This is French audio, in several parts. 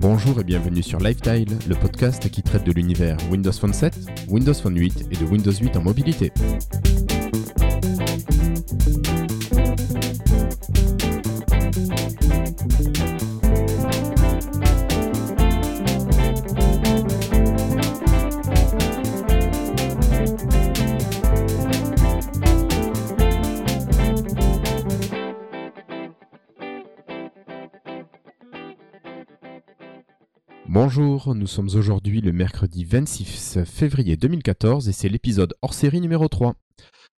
Bonjour et bienvenue sur Lifetile, le podcast qui traite de l'univers Windows Phone 7, Windows Phone 8 et de Windows 8 en mobilité. Bonjour, nous sommes aujourd'hui le mercredi 26 février 2014 et c'est l'épisode hors série numéro 3.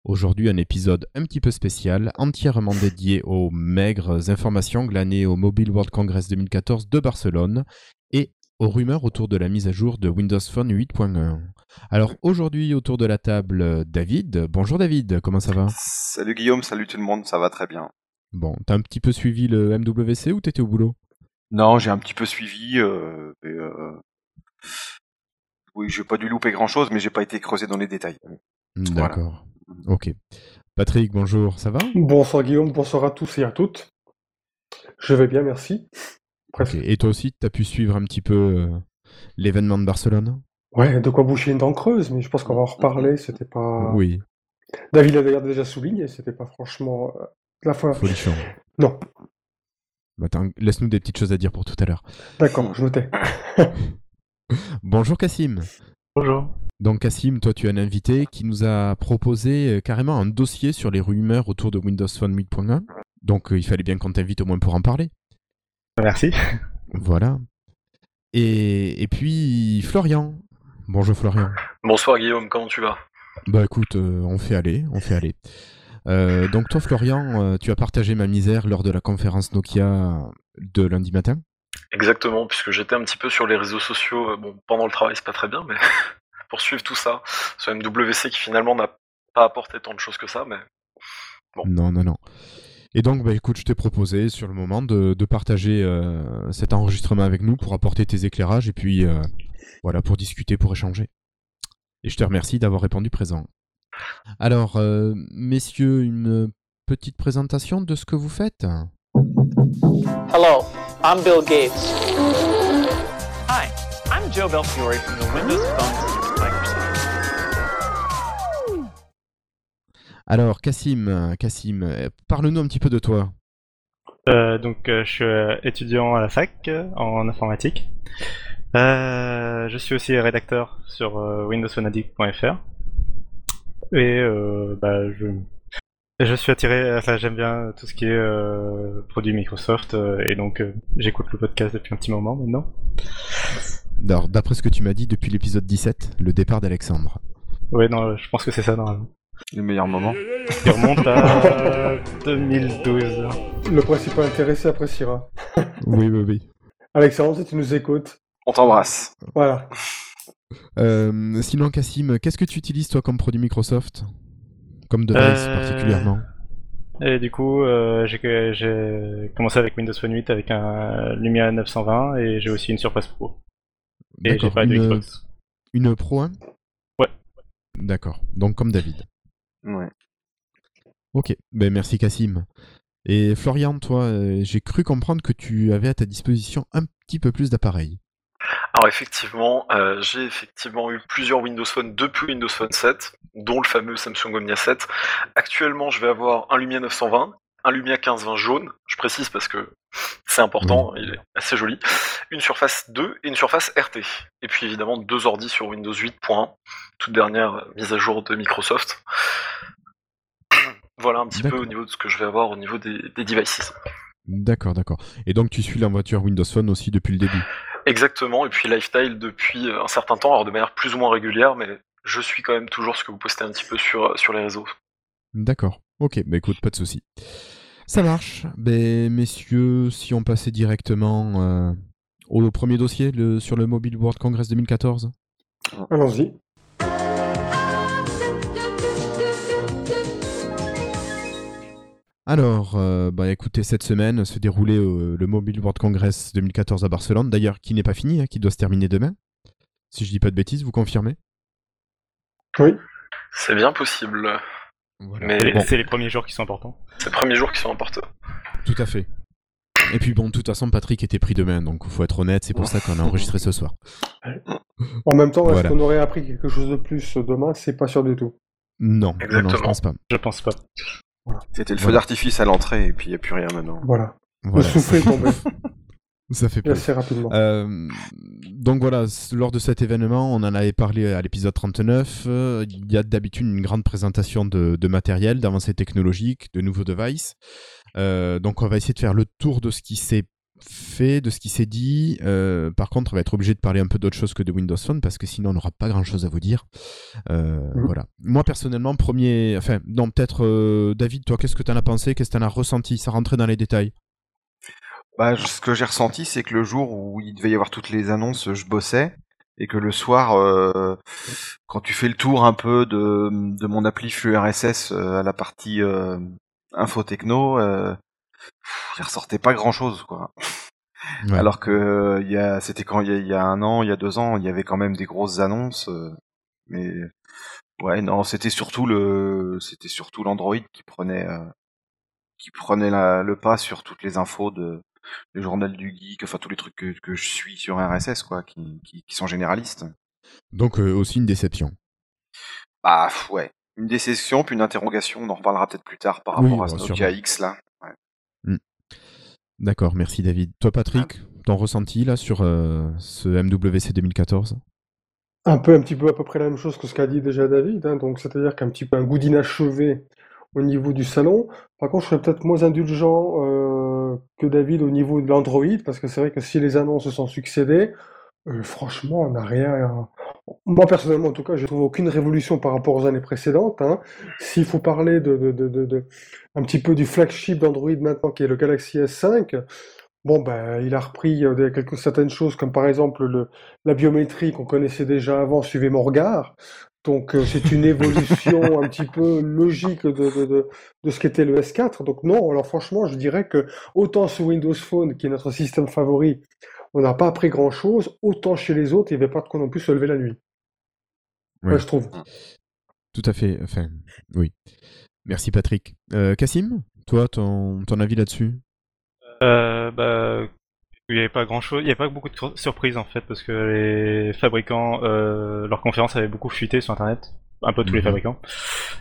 Aujourd'hui un épisode un petit peu spécial, entièrement dédié aux maigres informations glanées au Mobile World Congress 2014 de Barcelone et aux rumeurs autour de la mise à jour de Windows Phone 8.1. Alors aujourd'hui autour de la table, David. Bonjour David, comment ça va? Salut Guillaume, salut tout le monde, ça va très bien. Bon, t'as un petit peu suivi le MWC ou t'étais au boulot? Non, j'ai un petit peu suivi. Euh, et, euh... Oui, j'ai pas dû louper grand chose, mais j'ai pas été creusé dans les détails. D'accord. Voilà. Ok. Patrick, bonjour, ça va? Bonsoir Guillaume, bonsoir à tous et à toutes. Je vais bien, merci. Okay. Et toi aussi, tu as pu suivre un petit peu euh, l'événement de Barcelone? Ouais, de quoi boucher une dent creuse, mais je pense qu'on va en reparler. C'était pas. Oui. David l'a d'ailleurs déjà souligné, c'était pas franchement euh, la fois. Folichon. Non, bah, Laisse-nous des petites choses à dire pour tout à l'heure. D'accord, je me tais. Bonjour Cassim. Bonjour. Donc Cassim, toi tu es un invité qui nous a proposé euh, carrément un dossier sur les rumeurs autour de Windows Phone 8.1. Donc euh, il fallait bien qu'on t'invite au moins pour en parler. Merci. Voilà. Et, et puis Florian. Bonjour Florian. Bonsoir Guillaume, comment tu vas? Bah écoute, euh, on fait aller, on fait aller. Euh, donc toi Florian, euh, tu as partagé ma misère lors de la conférence Nokia de lundi matin Exactement, puisque j'étais un petit peu sur les réseaux sociaux, euh, bon pendant le travail c'est pas très bien, mais pour suivre tout ça, ce MWC qui finalement n'a pas apporté tant de choses que ça, mais bon. Non, non, non. Et donc, bah, écoute, je t'ai proposé sur le moment de, de partager euh, cet enregistrement avec nous pour apporter tes éclairages et puis euh, voilà, pour discuter, pour échanger. Et je te remercie d'avoir répondu présent. Alors, euh, messieurs, une petite présentation de ce que vous faites Hello, I'm Bill Gates. Hi, I'm Joe Belfiore from the Windows Phone team at Microsoft. Alors, Cassim, Cassim, parle-nous un petit peu de toi. Euh, donc, euh, je suis étudiant à la fac en informatique. je suis aussi rédacteur sur windowsphonaddict.fr. Et euh, bah, je, je suis attiré, enfin j'aime bien tout ce qui est euh, produit Microsoft euh, et donc j'écoute le podcast depuis un petit moment maintenant. Alors, d'après ce que tu m'as dit depuis l'épisode 17, le départ d'Alexandre. Ouais, non, je pense que c'est ça normalement. Le meilleur moment. Il remonte à 2012. Le principal intéressé appréciera. oui, oui, oui. Alexandre, si tu nous écoutes. On t'embrasse. Voilà. Euh, sinon, Cassim, qu'est-ce que tu utilises toi comme produit Microsoft? Comme device euh... particulièrement? Et du coup, euh, j'ai commencé avec Windows Phone 8 avec un Lumia 920 et j'ai aussi une Surface Pro. Et j'ai pas une... de Xbox. Une Pro 1 Ouais. D'accord, donc comme David. Ouais. Ok, ben merci Cassim. Et Florian, toi, j'ai cru comprendre que tu avais à ta disposition un petit peu plus d'appareils. Alors effectivement, euh, j'ai effectivement eu plusieurs Windows Phone depuis Windows Phone 7, dont le fameux Samsung Omnia 7. Actuellement, je vais avoir un Lumia 920, un Lumia 1520 jaune, je précise parce que c'est important, il est assez joli, une Surface 2 et une Surface RT. Et puis évidemment deux ordis sur Windows 8.1, toute dernière mise à jour de Microsoft. voilà un petit peu au niveau de ce que je vais avoir au niveau des, des devices. D'accord, d'accord. Et donc tu suis la voiture Windows Phone aussi depuis le début? Exactement, et puis Lifestyle depuis un certain temps, alors de manière plus ou moins régulière, mais je suis quand même toujours ce que vous postez un petit peu sur, sur les réseaux. D'accord, ok, bah écoute, pas de souci. Ça marche. Ben, messieurs, si on passait directement euh, au premier dossier le, sur le Mobile World Congress 2014 Allons-y. Alors, euh, bah écoutez, cette semaine se déroulait euh, le Mobile World Congress 2014 à Barcelone, d'ailleurs qui n'est pas fini, hein, qui doit se terminer demain. Si je dis pas de bêtises, vous confirmez? Oui. C'est bien possible. Voilà. Mais bon. c'est les premiers jours qui sont importants. C'est les premiers jours qui sont importants. Tout à fait. Et puis bon, de toute façon, Patrick était pris demain, donc faut être honnête, c'est pour ça qu'on a enregistré ce soir. En même temps, Voilà. est-ce qu'on aurait appris quelque chose de plus demain? C'est pas sûr du tout. Non, non, non, je pense pas. Je pense pas. C'était le feu Voilà. d'artifice à l'entrée et puis il n'y a plus rien maintenant. Voilà. Voilà, Le souffle est tombé ça fait peur. assez rapidement. Euh, donc voilà, lors de cet événement, on en avait parlé à l'épisode 39. euh, il y a d'habitude une grande présentation de, de matériel, d'avancées technologiques, de nouveaux devices. Euh, donc on va essayer de faire le tour de ce qui s'est fait, de ce qui s'est dit. Euh, par contre, on va être obligé de parler un peu d'autre chose que de Windows Phone parce que sinon on n'aura pas grand chose à vous dire. Euh, Mhm. Voilà. Moi personnellement, premier, enfin non, peut-être euh, David, toi, qu'est-ce que tu en as pensé, qu'est-ce que tu en as ressenti, ça rentrait dans les détails. Bah, ce que j'ai ressenti, c'est que le jour où il devait y avoir toutes les annonces, je bossais. Et que le soir, euh, quand tu fais le tour un peu de, de mon appli flux RSS euh, à la partie euh, info techno, euh, il ressortait pas grand chose, quoi. Ouais. Alors que euh, il y a, c'était quand il y, a, il y a un an, il y a deux ans, il y avait quand même des grosses annonces. euh, mais ouais, non, c'était surtout le, c'était surtout l'Android qui prenait, euh, qui prenait la- le pas sur toutes les infos de le journal du geek, enfin tous les trucs que, que je suis sur RSS, quoi, qui, qui, qui sont généralistes. Donc euh, aussi une déception. Bah ouais, une déception puis une interrogation. On en reparlera peut-être plus tard par Oui, rapport à ce Nokia. X là. D'accord, merci David. Toi Patrick, ton ressenti là sur euh, ce MWC 2014 Un peu, un petit peu à peu près la même chose que ce qu'a dit déjà David, hein, donc c'est-à-dire qu'un petit peu un goût d'inachevé au niveau du salon. Par contre, je serais peut-être moins indulgent euh, que David au niveau de l'Android, parce que c'est vrai que si les annonces se sont succédées, euh, franchement, on n'a rien. Moi, personnellement, en tout cas, je trouve aucune révolution par rapport aux années précédentes. hein. S'il faut parler de, de, de, un petit peu du flagship d'Android maintenant, qui est le Galaxy S5, bon, ben, il a repris euh, quelques, certaines choses, comme par exemple le, la biométrie qu'on connaissait déjà avant, suivez mon regard. Donc, euh, c'est une évolution un petit peu logique de, de, de, de ce qu'était le S4. Donc, non, alors franchement, je dirais que autant sur Windows Phone, qui est notre système favori, on n'a pas appris grand-chose, autant chez les autres, il n'y avait pas de quoi non plus se lever la nuit. Oui. Ouais, je trouve. Tout à fait, enfin, oui. Merci Patrick. Euh, Cassim, toi, ton, ton avis là-dessus? Euh, bah, il n'y avait pas grand chose, il n'y avait pas beaucoup de sur- surprises en fait, parce que les fabricants, euh, leur conférence avait beaucoup fuité sur internet, un peu tous les Mhm. fabricants.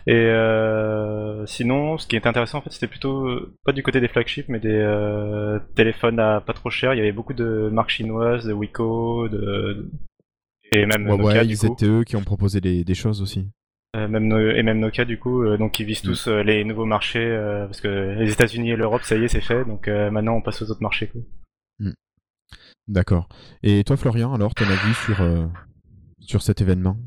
Et euh, sinon, ce qui était intéressant en fait, c'était plutôt euh, pas du côté des flagships, mais des euh, téléphones à pas trop cher. Il y avait beaucoup de marques chinoises, de Wiko, de et même Ouais, Nokia ouais, du coup. ZTE qui ont proposé des, des choses aussi. Même No- et même Nokia du coup, donc qui visent Mm. tous les nouveaux marchés parce que les États-Unis et l'Europe, ça y est, c'est fait. Donc maintenant, on passe aux autres marchés. Quoi. D'accord. Et toi Florian, alors, ton avis sur, sur cet événement?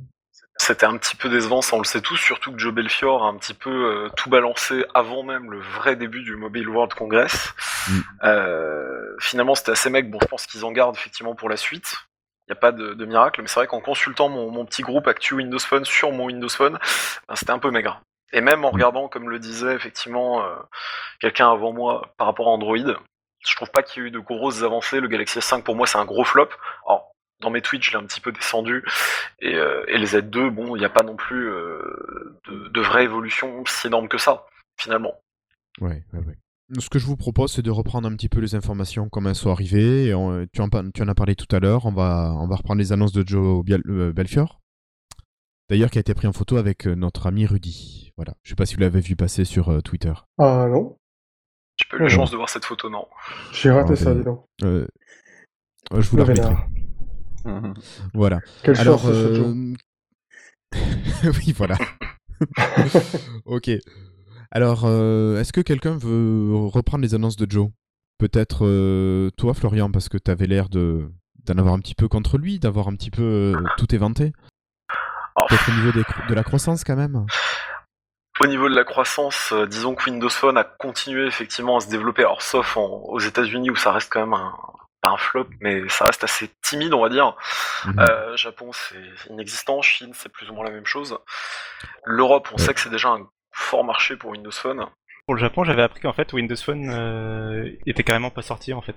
C'était un petit peu décevant, ça on le sait tous, surtout que Joe Belfior a un petit peu euh, tout balancé avant même le vrai début du Mobile World Congress. Mm. Euh, finalement c'était assez mec, bon je pense qu'ils en gardent effectivement pour la suite. Il n'y a pas de, de miracle, mais c'est vrai qu'en consultant mon, mon petit groupe Actu Windows Phone sur mon Windows Phone, ben, c'était un peu maigre. Et même en regardant, comme le disait effectivement euh, quelqu'un avant moi par rapport à Android, je trouve pas qu'il y ait eu de grosses avancées. Le Galaxy S5 pour moi c'est un gros flop. Alors, dans mes tweets je l'ai un petit peu descendu. Et, euh, et les Z2, bon, il n'y a pas non plus euh, de, de vraie évolution si énorme que ça, finalement. Ouais, ouais, ouais. Ce que je vous propose, c'est de reprendre un petit peu les informations comme elles sont arrivées. Et on- tu, en, par- tu en as parlé tout à l'heure. On va, on va reprendre les annonces de Joe Biel- euh, Belfior. D'ailleurs, qui a été pris en photo avec notre ami Rudy. Voilà. Je sais pas si vous l'avez vu passer sur euh, Twitter. Ah non, J'ai pas eu la chance de voir cette photo, non. j'ai raté ça, dis donc. Euh, euh, je vous la Le remettrai. Voilà. Quelle Alors, chance, ce Joe. euh, oui, voilà. ok. Alors, euh, est-ce que quelqu'un veut reprendre les annonces de Joe? Peut-être euh, toi, Florian, parce que tu avais l'air de d'en avoir un petit peu contre lui, d'avoir un petit peu euh, tout éventé. Alors, Peut-être au niveau des de la croissance quand même. Au niveau de la croissance, euh, disons que Windows Phone a continué effectivement à se développer, alors sauf en- aux États-Unis où ça reste quand même un, pas un flop, mais ça reste assez timide, on va dire. Mhm. Euh, Japon, c'est inexistant. Chine, c'est plus ou moins la même chose. L'Europe, on Ouais. sait que c'est déjà un fort marché pour Windows Phone. Pour le Japon, j'avais appris qu'en fait Windows Phone euh, était carrément pas sorti en fait.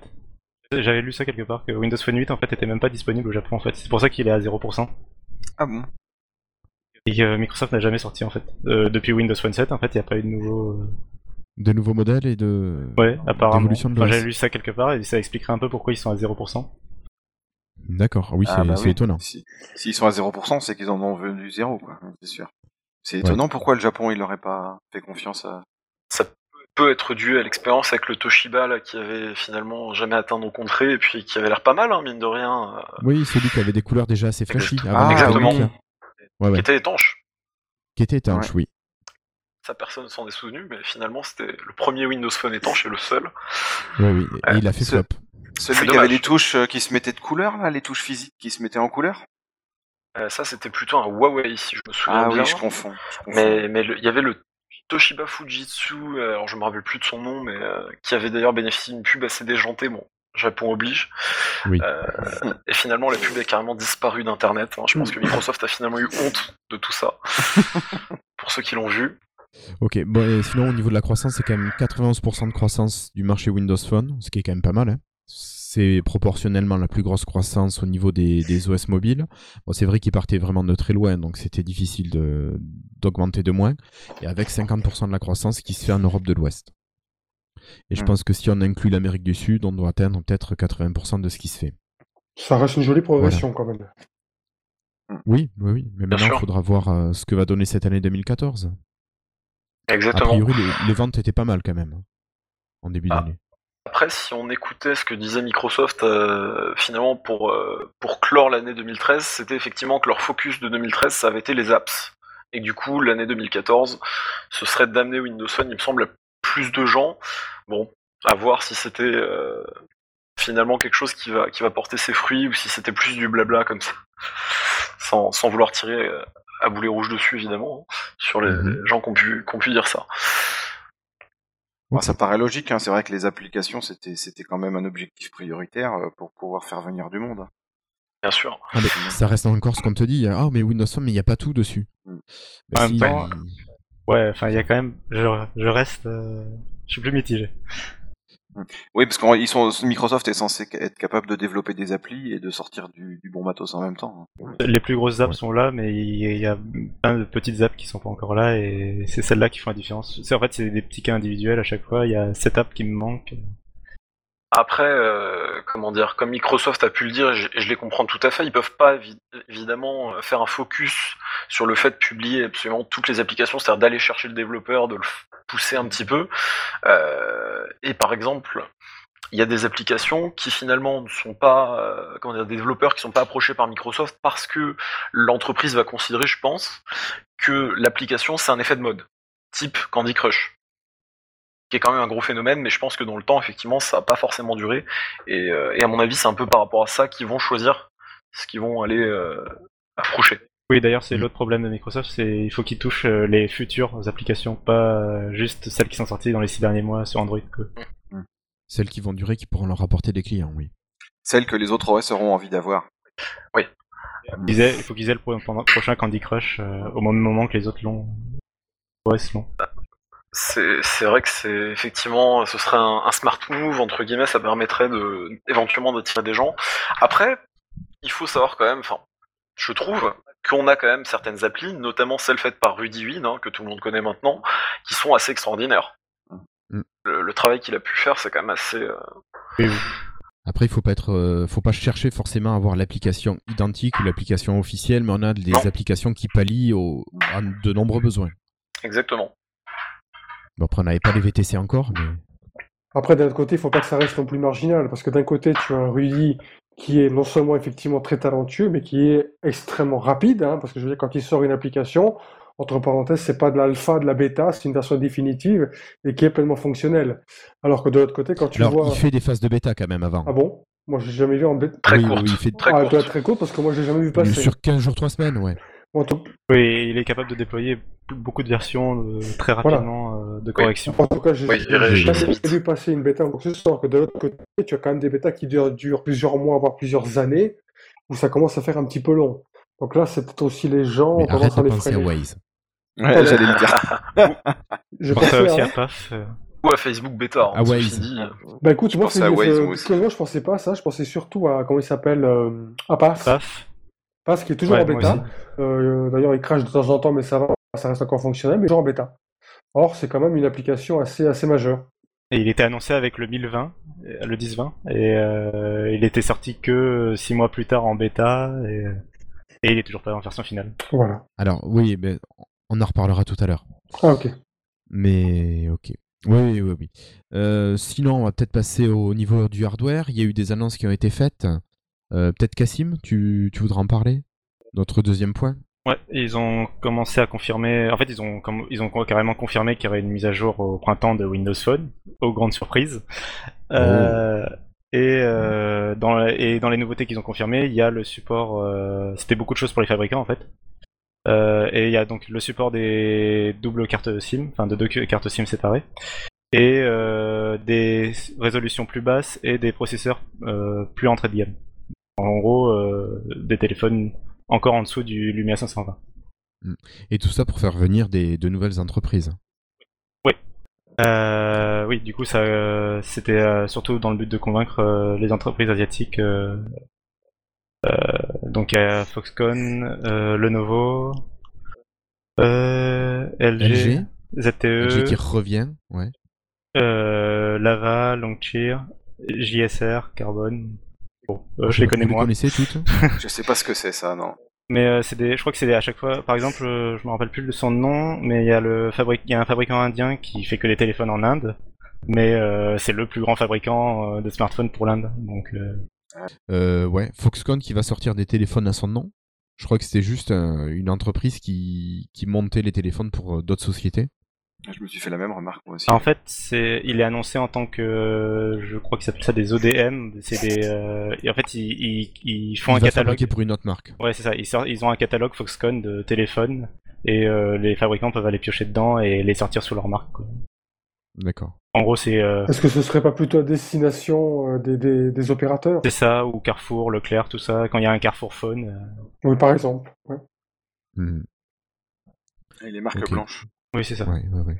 J'avais lu ça quelque part que Windows Phone 8 en fait était même pas disponible au Japon en fait. C'est pour ça qu'il est à 0%. Ah bon? Et euh, Microsoft n'a jamais sorti en fait. Euh, depuis Windows Phone 7 en fait, il n'y a pas eu de nouveau. De nouveaux modèles et de. Ouais, apparemment. de Enfin. J'avais lu ça quelque part et ça expliquerait un peu pourquoi ils sont à 0%. D'accord, oui, Ah, c'est bah oui. étonnant. Si- S'ils sont à 0%, c'est qu'ils en ont venu zéro, quoi. C'est sûr. C'est étonnant pourquoi le Japon, il n'aurait pas fait confiance à. Ça peut être dû à l'expérience avec le Toshiba là, qui avait finalement jamais atteint nos contrées et puis qui avait l'air pas mal, hein, mine de rien, euh, Oui, celui qui avait des couleurs déjà assez flashy Exactement. avant Ah, exactement. Ouais, qui ouais. était étanche. Qui était étanche, Ouais. oui. Ça, personne s'en est souvenu, mais finalement, c'était le premier Windows Phone étanche et le seul. Oui. Et il a fait flop. Celui qui avait les touches euh, qui se mettaient de couleur, là, les touches physiques qui se mettaient en couleur? Euh, ça, c'était plutôt un Huawei, si je me souviens Ah bien. oui, je confonds. je confonds. Mais il y avait le Toshiba Fujitsu, euh, alors je me rappelle plus de son nom, mais euh, qui avait d'ailleurs bénéficié d'une pub assez déjantée. Bon, Japon oblige. Oui. Euh, et finalement, la pub a carrément disparu d'Internet. hein. Je pense que Microsoft a finalement eu honte de tout ça. Pour ceux qui l'ont vu. Ok, bon, et sinon, au niveau de la croissance, c'est quand même 91% de croissance du marché Windows Phone, ce qui est quand même pas mal. hein. C'est proportionnellement la plus grosse croissance au niveau des, des OS mobiles. Bon, c'est vrai qu'ils partaient vraiment de très loin, donc c'était difficile d'augmenter de, moins. Et avec 50% de la croissance qui se fait en Europe de l'Ouest. Et je Hmm. pense que si on inclut l'Amérique du Sud, on doit atteindre peut-être 80% de ce qui se fait. Ça reste une jolie progression quand même. Oui, oui, oui. Mais maintenant, il faudra voir euh, ce que va donner cette année 2014. A Exactement. priori, les, les ventes étaient pas mal quand même, hein, en début Ah. d'année. Après, si on écoutait ce que disait Microsoft, euh, finalement, pour, euh, pour clore l'année 2013, c'était effectivement que leur focus de 2013, ça avait été les apps. Et du coup, l'année 2014, ce serait d'amener Windows Phone, il me semble, à plus de gens. Bon, à voir si c'était euh, finalement quelque chose qui va, qui va porter ses fruits ou si c'était plus du blabla comme ça. Sans, sans vouloir tirer à boulet rouge dessus, évidemment, hein, sur les, Mhm. les gens qui ont, pu, qui ont pu dire ça. Ça paraît logique, hein. c'est vrai que les applications, c'était c'était quand même un objectif prioritaire euh, pour pouvoir faire venir du monde. Bien sûr. Ah, mais ça reste encore ce qu'on te dit. Ah, mais Windows Phone, mais il n'y a pas tout dessus. Mm. Bah, En même temps, il- Ouais, enfin, il y a quand même. Je, je reste. euh, Je suis plus mitigé. Oui, parce que sont Microsoft est censé être capable de développer des applis et de sortir du, du bon matos en même temps. hein. Les plus grosses apps Ouais. sont là, mais il y, a- il y a plein de petites apps qui sont pas encore là, et c'est celles-là qui font la différence. C'est en fait c'est des petits cas individuels à chaque fois. Il y a cette app qui me manque. Après, euh, comment dire, comme Microsoft a pu le dire, je, je les comprends tout à fait, ils peuvent pas évi- évidemment faire un focus sur le fait de publier absolument toutes les applications, c'est-à-dire d'aller chercher le développeur, de le pousser un petit peu. Euh, et par exemple, il y a des applications qui finalement ne sont pas, euh, comment dire, des développeurs qui sont pas approchés par Microsoft parce que l'entreprise va considérer, je pense, que l'application c'est un effet de mode, type Candy Crush qui est quand même un gros phénomène, mais je pense que dans le temps, effectivement, ça n'a pas forcément duré. Et, euh, et à mon avis, c'est un peu par rapport à ça qu'ils vont choisir ce qu'ils vont aller euh, approcher. Oui, d'ailleurs, c'est Mm. l'autre problème de Microsoft, c'est il faut qu'ils touchent euh, les futures applications, pas euh, juste celles qui sont sorties dans les six derniers mois sur Android. quoi. Celles qui vont durer, qui pourront leur rapporter des clients, oui. Celles que les autres OS auront envie d'avoir. Aient- il faut qu'ils aient le prochain Candy Crush euh, au même moment que les autres l'ont. OS l'ont. C'est vrai que c'est effectivement, ce serait un, un smart move, entre guillemets, ça permettrait de éventuellement d'attirer des gens. Après, il faut savoir quand même, enfin, je trouve qu'on a quand même certaines applis, notamment celles faites par Rudy Win, hein, que tout le monde connaît maintenant, qui sont assez extraordinaires. Mm. Le, le travail qu'il a pu faire, c'est quand même assez... euh, Oui, oui. Après, il faut pas être, euh, faut pas chercher forcément à avoir l'application identique ou l'application officielle, mais on a des Non. applications qui pallient au- à de nombreux besoins. Exactement. Bon, après, on n'avait pas les VTC encore, mais Après, d'un autre côté, il faut pas que ça reste non plus marginal, parce que d'un côté, tu as un Rudy qui est non seulement effectivement très talentueux, mais qui est extrêmement rapide, hein, parce que je veux dire, quand il sort une application, entre parenthèses, c'est pas de l'alpha, de la bêta, c'est une version définitive et qui est pleinement fonctionnelle. Alors que de l'autre côté, quand tu alors vois... il fait des phases de bêta quand même avant. Ah bon? Moi, j'ai jamais vu en bêta. Très Oui, courte. oui, il fait Très ah, elle courte. doit être très courte parce que moi, j'ai jamais vu passer. sur 15 jours, 3 semaines, ouais. Bon, en, tout, Oui, il est capable de déployer beaucoup de versions euh, très Voilà. rapidement euh, de correction. en tout cas, j'ai Oui, vu passer une bêta en ce sens que de l'autre côté, tu as quand même des bêtas qui durent, durent plusieurs mois, voire plusieurs années, où ça commence à faire un petit peu long. Donc là, c'est peut-être aussi les gens ont tendance à de les penser à freiner. Waze. Ouais, j'allais le dire. Je Je pensais aussi à- à PAF. euh, Ou à Facebook Beta. hein, Ah dit. Bah écoute, moi, pensais c'est à Waze, euh, moi je pensais pas à ça, je pensais surtout à, comment il s'appelle, euh, à PAF. PAF. PAF qui est toujours Ouais, en bêta. Euh, D'ailleurs, il crache de temps en temps, mais ça va, ça reste encore fonctionnel, mais toujours en bêta. Or, c'est quand même une application assez, assez majeure. Et il était annoncé avec le 1020, euh, le 1020, et euh, il était sorti que 6 mois plus tard en bêta, et, et il est toujours pas en version finale. Voilà. Alors, oui, mais on en reparlera tout à l'heure. Ah, ok. Mais ok. Oui, oui, oui. Euh, sinon, on va peut-être passer au niveau du hardware. Il y a eu des annonces qui ont été faites. Euh, peut-être Cassim, tu, tu voudras en parler? Notre deuxième point? Ouais, ils ont commencé à confirmer. En fait, ils ont, comme- ils ont carrément confirmé qu'il y aurait une mise à jour au printemps de Windows Phone, aux grandes surprises. Euh, et, euh, dans, la- et dans les nouveautés qu'ils ont confirmées, il y a le support. euh, C'était beaucoup de choses pour les fabricants en fait. Euh, et il y a donc le support des doubles cartes SIM, enfin de deux cartes SIM séparées, et euh, des résolutions plus basses et des processeurs euh, plus entrée de gamme. En gros, euh, des téléphones encore en dessous du Lumia 520. Et tout ça pour faire venir des, de nouvelles entreprises. Euh, oui, du coup, ça, euh, c'était euh, surtout dans le but de convaincre les entreprises asiatiques. donc, Foxconn, Lenovo, LG, LG, ZTE, LG qui revient, ouais. euh, Lava, Longcheer, JSR, Carbone. Bon, euh, je les connais Vous les moins. connaissez toutes Je sais pas ce que c'est ça, non. Mais euh, c'est des, je crois que c'est des- à chaque fois. Par exemple, euh, je me rappelle plus de son nom, mais il y a le fabric, il y a un fabricant indien qui fait que des téléphones en Inde, mais euh, c'est le plus grand fabricant euh, de smartphones pour l'Inde. Donc euh, Euh, ouais, Foxconn qui va sortir des téléphones à son nom. Je crois que c'était juste une entreprise qui, qui montait les téléphones pour d'autres sociétés. Je me suis fait la même remarque moi aussi. en fait, c'est, il est annoncé en tant que, je crois qu'ils s'appellent ça des ODM. C'est des, euh, et en fait, ils, ils, ils font Il un catalogue. pour une autre marque. Ouais, c'est ça. Ils, ont un catalogue Foxconn de téléphones et euh, les fabricants peuvent aller piocher dedans et les sortir sous leur marque. quoi. D'accord. En gros, c'est euh, Est-ce que ce serait pas plutôt à destination euh, des, des, des opérateurs? C'est ça, ou Carrefour, Leclerc, tout ça. Quand il y a un Carrefour Phone. euh, Oui, par exemple. ouais. Mhm. Et les marques blanches. Oui, c'est ça. Ouais, ouais, ouais.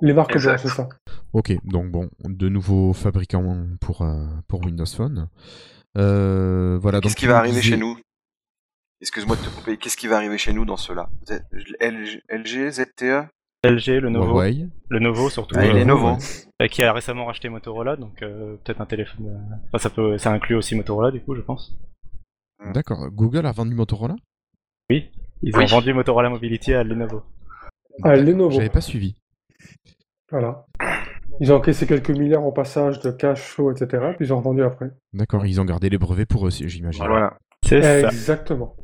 Les marques blanches, c'est ça. Ok, donc bon, de nouveaux fabricants pour, euh, pour Windows Phone. Euh, voilà, Qu'est-ce qui va arriver chez nous? Excuse-moi de te couper. Qu'est-ce qui va arriver chez nous dans cela? Z- LG, LG, ZTE LG, le Novo, Huawei. le Novo surtout, Ah, Ouais, il est euh, nouveau. euh, qui a récemment racheté Motorola, donc euh, peut-être un téléphone. euh, Enfin, ça peut, ça inclut aussi Motorola du coup, je pense. D'accord. Google a vendu Motorola? Oui, ils Oui. ont vendu Motorola Mobility à Lenovo. Ah, Lenovo. J'avais pas suivi. Voilà. Ils ont encaissé quelques milliards en passage de cash flow, etc. Puis ils ont revendu après. D'accord, ils ont gardé les brevets pour eux, j'imagine. Voilà. C'est ça. Exactement.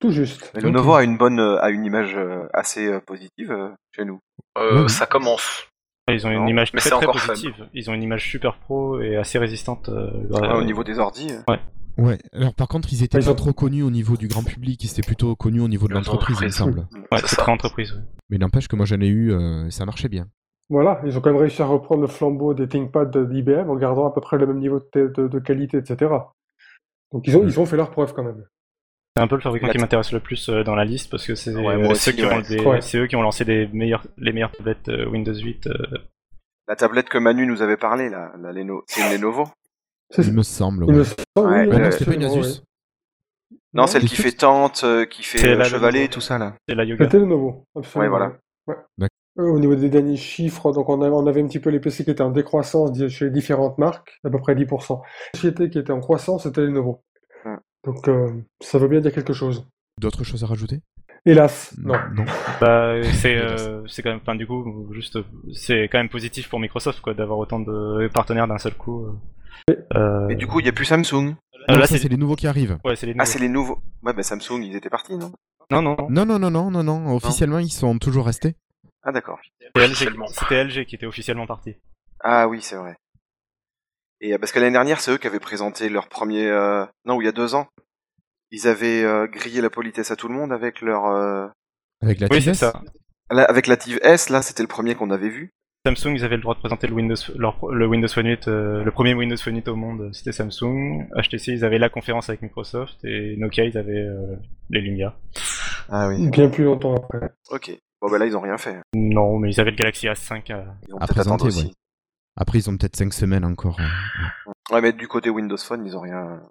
Tout juste. Mais. Lenovo a une bonne, euh, a une image euh, assez euh, positive chez nous. Euh, Oui. Ça commence. Ils ont une image très positive. Ils ont une image super pro et assez résistante. euh, Ouais, euh, au niveau des ordi. euh. Ouais, alors par contre, ils étaient Ils pas ont- trop connus au niveau du grand public, ils étaient plutôt connus au niveau de l'entreprise, il me l'entreprise. semble. Ouais, c'est ça. très entreprise. ouais. Mais n'empêche que moi j'en ai eu, euh, et ça marchait bien. Voilà, ils ont quand même réussi à reprendre le flambeau des ThinkPad d'IBM en gardant à peu près le même niveau de, de- de qualité, etc. Donc ils ont, ils ont fait leur preuve quand même. C'est un peu le fabricant qui m'intéresse le plus euh, dans la liste parce que c'est Ouais, euh, eux qui ont lancé des meilleurs, les meilleures tablettes euh, Windows 8. euh, La tablette que Manu nous avait parlé, là, la Leno... c'est une Lenovo Il me semble. il me semble, Ouais, oui, ouais, Ouais, oui, non, c'était pas une absolument, Asus. Non, celle qui fait tente, euh, qui fait C'est euh, la chevalet, tout ça, là. c'est la Yoga. C'était Lenovo, absolument. Ouais, voilà. Ouais. Euh, Au niveau des derniers chiffres, donc on avait, on avait un petit peu les PC qui étaient en décroissance chez les différentes marques, à peu près 10%. La société qui était en croissance, c'était Lenovo. Ouais. Donc euh, ça veut bien dire quelque chose. D'autres choses à rajouter? Hélas, non. Non. Bah, c'est euh, c'est quand même, enfin, du coup, juste, c'est quand même positif pour Microsoft quoi d'avoir autant de partenaires d'un seul coup. Euh. Euh, Et du coup, il n'y a plus Samsung. Non, là, ça, c'est les nouveaux qui arrivent. ouais, c'est les Ah, c'est les nouveaux. Ouais, bah Samsung, ils étaient partis, non? Non, non, non. Non, non, non, non, non, non. Officiellement, ils sont toujours restés. Ah, d'accord. C'était LG, Officiellement. c'était LG qui était officiellement parti. Ah oui, c'est vrai. Et euh, parce que l'année dernière, c'est eux qui avaient présenté leur premier... euh, Non, ou il y a deux ans. Ils avaient euh, grillé la politesse à tout le monde avec leur... euh, Avec la Oui, ça. Avec la TIV S, là, c'était le premier qu'on avait vu. Samsung, ils avaient le droit de présenter le Windows, leur- le Windows Phone 8, euh, le premier Windows Phone 8 au monde, c'était Samsung. HTC, ils avaient la conférence avec Microsoft et Nokia, ils avaient euh, les Lumia. Ah oui. Bien plus longtemps après. Ok. Bon, bah là, ils ont rien fait. Non, mais ils avaient le Galaxy A5. euh, Ils vont À présenter, aussi. ouais. Après, ils ont peut-être 5 semaines encore. euh, Ouais, mais du côté Windows Phone, ils ont rien...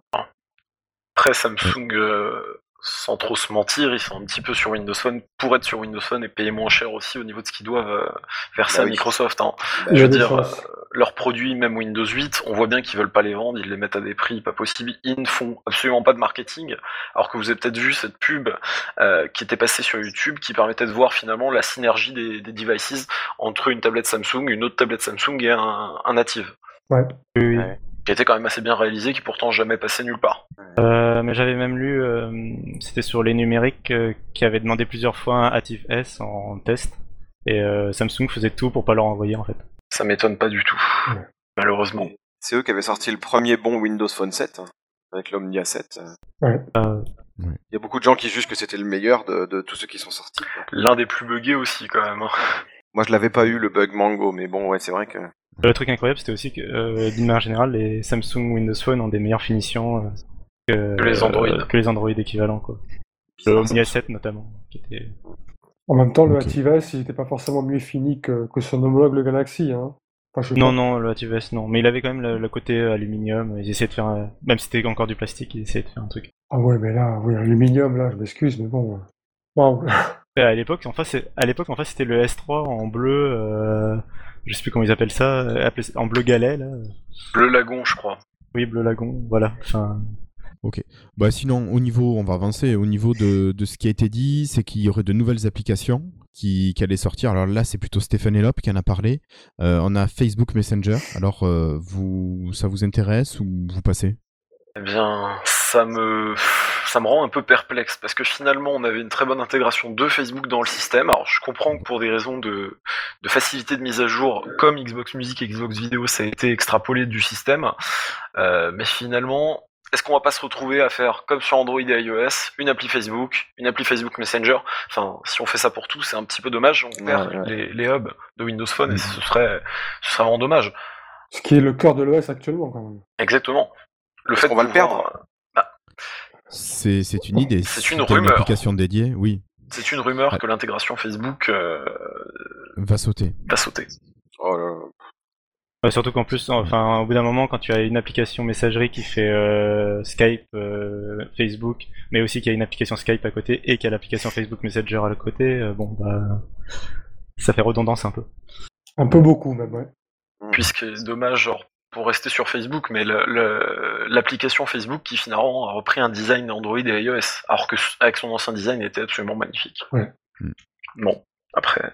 Après, Samsung, euh, sans trop se mentir, ils sont un petit peu sur Windows Phone pour être sur Windows Phone et payer moins cher aussi au niveau de ce qu'ils doivent euh, verser Bah à oui. Microsoft. hein. Y Je veux dire, euh, leurs produits, même Windows 8, on voit bien qu'ils veulent pas les vendre, ils les mettent à des prix pas possibles. Ils ne font absolument pas de marketing, alors que vous avez peut-être vu cette pub euh, qui était passée sur YouTube, qui permettait de voir finalement la synergie des, des devices entre une tablette Samsung, une autre tablette Samsung et un, un native, Oui, oui. Ouais. Qui était quand même assez bien réalisé, qui pourtant jamais passé nulle part. Euh, mais j'avais même lu, euh, c'était sur les numériques, euh, qui avaient demandé plusieurs fois un Active S en test. Et euh, Samsung faisait tout pour pas leur envoyer en fait. Ça m'étonne pas du tout, Ouais. malheureusement. C'est eux qui avaient sorti le premier bon Windows Phone 7, hein, avec l'Omnia 7. Ouais. Euh, Il y a beaucoup de gens qui jugent que c'était le meilleur de, de tous ceux qui sont sortis. L'un des plus buggés aussi quand même. hein. Moi, je l'avais pas eu, le bug Mango, mais bon, ouais, c'est vrai que... le truc incroyable, c'était aussi que, euh, d'une manière générale, les Samsung Windows Phone ont des meilleures finitions euh, que, Que les Android. euh, que les Android équivalents quoi. Le Omnia 7 notamment, qui était. En même temps, le Ok. ActiveS, il n'était pas forcément mieux fini que, que son homologue le Galaxy. Hein. Enfin, je sais Non, pas. non, le Active S non, mais il avait quand même le, le côté aluminium. Ils essayaient de faire, un- même si c'était encore du plastique, ils essayaient de faire un truc. Ah ouais, mais là, oui, aluminium, là, je m'excuse, mais bon. Waouh. Et à l'époque, en face, c'est- à l'époque, en face, c'était le S3 en bleu. Je sais plus comment ils appellent ça, euh, appelé- en bleu galet là. Bleu Lagon, je crois. Oui, bleu lagon, voilà. Enfin, Bah sinon, au niveau, on va avancer, au niveau de, de ce qui a été dit, c'est qu'il y aurait de nouvelles applications qui, qui allaient sortir. Alors là, c'est plutôt Stéphane Elop qui en a parlé. Euh, on a Facebook Messenger. Alors, euh, vous, ça vous intéresse ou vous passez? Eh bien, ça me, ça me rend un peu perplexe parce que finalement, on avait une très bonne intégration de Facebook dans le système. Alors, je comprends que pour des raisons de, de facilité de mise à jour, comme Xbox Music et Xbox Video, ça a été extrapolé du système. Euh, mais finalement, est-ce qu'on va pas se retrouver à faire comme sur Android et iOS, une appli Facebook, une appli Facebook Messenger? Enfin, si on fait ça pour tout, c'est un petit peu dommage. On perd ouais. Les, les hubs de Windows Phone et ce serait, ce serait vraiment dommage. Ce qui est le cœur de l'OS actuellement, quand même. Exactement. Le fait qu'on va de le pouvoir- C'est c'est une idée. C'est une rumeur. application dédiée, oui, C'est une rumeur Ouais. que l'intégration Facebook euh, va sauter. va sauter. Oh là là. ouais, surtout qu'en plus, enfin, au bout d'un moment, quand tu as une application messagerie qui fait euh, Skype, euh, Facebook, mais aussi qu'il y a une application Skype à côté et qu'il y a l'application Facebook Messenger à côté, euh, bon, bah, ça fait redondance un peu. Un peu beaucoup, même, ouais. Puisque dommage, genre, pour rester sur Facebook, mais l'application Facebook qui finalement a repris un design Android et iOS, alors que avec son ancien design il était absolument magnifique. Ouais. Mm. Bon, après,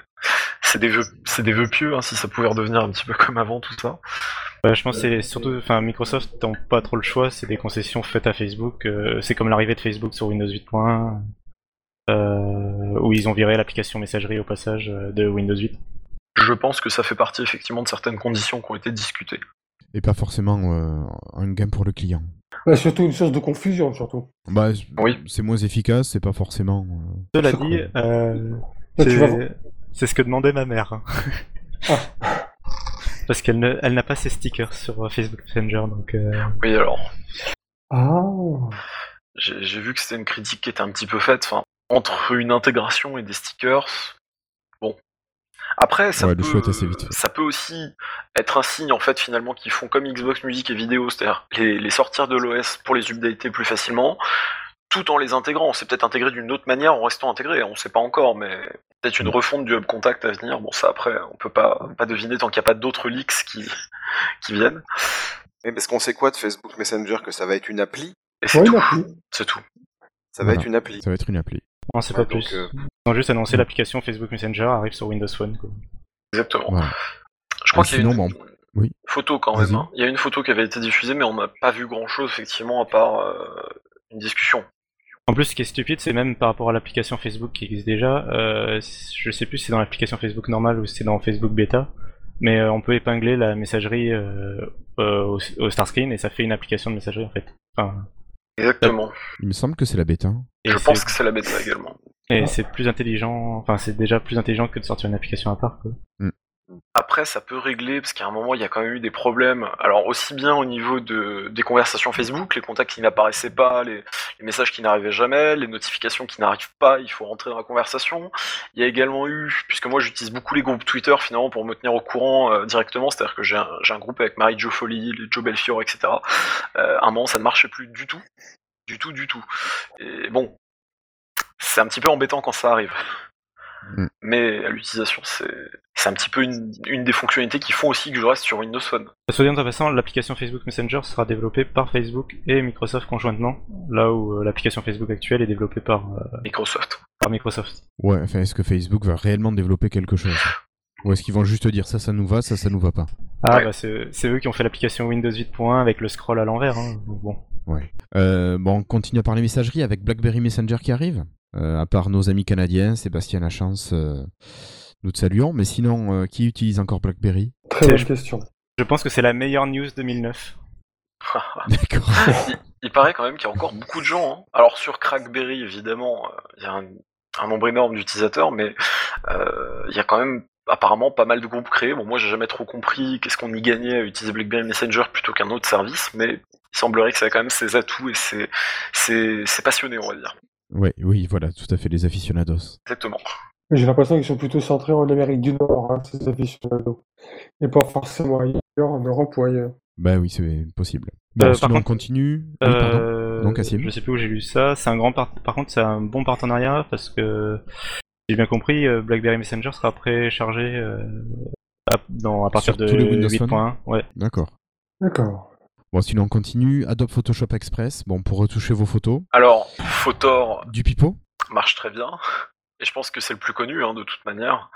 c'est des vœux, c'est des vœux pieux, hein, si ça pouvait redevenir un petit peu comme avant tout ça. Ouais, je pense que c'est surtout, enfin, Microsoft n'a pas trop le choix, c'est des concessions faites à Facebook. euh, c'est comme l'arrivée de Facebook sur Windows 8.1, euh, où ils ont viré l'application messagerie au passage euh, de Windows 8. Je pense que ça fait partie effectivement de certaines conditions qui ont été discutées. Et pas forcément euh, un gain pour le client. Bah, surtout une source de confusion, surtout. Bah, Oui. C'est moins efficace, c'est pas forcément. euh, Cela dit, euh, c'est ce que demandait ma mère. Ah. Parce qu'elle ne- elle n'a pas ses stickers sur Facebook Messenger, donc euh, Oui, alors, Ah. j'ai vu que c'était une critique qui était un petit peu faite. Enfin, entre une intégration et des stickers. Après, ça, Ouais, peut, vite ça peut aussi être un signe en fait finalement qu'ils font comme Xbox Music et vidéo, c'est-à-dire les, les sortir de l'OS pour les updater plus facilement, tout en les intégrant. C'est peut-être intégré d'une autre manière en restant intégré, on sait pas encore, mais peut-être une refonte du hub contact à venir. Bon, ça après, on peut pas, pas deviner tant qu'il n'y a pas d'autres leaks qui, qui viennent. Mais parce qu'on sait quoi de Facebook Messenger Que ça va être une appli? Et c'est Ouais, tout. C'est. Ça va Voilà. être une appli. Ça va être une appli. on sait Ouais, pas donc, plus. euh, Ils ont juste annoncé l'application Facebook Messenger arrive sur Windows Phone. Quoi. Exactement. Voilà. Je crois Et qu'il y a une bon, oui. photo quand même. Hein. Il y a une photo qui avait été diffusée, mais on n'a pas vu grand-chose effectivement à part euh, une discussion. En plus, ce qui est stupide, c'est même par rapport à l'application Facebook qui existe déjà. Euh, je sais plus si c'est dans l'application Facebook normale ou si c'est dans Facebook Beta, mais euh, on peut épingler la messagerie euh, euh, au, au start screen et ça fait une application de messagerie en fait. Enfin, Exactement. Il me semble que c'est la bêta. et Je pense que c'est la bêta également. Et c'est plus intelligent. Enfin, c'est déjà plus intelligent que de sortir une application à part. Quoi. Après, ça peut régler, parce qu'à un moment, il y a quand même eu des problèmes. Alors, aussi bien au niveau de, des conversations Facebook, les contacts qui n'apparaissaient pas, les, les messages qui n'arrivaient jamais, les notifications qui n'arrivent pas, il faut rentrer dans la conversation. Il y a également eu, puisque moi j'utilise beaucoup les groupes Twitter finalement pour me tenir au courant euh, directement, c'est-à-dire que j'ai un, j'ai un groupe avec Marie-Jo Folly, Joe Belfiore, etc. Euh, à un moment, ça ne marchait plus du tout. Du tout, du tout. Et bon, c'est un petit peu embêtant quand ça arrive. Mm. Mais à l'utilisation, c'est un petit peu une, une des fonctionnalités qui font aussi que je reste sur Windows Phone. Soit dit en passant, l'application Facebook Messenger sera développée par Facebook et Microsoft conjointement, là où euh, l'application Facebook actuelle est développée par, euh, Microsoft. par Microsoft. Ouais, enfin, est-ce que Facebook va réellement développer quelque chose? Ou est-ce qu'ils vont juste dire ça, ça nous va, ça, ça nous va pas? Ah Ouais. bah c'est eux qui ont fait l'application Windows 8.1 avec le scroll à l'envers. Hein. bon. Ouais. Euh, bon, on continue à parler messagerie avec BlackBerry Messenger qui arrive? Euh, à part nos amis canadiens, Sébastien Lachance, euh, nous te saluons. Mais sinon, euh, qui utilise encore BlackBerry? Très bonne je- question. Je pense que c'est la meilleure news 2009. D'accord. il, il paraît quand même qu'il y a encore beaucoup de gens. hein. Alors sur Crackberry, évidemment, euh, il y a un, un nombre énorme d'utilisateurs, mais euh, il y a quand même apparemment pas mal de groupes créés. Bon, moi j'ai jamais trop compris qu'est-ce qu'on y gagnait à utiliser BlackBerry Messenger plutôt qu'un autre service, mais il semblerait que ça a quand même ses atouts et c'est passionné, on va dire. Ouais, oui, voilà, tout à fait, les aficionados. Exactement. Mais J'ai l'impression qu'ils sont plutôt centrés en Amérique du Nord, hein, ces aficionados. Et pas forcément ailleurs, en Europe ou ailleurs. Bah oui, c'est possible. Bon, Euh, sinon, par on contre- continue. Oui. Euh, Cassim. je sais plus où j'ai lu ça. C'est un grand par... par contre c'est un bon partenariat parce que si j'ai bien compris, euh, BlackBerry Messenger sera préchargé euh, à, partir Sur de tous les Windows Phone 8.1. Ouais. D'accord. D'accord. Bon, sinon, on continue. Adobe Photoshop Express, bon, pour retoucher vos photos. Alors, Photor Du pipeau marche très bien. Et je pense que c'est le plus connu hein, de toute manière.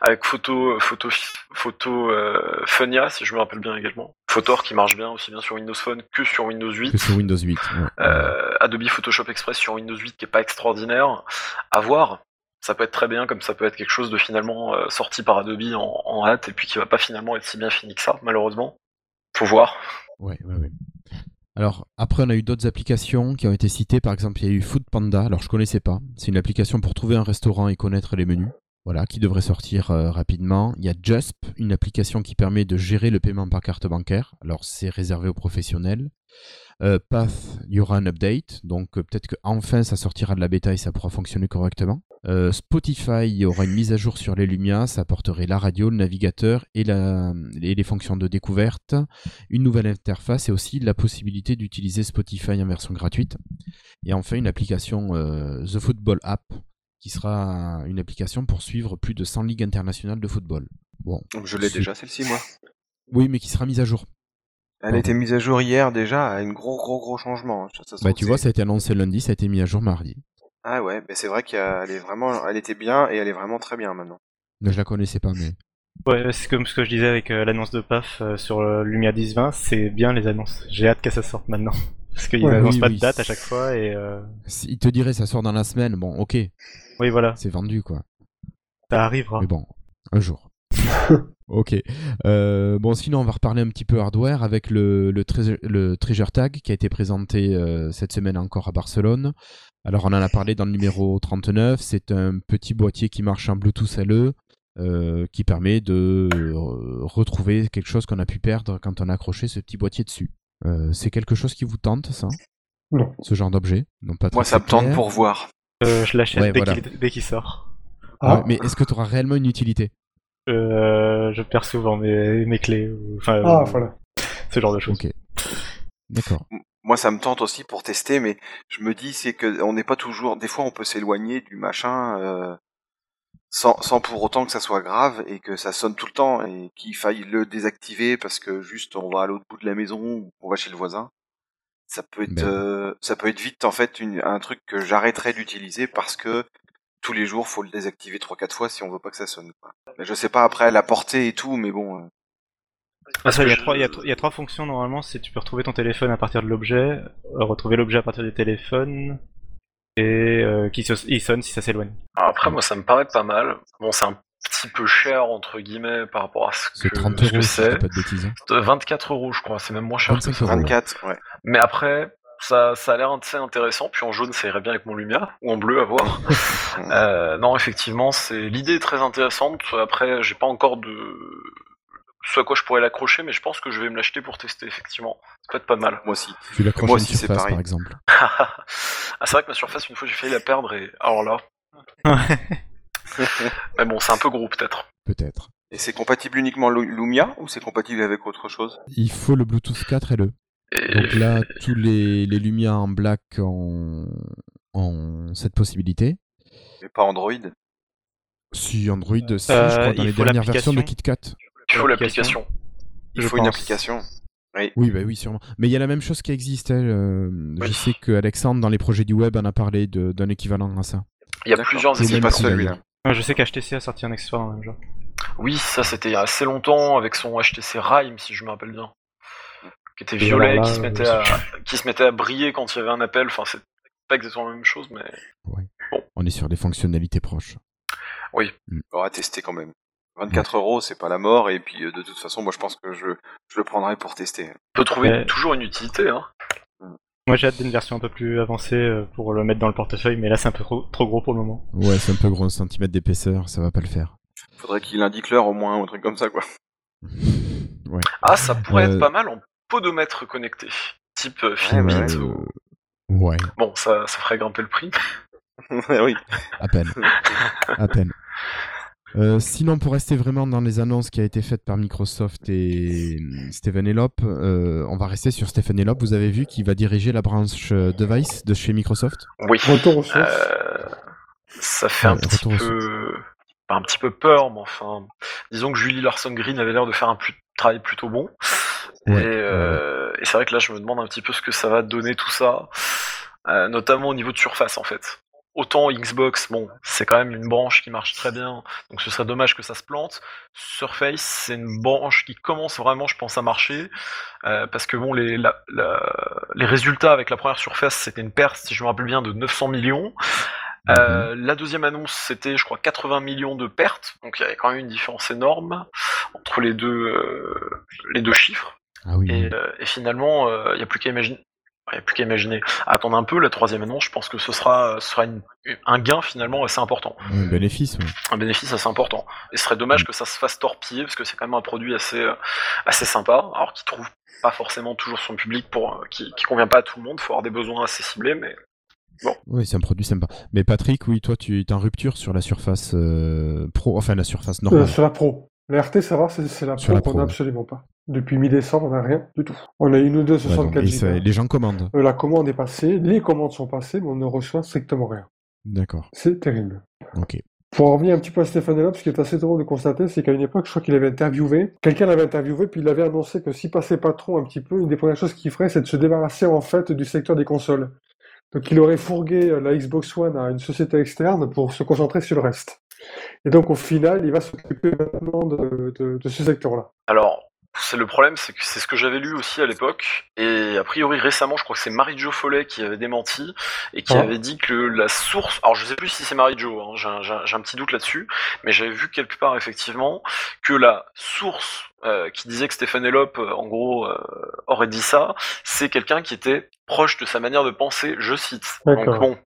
Avec Photo, Photo, Photo euh, Funia, si je me rappelle bien également. Photor qui marche bien aussi bien sur Windows Phone que sur Windows 8. que sur Windows 8. ouais. Euh, Adobe Photoshop Express sur Windows 8 qui est pas extraordinaire. À voir. Ça peut être très bien, comme ça peut être quelque chose de finalement euh, sorti par Adobe en, en hâte et puis qui va pas finalement être si bien fini que ça, malheureusement. Faut voir. Ouais, ouais, ouais. Alors, après, on a eu d'autres applications qui ont été citées. Par exemple, il y a eu Food Panda. Alors, je connaissais pas. C'est une application pour trouver un restaurant et connaître les menus. Voilà, qui devrait sortir euh, rapidement. Il y a Jusp, une application qui permet de gérer le paiement par carte bancaire. Alors, c'est réservé aux professionnels. Euh, Path, il y aura un update. Donc, euh, peut-être qu'enfin, ça sortira de la bêta et ça pourra fonctionner correctement. Euh, Spotify, il y aura une mise à jour sur les Lumia. Ça apporterait la radio, le navigateur et, la, et les fonctions de découverte une nouvelle interface et aussi la possibilité d'utiliser Spotify en version gratuite. Et enfin, une application euh, The Football App qui sera une application pour suivre plus de 100 ligues internationales de football. Bon, Je l'ai déjà celle-ci, moi. oui, mais qui sera mise à jour. Elle a été mise à jour hier déjà, à un gros gros gros changement. Ça, ça, Bah, tu vois, ça a été annoncé lundi, ça a été mis à jour mardi. Ah ouais, mais c'est vrai qu'elle est vraiment, elle était bien et elle est vraiment très bien maintenant. Mais je la connaissais pas, mais Ouais, c'est comme ce que je disais avec euh, l'annonce de PAF euh, sur euh, Lumia 1020, c'est bien les annonces. J'ai hâte que ça sorte maintenant. Parce qu'ils Ouais, annoncent oui, pas oui. de date à chaque fois et euh, il te dirait ça sort dans la semaine. Bon, ok, oui voilà, c'est vendu quoi. ça arrivera. Mais bon, un jour. ok. Euh, bon, sinon, on va reparler un petit peu hardware avec le, le, Treasure- le Treasure Tag qui a été présenté euh, cette semaine encore à Barcelone. Alors, on en a parlé dans le numéro 39. C'est un petit boîtier qui marche en Bluetooth LE. euh, qui permet de euh, retrouver quelque chose qu'on a pu perdre quand on a accroché ce petit boîtier dessus. Euh, c'est quelque chose qui vous tente, ça? Non. Ce genre d'objet? Non, pas Moi, ça me tente pour voir. Euh, je l'achète Ouais, dès voilà. qu'il dès qu'il sort. Ah, Ouais, mais est-ce que tu auras réellement une utilité? Euh, je perds souvent mes, mes clés, enfin ah, euh, voilà. ce genre de choses. Ok. D'accord. Moi, ça me tente aussi pour tester, mais je me dis c'est que on n'est pas toujours. Des fois, on peut s'éloigner du machin euh, sans, sans pour autant que ça soit grave et que ça sonne tout le temps et qu'il faille le désactiver parce que juste on va à l'autre bout de la maison ou on va chez le voisin. Ça peut être, Ben. euh, ça peut être vite en fait une, un truc que j'arrêterai d'utiliser parce que tous les jours faut le désactiver trois quatre fois si on veut pas que ça sonne. Quoi. Mais je sais pas après la portée et tout, mais bon. euh, Il y, a je- trois- il y a tro- il y a trois fonctions normalement, c'est tu peux retrouver ton téléphone à partir de l'objet, euh, retrouver l'objet à partir du téléphone, et euh, qui se- il sonne si ça s'éloigne. Alors après, moi, ça me paraît pas mal. Bon, c'est un petit peu cher, entre guillemets, par rapport à ce C'est que, 30 euros si c'est. pas de bêtises. hein. Euh, 24 euros, je crois. C'est même moins cher que 25 ça. euros. 24, ouais. Mais après, ça, ça a l'air assez intéressant. Puis en jaune, ça irait bien avec mon Lumia. Ou en bleu, à voir. Euh, non, effectivement, c'est l'idée est très intéressante. Après, j'ai pas encore de ce à quoi je pourrais l'accrocher, mais je pense que je vais me l'acheter pour tester. Effectivement, ça peut être pas mal. Moi aussi. Tu l'accroches Moi à une aussi, c'est surface, pareil. par exemple. ah, c'est vrai que ma surface, une fois, j'ai failli la perdre et alors là. Mais bon, c'est un peu gros peut-être. Peut-être. Et c'est compatible uniquement Lu- Lumia ou c'est compatible avec autre chose? Il faut le Bluetooth 4 LE. Et- Donc là, tous les, les Lumia en black ont, ont cette possibilité. Mais pas Android? Si, Android, si, Euh, je crois, dans les dernières versions de. KitKat. Il faut L'application. Il Je faut une application. Oui, bah oui, sûrement. Mais il y a la même chose qui existe. hein, euh, Je Oui. sais que Alexandre, dans les projets du web, en a parlé d'un équivalent à ça. Il y a plusieurs C'est pas celui-là. Ouais, Je sais qu'HTC a sorti un accessoire dans le même genre. Oui, ça c'était il y a assez longtemps avec son HTC Rime, si je me rappelle bien. Qui était Et violet, là, qui, se euh, mettait à, qui se mettait à briller quand il y avait un appel. Enfin, c'est pas exactement la même chose, mais On est sur des fonctionnalités proches. On va tester quand même. 24 euros, c'est pas la mort, et puis euh, de toute façon, moi je pense que je, je le prendrai pour tester. on peut trouver Ouais. toujours une utilité. Hein. Moi j'ai hâte d'une version un peu plus avancée euh, pour le mettre dans le portefeuille, mais là c'est un peu trop, trop gros pour le moment. Ouais, c'est un peu gros, un centimètre d'épaisseur, ça va pas le faire. Faudrait qu'il indique l'heure au moins, ou un truc comme ça, quoi. ouais. Ah, ça pourrait Euh, être pas mal en podomètre connecté. Type euh, Ouais, Fitbit ouais. ou- Ouais, Bon, ça, ça ferait grimper le prix. oui. à peine. à peine. Euh, sinon, pour rester vraiment dans les annonces qui a été faites par Microsoft et euh, Stephen Elop, euh, on va rester sur Stephen Elop. Vous avez vu qu'il va diriger la branche euh, device de chez Microsoft? Oui. Retour aux sources. Euh, ça fait un Ouais, petit peu, pas un petit peu peur, mais enfin, disons que Julie Larson Green avait l'air de faire un plus- travail plutôt bon. Ouais, et euh, et c'est vrai que là, je me demande un petit peu ce que ça va donner tout ça, euh, notamment au niveau de surface en fait. Autant Xbox, bon, c'est quand même une branche qui marche très bien, donc ce serait dommage que ça se plante. Surface, c'est une branche qui commence vraiment, je pense, à marcher, euh, parce que bon, les, la- la- les résultats avec la première Surface, c'était une perte, si je me rappelle bien, de 900 millions. Euh, la deuxième annonce, c'était, je crois, 80 millions de pertes, donc il y avait quand même une différence énorme entre les deux, euh, les deux chiffres. Ah oui. Et, et finalement, il n'y a plus qu'à imaginer. Il y a plus qu'à imaginer. Attendre un peu la troisième annonce, je pense que ce sera, ce sera une- un gain finalement assez important, Un bénéfice, ouais. un bénéfice assez important. Et ce serait dommage que ça se fasse torpiller parce que c'est quand même un produit assez, euh, assez sympa, alors qui trouve pas forcément toujours son public pour, euh, qui, qui convient pas à tout le monde. Faut avoir des besoins assez ciblés, mais Oui, c'est un produit sympa. Mais Patrick, oui, toi, tu es en rupture sur la surface euh, pro, enfin la surface Euh, normale. sur la pro. La RT, ça va, c'est la pro qu'on pro, a ouais. absolument pas. Depuis mi-décembre, on n'a rien du tout. On a une ou deux Ouais, donc, 64 et ça- Go. les gens commandent. Euh, La commande est passée, les commandes sont passées, mais on ne reçoit strictement rien. D'accord. C'est terrible. Ok. Pour en revenir un petit peu à Stéphane Elop, ce qui est assez drôle de constater, c'est qu'à une époque, je crois qu'il avait interviewé, quelqu'un l'avait interviewé, puis il avait annoncé que s'il passait patron un petit peu, une des premières choses qu'il ferait, c'est de se débarrasser en fait du secteur des consoles. Donc il aurait fourgué euh, la Xbox One à une société externe pour se concentrer sur le reste. Et donc au final, il va s'occuper maintenant de, de- de ce secteur-là. Alors, c'est le problème, c'est que c'est ce que j'avais lu aussi à l'époque, et a priori récemment, je crois que c'est Marie-Jo Follet qui avait démenti, et qui Ah. avait dit que la source, alors je sais plus si c'est Marie-Jo, hein, j'ai un, petit doute là-dessus, mais j'avais vu quelque part effectivement que la source euh, qui disait que Stéphane Elop, euh, en gros, euh, aurait dit ça, c'est quelqu'un qui était proche de sa manière de penser, je cite. Donc bon,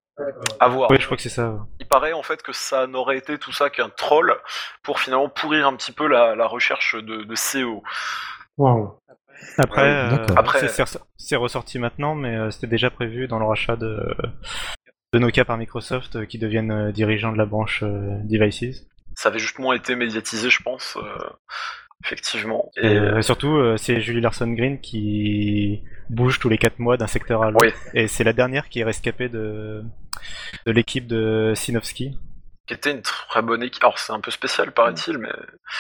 à voir. Oui, je crois que c'est ça. Il paraît en fait que ça n'aurait été tout ça qu'un troll pour finalement pourrir un petit peu la, la recherche de, de E CEO. Waouh. Après, Ouais, euh. Après- c'est- c'est ressor- c'est ressorti maintenant, mais euh, c'était déjà prévu dans le rachat de, de Nokia par Microsoft euh, qui deviennent euh, dirigeants de la branche euh, Devices. Ça avait justement été médiatisé, je pense, euh, effectivement. Et Et euh, surtout, euh, c'est Julie Larson Green qui bouge tous les 4 mois d'un secteur à l'autre. Oui. Et c'est la dernière qui est rescapée de, de l'équipe de Sinovsky. qui était une très bonne équipe. Alors c'est un peu spécial, paraît-il, mais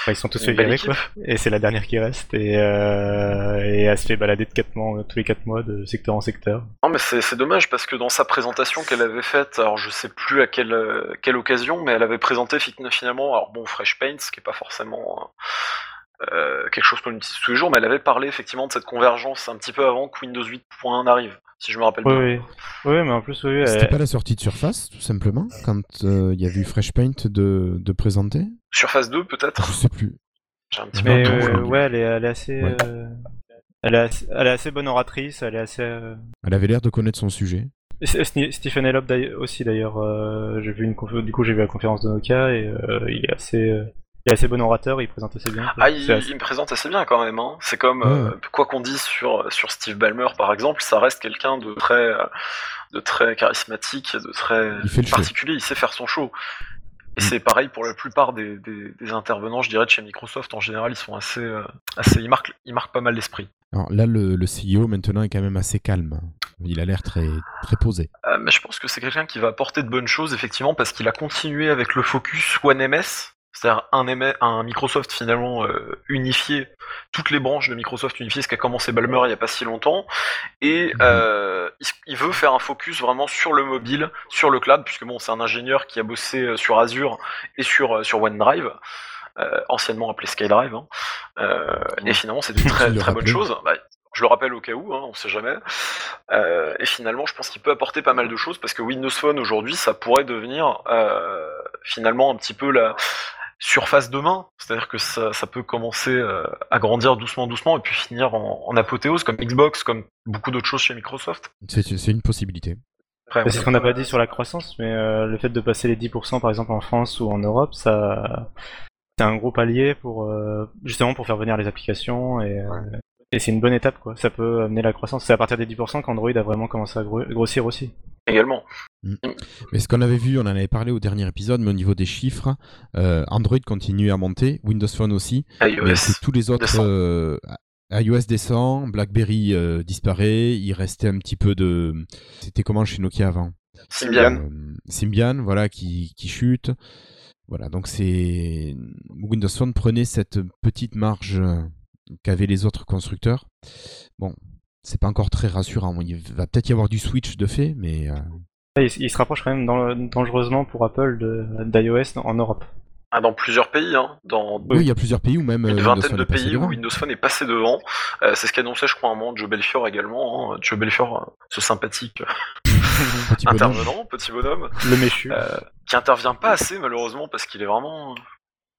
Enfin, ils sont tous équipe. quoi. Et c'est la dernière qui reste. Et, euh, et elle se fait balader de quatre mois, tous les 4 mois de secteur en secteur. non, mais c'est dommage parce que dans sa présentation qu'elle avait faite, alors je sais plus à quelle euh, quelle occasion, mais elle avait présenté fi- finalement, alors bon, Fresh Paint, ce qui est pas forcément euh, quelque chose qu'on utilise tous les jours, mais elle avait parlé effectivement de cette convergence un petit peu avant que Windows 8.1 arrive, si je me rappelle Oui, bien. oui. Oui, mais en plus, oui, C'était elle- pas la sortie de Surface, tout simplement, quand euh, il y a eu Fresh Paint de, de présenter Surface 2 peut-être. Je sais plus. J'ai un petit Mais, peu euh, ouais, elle est, elle est assez. Ouais. euh, Elle est, assez, elle est assez bonne oratrice, elle est assez. euh, Elle avait l'air de connaître son sujet. Stephen Elop d'ailleurs- aussi d'ailleurs, euh, j'ai vu une conf- du coup j'ai vu la conférence de Nokia et euh, il est assez, euh, est assez bon orateur, il présente assez bien. Ah, il, C'est assez- il me présente assez bien quand même. Hein. C'est comme Ouais, euh, quoi qu'on dise sur sur Steve Ballmer par exemple, ça reste quelqu'un de très euh, de très charismatique, de très Il fait le show. particulier. Il sait faire son show. Et c'est pareil pour la plupart des, des- des intervenants, je dirais, de chez Microsoft. En général, ils sont assez, euh, assez ils, marquent, ils marquent pas mal l'esprit. Alors là, le, le CEO maintenant est quand même assez calme. Il a l'air très, très posé. Euh, mais je pense que c'est quelqu'un qui va apporter de bonnes choses, effectivement, parce qu'il a continué avec le focus One MS, c'est-à-dire un, Microsoft finalement euh, unifié, toutes les branches de Microsoft unifiées, ce qui a commencé Balmer il n'y a pas si longtemps, et Mhm. euh, il, veut faire un focus vraiment sur le mobile, sur le cloud, puisque bon, c'est un ingénieur qui a bossé euh, sur Azure et sur, sur OneDrive. euh, anciennement appelé SkyDrive, hein. Et finalement c'est une très très bonne chose. Bah, je le rappelle au cas où, hein, on sait jamais. Euh, et finalement, je pense qu'il peut apporter pas mal de choses parce que Windows Phone aujourd'hui, ça pourrait devenir euh, finalement un petit peu la surface de main. C'est-à-dire que ça, ça peut commencer euh, à grandir doucement, doucement et puis finir en, en apothéose comme Xbox, comme beaucoup d'autres choses chez Microsoft. C'est une possibilité. C'est ce on- qu'on n'a pas dit sur la croissance, mais euh, le fait de passer les 10% par exemple en France ou en Europe, ça, c'est un gros palier pour euh, justement pour faire venir les applications et, euh, et c'est une bonne étape quoi. Ça peut amener la croissance. C'est à partir des 10% qu'Android a vraiment commencé à gro- grossir aussi. Également. Mais ce qu'on avait vu, on en avait parlé au dernier épisode, mais au niveau des chiffres, euh, Android continue à monter, Windows Phone aussi, iOS. mais c'est tous les autres. descend. euh, iOS descend, BlackBerry euh, disparaît, il restait un petit peu de. C'était comment chez Nokia avant? Symbian. Symbian, voilà, qui, qui chute. Voilà, donc c'est. Windows Phone prenait cette petite marge qu'avaient les autres constructeurs. Bon, c'est pas encore très rassurant. Il va peut-être y avoir du switch de fait, mais. euh, Il, il se rapproche quand même dan- dangereusement pour Apple d'iOS en Europe. Ah, dans plusieurs pays, hein, dans Oui, il y a plusieurs pays où même euh, une vingtaine Phone de pays où. Windows Phone est passé devant. Euh, c'est ce qu'annonçait, je crois, à un moment Joe Belfior également. hein. Joe Belfior, ce sympathique Petit bonhomme. intervenant, petit bonhomme, Le méchu. euh, qui intervient pas assez malheureusement parce qu'il est vraiment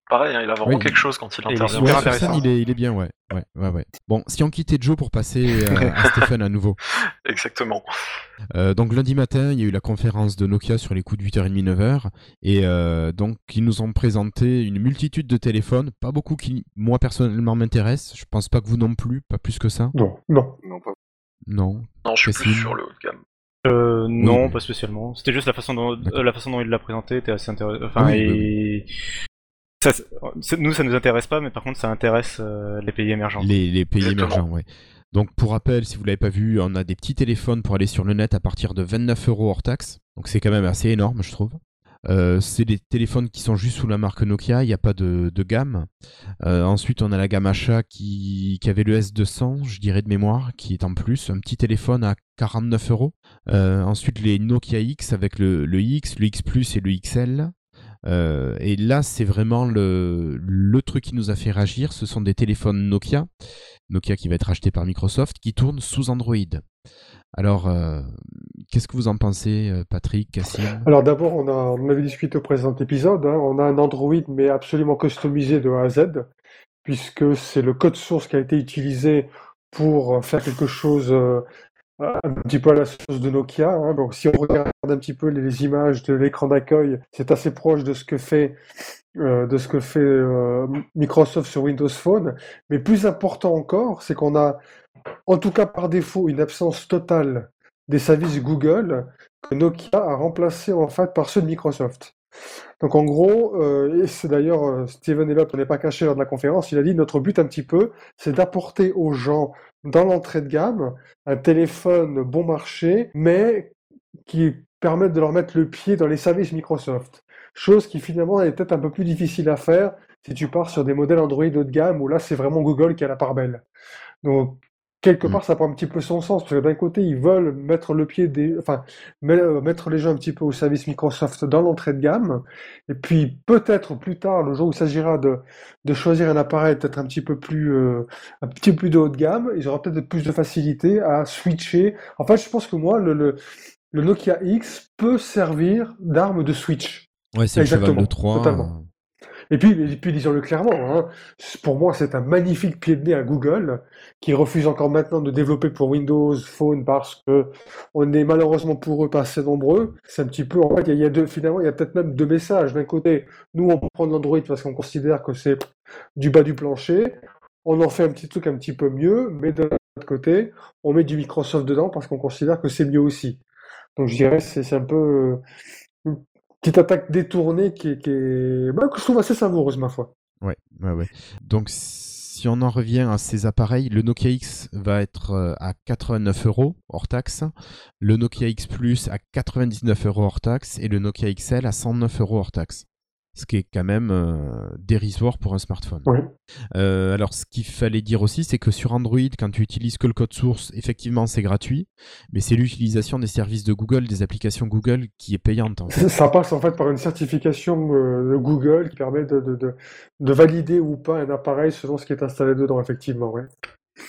pareil. hein, il a vraiment Oui. quelque chose quand il Et il est intervient. Ouais, super sur scène, intéressant. il est, il est bien, ouais. ouais, ouais, ouais. Bon, si on quittait Joe pour passer euh, à Stéphane à nouveau. Exactement. Euh, donc lundi matin, il y a eu la conférence de Nokia sur les coups de 8h30, 9h. Et euh, donc, ils nous ont présenté une multitude de téléphones. Pas beaucoup qui, moi, personnellement, m'intéressent. Je pense pas que vous non plus, pas plus que ça. Non, non. Non, pas- Non. Non, je suis plus sur le haut de gamme. Euh, non, mais- pas spécialement. C'était juste la façon dont euh, la façon dont il l'a présenté était assez intéressante. Enfin, Oui, et... Ça, c'est- nous, ça nous intéresse pas, mais par contre, ça intéresse euh, les pays émergents. Les, les pays Exactement. émergents, ouais. Donc, pour rappel, si vous l'avez pas vu, on a des petits téléphones pour aller sur le net à partir de 29 euros hors taxe. Donc, c'est quand même assez énorme, je trouve. Euh, c'est des téléphones qui sont juste sous la marque Nokia, il n'y a pas de, de gamme. Euh, ensuite, on a la gamme achat qui, qui avait le S200, je dirais de mémoire, qui est en plus, un petit téléphone à 49 euros. Ensuite, les Nokia X avec le, le X, le X Plus et le XL. Euh, et là, c'est vraiment le, le truc qui nous a fait réagir. Ce sont des téléphones Nokia, Nokia qui va être acheté par Microsoft, qui tournent sous Android. Alors, euh, qu'est-ce que vous en pensez, euh, Patrick, Alors d'abord, on, on avait discuté au précédent épisode, hein, on a un Android mais absolument customisé de A à Z, puisque c'est le code source qui a été utilisé pour faire quelque chose un petit peu à la sauce de Nokia. hein. Donc si on regarde un petit peu les, images de l'écran d'accueil, c'est assez proche de ce que fait, euh, de ce que fait euh, Microsoft sur Windows Phone. Mais plus important encore, c'est qu'on a, en tout cas par défaut, une absence totale des services Google que Nokia a remplacé en fait par ceux de Microsoft. Donc en gros, euh, et c'est d'ailleurs euh, Steven on n'est pas caché lors de la conférence, il a dit notre but un petit peu, c'est d'apporter aux gens dans l'entrée de gamme un téléphone bon marché, mais qui permette de leur mettre le pied dans les services Microsoft. Chose qui finalement est peut-être un peu plus difficile à faire si tu pars sur des modèles Android haut de gamme où là c'est vraiment Google qui a la part belle. Donc quelque Mm. part ça prend un petit peu son sens parce que d'un côté ils veulent mettre le pied des, enfin euh, mettre les gens un petit peu au service Microsoft dans l'entrée de gamme et puis peut-être plus tard le jour où il s'agira de de choisir un appareil peut-être un petit peu plus euh, un petit peu plus de haut de gamme, ils auront peut-être plus de facilité à switcher. En fait, je pense que moi le, le le Nokia X peut servir d'arme de switch. Ouais, c'est le cheval de Troie. totalement. Et puis, disons-le clairement, hein, pour moi, c'est un magnifique pied de nez à Google, qui refuse encore maintenant de développer pour Windows Phone parce que on est malheureusement pour eux pas assez nombreux. C'est un petit peu, en fait, il y a, deux, finalement, il y a peut-être même deux messages. D'un côté, nous, on prend l'Android parce qu'on considère que c'est du bas du plancher. On en fait un petit truc un petit peu mieux, mais de l'autre côté, on met du Microsoft dedans parce qu'on considère que c'est mieux aussi. Donc, je dirais, c'est un peu, petite attaque détournée qui est, bah, que je trouve assez savoureuse, ma foi. Ouais, ouais, ouais. Donc, si on en revient à ces appareils, le Nokia X va être euh, à 89 euros hors taxe, le Nokia X Plus à 99 euros hors taxe et le Nokia XL à 109 euros hors taxe. Ce qui est quand même euh, dérisoire pour un smartphone. Oui. Euh, alors, ce qu'il fallait dire aussi, c'est que sur Android, quand tu utilises que le code source, effectivement, c'est gratuit, mais c'est l'utilisation des services de Google, des applications Google, qui est payante. En fait. Ça passe en fait par une certification euh, de Google qui permet de, de, de, de valider ou pas un appareil selon ce qui est installé dedans, effectivement.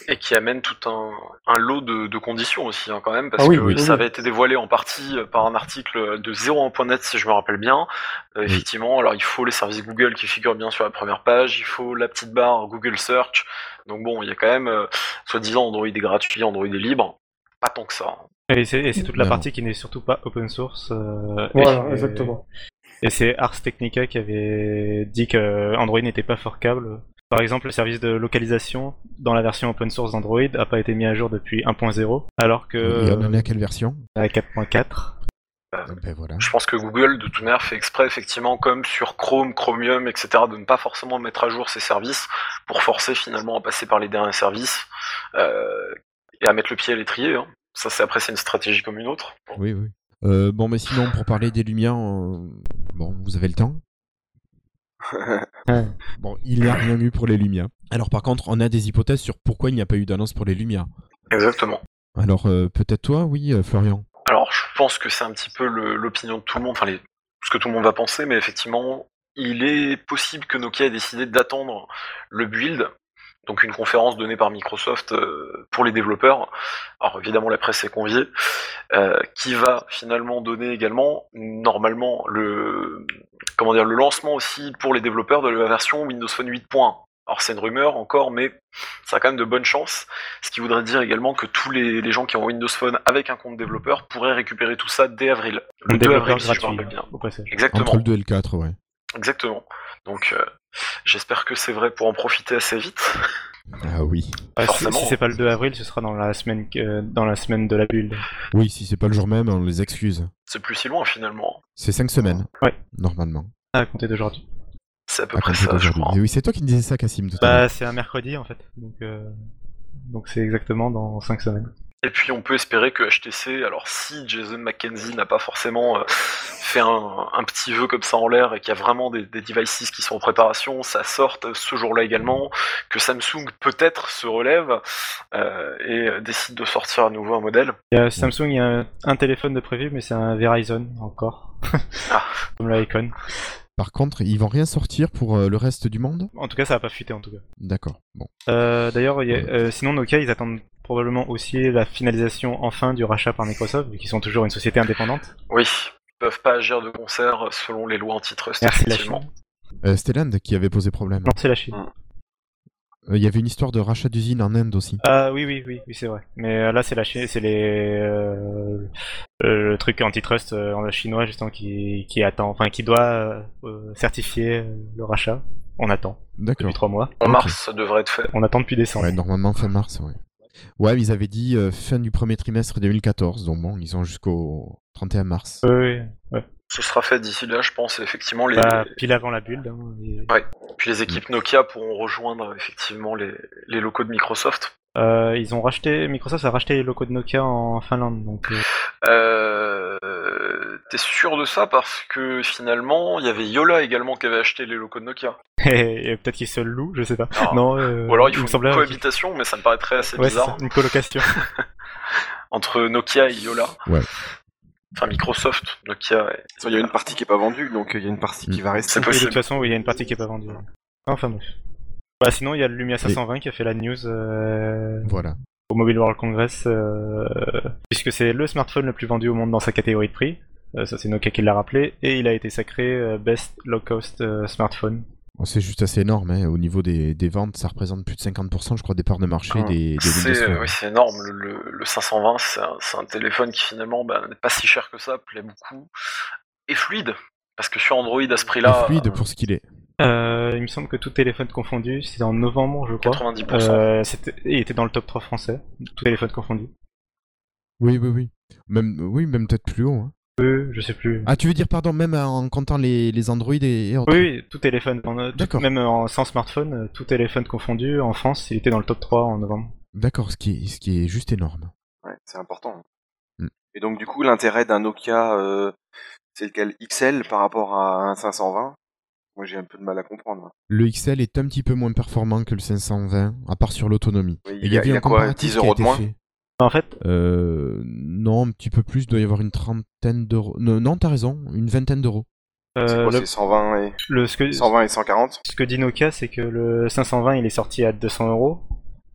Et qui amène tout un, un lot de, de conditions aussi, hein, quand même, parce Ah oui, que oui, ça oui. avait été dévoilé en partie euh, par un article de 01.net, si je me rappelle bien. Euh, effectivement, alors il faut les services Google qui figurent bien sur la première page, il faut la petite barre Google Search. Donc bon, il y a quand même, euh, soi-disant, Android est gratuit, Android est libre. Pas tant que ça. hein. Et c'est et c'est toute la Non. partie qui n'est surtout pas open source. euh, Voilà, et- exactement. Et c'est Ars Technica qui avait dit que Android n'était pas forkable. Par exemple, le service de localisation dans la version open source d'Android n'a pas été mis à jour depuis 1.0, alors que Et on en est à quelle version? à 4.4. Ben voilà. Je pense que Google, de toute manière, fait exprès, effectivement, comme sur Chrome, Chromium, etc., de ne pas forcément mettre à jour ses services pour forcer finalement à passer par les derniers services euh, et à mettre le pied à l'étrier. hein. Ça, c'est après, c'est une stratégie comme une autre. Oui, oui. Euh, bon, mais sinon, pour parler des Lumières, euh, bon, vous avez le temps Bon, il n'y a rien eu pour les Lumières. Alors, par contre, on a des hypothèses sur pourquoi il n'y a pas eu d'annonce pour les Lumières. Exactement. Alors, euh, peut-être toi, oui, euh, Florian Alors, je pense que c'est un petit peu l'opinion de tout le monde, enfin, les- ce que tout le monde va penser, mais effectivement, il est possible que Nokia ait décidé d'attendre le build, donc une conférence donnée par Microsoft euh, pour les développeurs. Alors, évidemment, la presse est conviée, euh, qui va finalement donner également, normalement, le, comment dire, le lancement aussi pour les développeurs de la version Windows Phone 8.1. Alors c'est une rumeur encore, mais ça a quand même de bonnes chances. Ce qui voudrait dire également que tous les, les gens qui ont Windows Phone avec un compte développeur pourraient récupérer tout ça dès avril. Le Un 2 développeur avril, si je me rappelle bien. au passage. Exactement, Entre le 2 et le 4, ouais. exactement. Donc euh, j'espère que c'est vrai pour en profiter assez vite. Ah oui. Ah, si Forcément. si c'est pas le 2 avril, ce sera dans la semaine, que- dans la semaine de la bulle. Oui, si c'est pas le jour même, on les excuse. C'est plus si loin finalement. C'est 5 semaines, Ouais. normalement, À compter d'aujourd'hui. C'est à peu à près compter ça, je d'aujourd'hui. crois. Et Oui, c'est toi qui me disais ça, Cassim, tout à l'heure. Bah, c'est un mercredi en fait. Donc, euh, donc c'est exactement dans 5 semaines. Et puis on peut espérer que HTC, alors si Jason McKenzie n'a pas forcément euh, fait un, un petit vœu comme ça en l'air et qu'il y a vraiment des, des devices qui sont en préparation, ça sorte ce jour-là également, que Samsung peut-être se relève euh, et décide de sortir à nouveau un modèle. Il y a Samsung, il y a un, un téléphone de prévu, mais c'est un Verizon encore. Ah. Comme l'Icon. Par contre, ils vont rien sortir pour euh, le reste du monde? En tout cas, ça va pas fuiter en tout cas. D'accord. Bon. Euh, D'ailleurs, euh, sinon Nokia, ils attendent probablement aussi la finalisation enfin du rachat par Microsoft, vu qu'ils sont toujours une société indépendante. Oui, ils peuvent pas agir de concert selon les lois antitrust, Merci la effectivement. Chine. Euh, qui avait posé problème. Non, c'est la Chine. Euh, Il y avait une histoire de rachat d'usine en Inde aussi. Ah oui, oui, oui, oui, c'est vrai. Mais euh, là, c'est la Chine, c'est les euh, le truc antitrust euh, en chinois justement qui, qui attend, enfin qui doit certifier le rachat. On attend D'accord. depuis trois mois. En mars, ça devrait être fait. On attend depuis décembre. Ouais, normalement fin mars, ouais. Ouais, mais ils avaient dit euh, fin du premier trimestre 2014, donc bon, ils ont jusqu'au 31 mars. Oui, oui, ouais. Ce sera fait d'ici là, je pense, effectivement. Les... Bah, pile avant la bulle. hein, et- Puis les équipes Nokia pourront rejoindre effectivement les, les locaux de Microsoft. Euh, ils ont racheté, Microsoft a racheté les locaux de Nokia en Finlande, donc euh, Euh, T'es sûr de ça parce que finalement, il y avait Yola également qui avait acheté les locaux de Nokia. et, peut-être qu'ils se louent, je sais pas. Ah. Non. euh, Ou alors il il faut une cohabitation, mais ça me paraîtrait assez Ouais, bizarre une colocation. entre Nokia et Yola. Ouais. Enfin Microsoft, Nokia. Et... Il y a une partie qui est pas vendue, donc il y a une partie qui va rester. C'est Et de toute façon, oui, il y a une partie qui est pas vendue. Enfin bref. Bah sinon, il y a le Lumia 520 qui a fait la news euh, Voilà. au Mobile World Congress, euh, puisque c'est le smartphone le plus vendu au monde dans sa catégorie de prix. Euh, ça, c'est Nokia qui l'a rappelé, et il a été sacré euh, Best Low Cost euh, Smartphone. Bon, c'est juste assez énorme, hein. au niveau des, des ventes, ça représente plus de 50% je crois des parts de marché Ah, des, des C'est oui, c'est énorme. Le, le- le 520, c'est un, c'est un téléphone qui finalement bah, n'est pas si cher que ça, plaît beaucoup, et fluide. Parce que sur Android à ce Et prix-là, fluide pour ce qu'il est. Euh, il me semble que tout téléphone confondu, c'était en novembre, je crois. 90%. Euh, c'était- il était dans le top 3 français, tout téléphone confondu. Oui, oui, oui. Même, oui, même peut-être plus haut. hein. Euh, je sais plus. Ah, tu veux dire, pardon, même en comptant les, les Android et, et autres Oui, oui, tout téléphone. en- tout- D'accord. Même en, sans smartphone, euh, tout téléphone confondu, en France, il était dans le top 3 en novembre. D'accord, ce qui, est, ce qui est juste énorme. Ouais, c'est important. Mm. Et donc du coup, l'intérêt d'un Nokia, euh, c'est lequel? XL par rapport à un 520 Moi, j'ai un peu de mal à comprendre. Le XL est un petit peu moins performant que le 520, à part sur l'autonomie. Oui, il y a- il y a un quoi, comparatif 10 qui a euros été de moins fait. En fait, Euh, non, un petit peu plus, il doit y avoir une trentaine d'euros. Non, non, t'as raison, une vingtaine d'euros. euh, C'est quoi le, C'est 120 et le- ce, que, 120 et 140 ce que dit Nokia, c'est que le 520, il est sorti à 200 euros,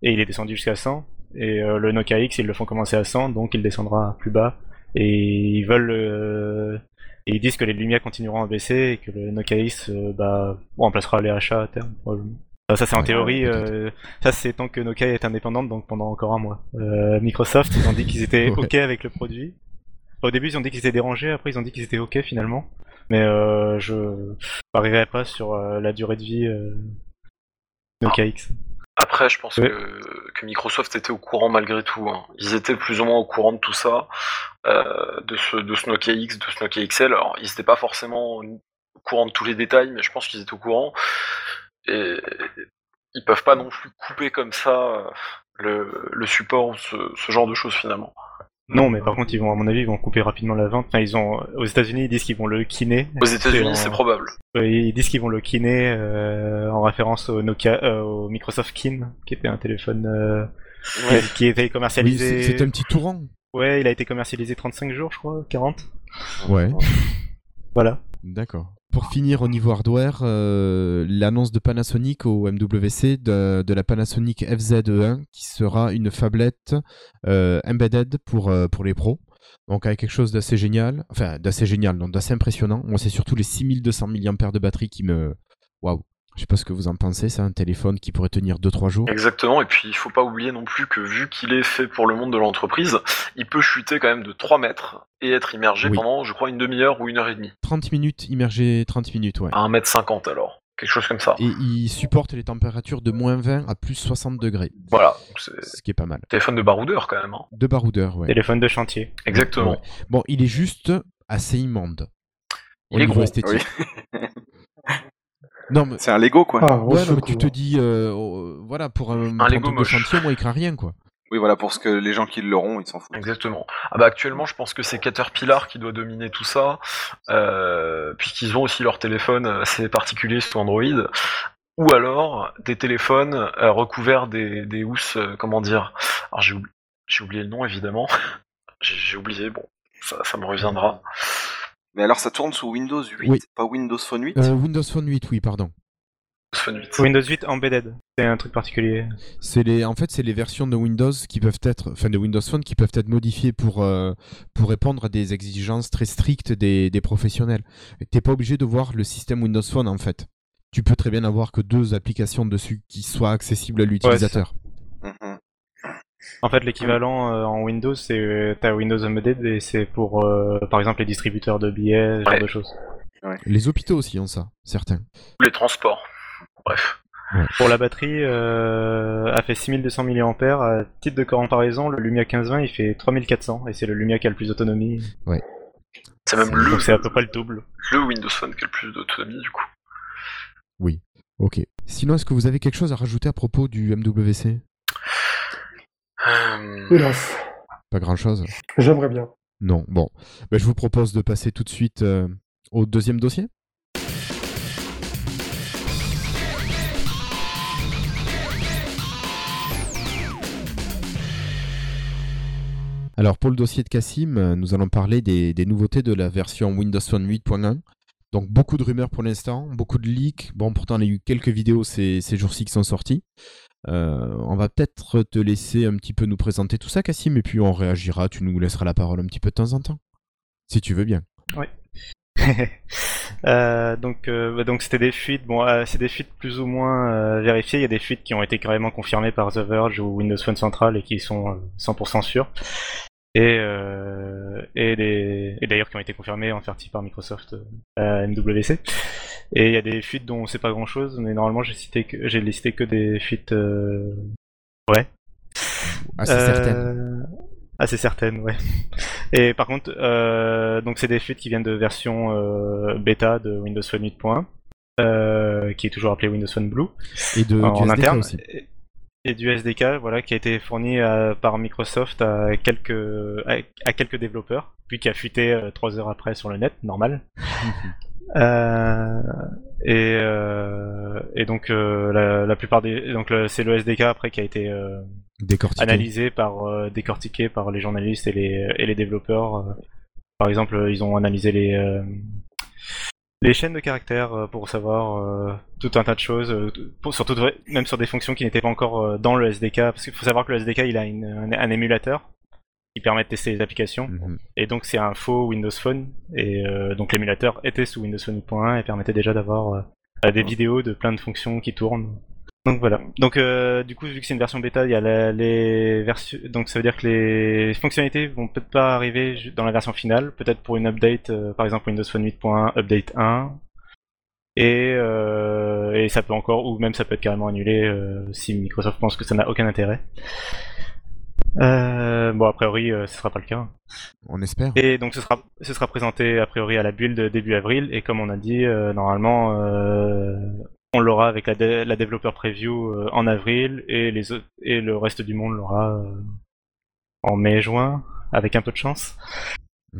et il est descendu jusqu'à 100, et euh, le Nokia X, ils le font commencer à 100, donc il descendra plus bas, et ils veulent... et ils disent que les Lumia continueront à baisser, et que le Nokia X euh, bah, remplacera les achats à terme, probablement. Ça, ça, c'est en Ouais, théorie, euh, ça c'est tant que Nokia est indépendante, donc pendant encore un mois. Euh, Microsoft, ils ont dit qu'ils étaient Ouais. ok avec le produit. Au début, ils ont dit qu'ils étaient dérangés, après ils ont dit qu'ils étaient ok finalement. Mais euh, je parierais pas sur euh, la durée de vie euh, Nokia X. Après, je pense Ouais. que, que Microsoft était au courant malgré tout. hein. Ils étaient plus ou moins au courant de tout ça, euh, de, ce, de ce Nokia X, de ce Nokia XL. Alors, ils n'étaient pas forcément au courant de tous les détails, mais je pense qu'ils étaient au courant. Et ils peuvent pas non plus couper comme ça euh, le, le support ou ce, ce genre de choses finalement. Non, mais par contre, ils vont, à mon avis, ils vont couper rapidement la vente. Enfin, ils ont, aux États-Unis, ils disent qu'ils vont le kiné. Aux États-Unis, en- c'est probable. Ils disent qu'ils vont le kiné euh, en référence au Nokia, euh, au Microsoft Kin, qui était un téléphone euh, Ouais. qui, était commercialisé. c'est c'est un petit tourant. Ouais, il a été commercialisé 35 jours, je crois, 40. Ouais. Voilà. D'accord. Pour finir au niveau hardware, euh, l'annonce de Panasonic au MWC de, de la Panasonic FZ1 qui sera une phablette euh, embedded pour, euh, pour les pros. Donc avec quelque chose d'assez génial, enfin d'assez génial, non, d'assez impressionnant. Moi c'est surtout les 6200 mAh de batterie qui me... Waouh Je sais pas ce que vous en pensez, c'est un téléphone qui pourrait tenir 2-3 jours. Exactement, et puis il faut pas oublier non plus que vu qu'il est fait pour le monde de l'entreprise, il peut chuter quand même de 3 mètres et être immergé Oui. pendant, je crois, une demi-heure ou une heure et demie. 30 minutes immergé, 30 minutes, ouais. À 1 mètre 50 alors, quelque chose comme ça. Et il supporte les températures de moins 20 à plus 60 degrés, Voilà, ce qui est pas mal. téléphone de baroudeur quand même. hein. De baroudeur, ouais. Téléphone de chantier. Exactement. Ouais. Bon, il est juste assez immonde. Au Il est niveau gros, esthétique. Non, mais C'est un Lego, quoi. Ah, ouais, au non, mais tu te dis, euh, euh, voilà, pour un, pour Lego moche. chantier, moi, il craint rien, quoi. Oui, voilà, pour ce que les gens qui l'auront, ils s'en foutent. Exactement. Ah bah actuellement, je pense que c'est Caterpillar qui doit dominer tout ça, euh, puisqu'ils ont aussi leur téléphone assez particulier sous Android, ou alors des téléphones euh, recouverts des, des housses, euh, comment dire? Alors j'ai oubli- j'ai oublié le nom évidemment, j'ai j'ai oublié. Bon, ça, ça me reviendra. Mais alors, ça tourne sous Windows 8, Oui. pas Windows Phone 8 Euh, Windows Phone 8, oui, pardon. Phone 8. Windows 8 embedded. C'est un truc particulier. C'est les, en fait, c'est les versions de Windows qui peuvent être, enfin de Windows Phone qui peuvent être modifiées pour, euh, pour répondre à des exigences très strictes des, des professionnels. T'es pas obligé de voir le système Windows Phone en fait. Tu peux très bien avoir que deux applications dessus qui soient accessibles à l'utilisateur. En fait, l'équivalent euh, en Windows, c'est euh, t'as Windows Embedded et c'est pour, euh, par exemple, les distributeurs de billets, ce Ouais. genre de choses. les hôpitaux aussi ont ça, certains. Les transports. Bref. Pour la batterie, euh, elle fait 6200 mAh. À titre de comparaison, le Lumia 1520, il fait 3400 et c'est le Lumia qui a le plus d'autonomie. C'est même le, Donc c'est à peu près le double. le Windows Phone qui a le plus d'autonomie du coup. Ok. Sinon, est-ce que vous avez quelque chose à rajouter à propos du MWC Hélas, Pas grand-chose. j'aimerais bien. Non. Bon, Ben, je vous propose de passer tout de suite euh, au deuxième dossier. Alors pour le dossier de Cassim, euh, nous allons parler des, des nouveautés de la version Windows Phone 8.1. Donc beaucoup de rumeurs pour l'instant, beaucoup de leaks. Bon, pourtant y a eu quelques vidéos ces, ces jours-ci qui sont sorties. Euh, on va peut-être te laisser un petit peu nous présenter tout ça, Cassim, et puis on réagira. Tu nous laisseras la parole un petit peu de temps en temps, si tu veux bien. Euh, donc, euh, bah, donc c'était des fuites. Bon, c'est des fuites plus ou moins vérifiées. Il y a des fuites qui ont été carrément confirmées par The Verge ou Windows Phone Central et qui sont euh, 100% sûres. Et, euh, et, des- et d'ailleurs qui ont été confirmées en partie par Microsoft euh, à MWC. Et il y a des fuites dont on sait pas grand chose, mais normalement j'ai cité que j'ai listé que des fuites euh, vraies. Assez Euh, certaine. Assez certaines, ouais. Et par contre, euh, donc c'est des fuites qui viennent de version euh, bêta de Windows Phone 8.1, euh, qui est toujours appelé Windows Phone Blue Et de, en interne. aussi. Et, et du SDK, voilà, qui a été fourni à- par Microsoft à quelques à, à quelques développeurs, puis qui a fuité euh, trois heures après sur le net, normal. Euh, et, euh, et donc euh, la, la plupart des donc c'est le SDK après qui a été euh, Décortiqué. analysé par euh, décortiqué par les journalistes et les et les développeurs. euh. Par exemple, ils ont analysé les euh, les chaînes de caractères euh, pour savoir euh, tout un tas de choses, euh, pour- surtout même sur des fonctions qui n'étaient pas encore euh, dans le SDK, parce qu'il faut savoir que le SDK il a une- un, un émulateur qui permet de tester les applications. Mhm. Et donc c'est un faux Windows Phone. Et donc l'émulateur était sous Windows Phone 8.1 et permettait déjà d'avoir des vidéos de plein de fonctions qui tournent. Donc voilà. Donc euh, du coup vu que c'est une version bêta, il y a la- les versions. Donc ça veut dire que les fonctionnalités vont peut-être pas arriver dans la version finale. Peut-être pour une update, euh, par exemple Windows Phone 8.1 update 1. Et, euh, et ça peut encore, ou même ça peut être carrément annulé euh, si Microsoft pense que ça n'a aucun intérêt. Euh, bon, a priori, ce sera pas le cas. On espère. Et donc ce sera, ce sera présenté a priori à la build début avril et comme on a dit, euh, normalement euh, on l'aura avec la, dé- la développeur preview euh, en avril et, les autres, et le reste du monde l'aura euh, en mai-juin avec un peu de chance.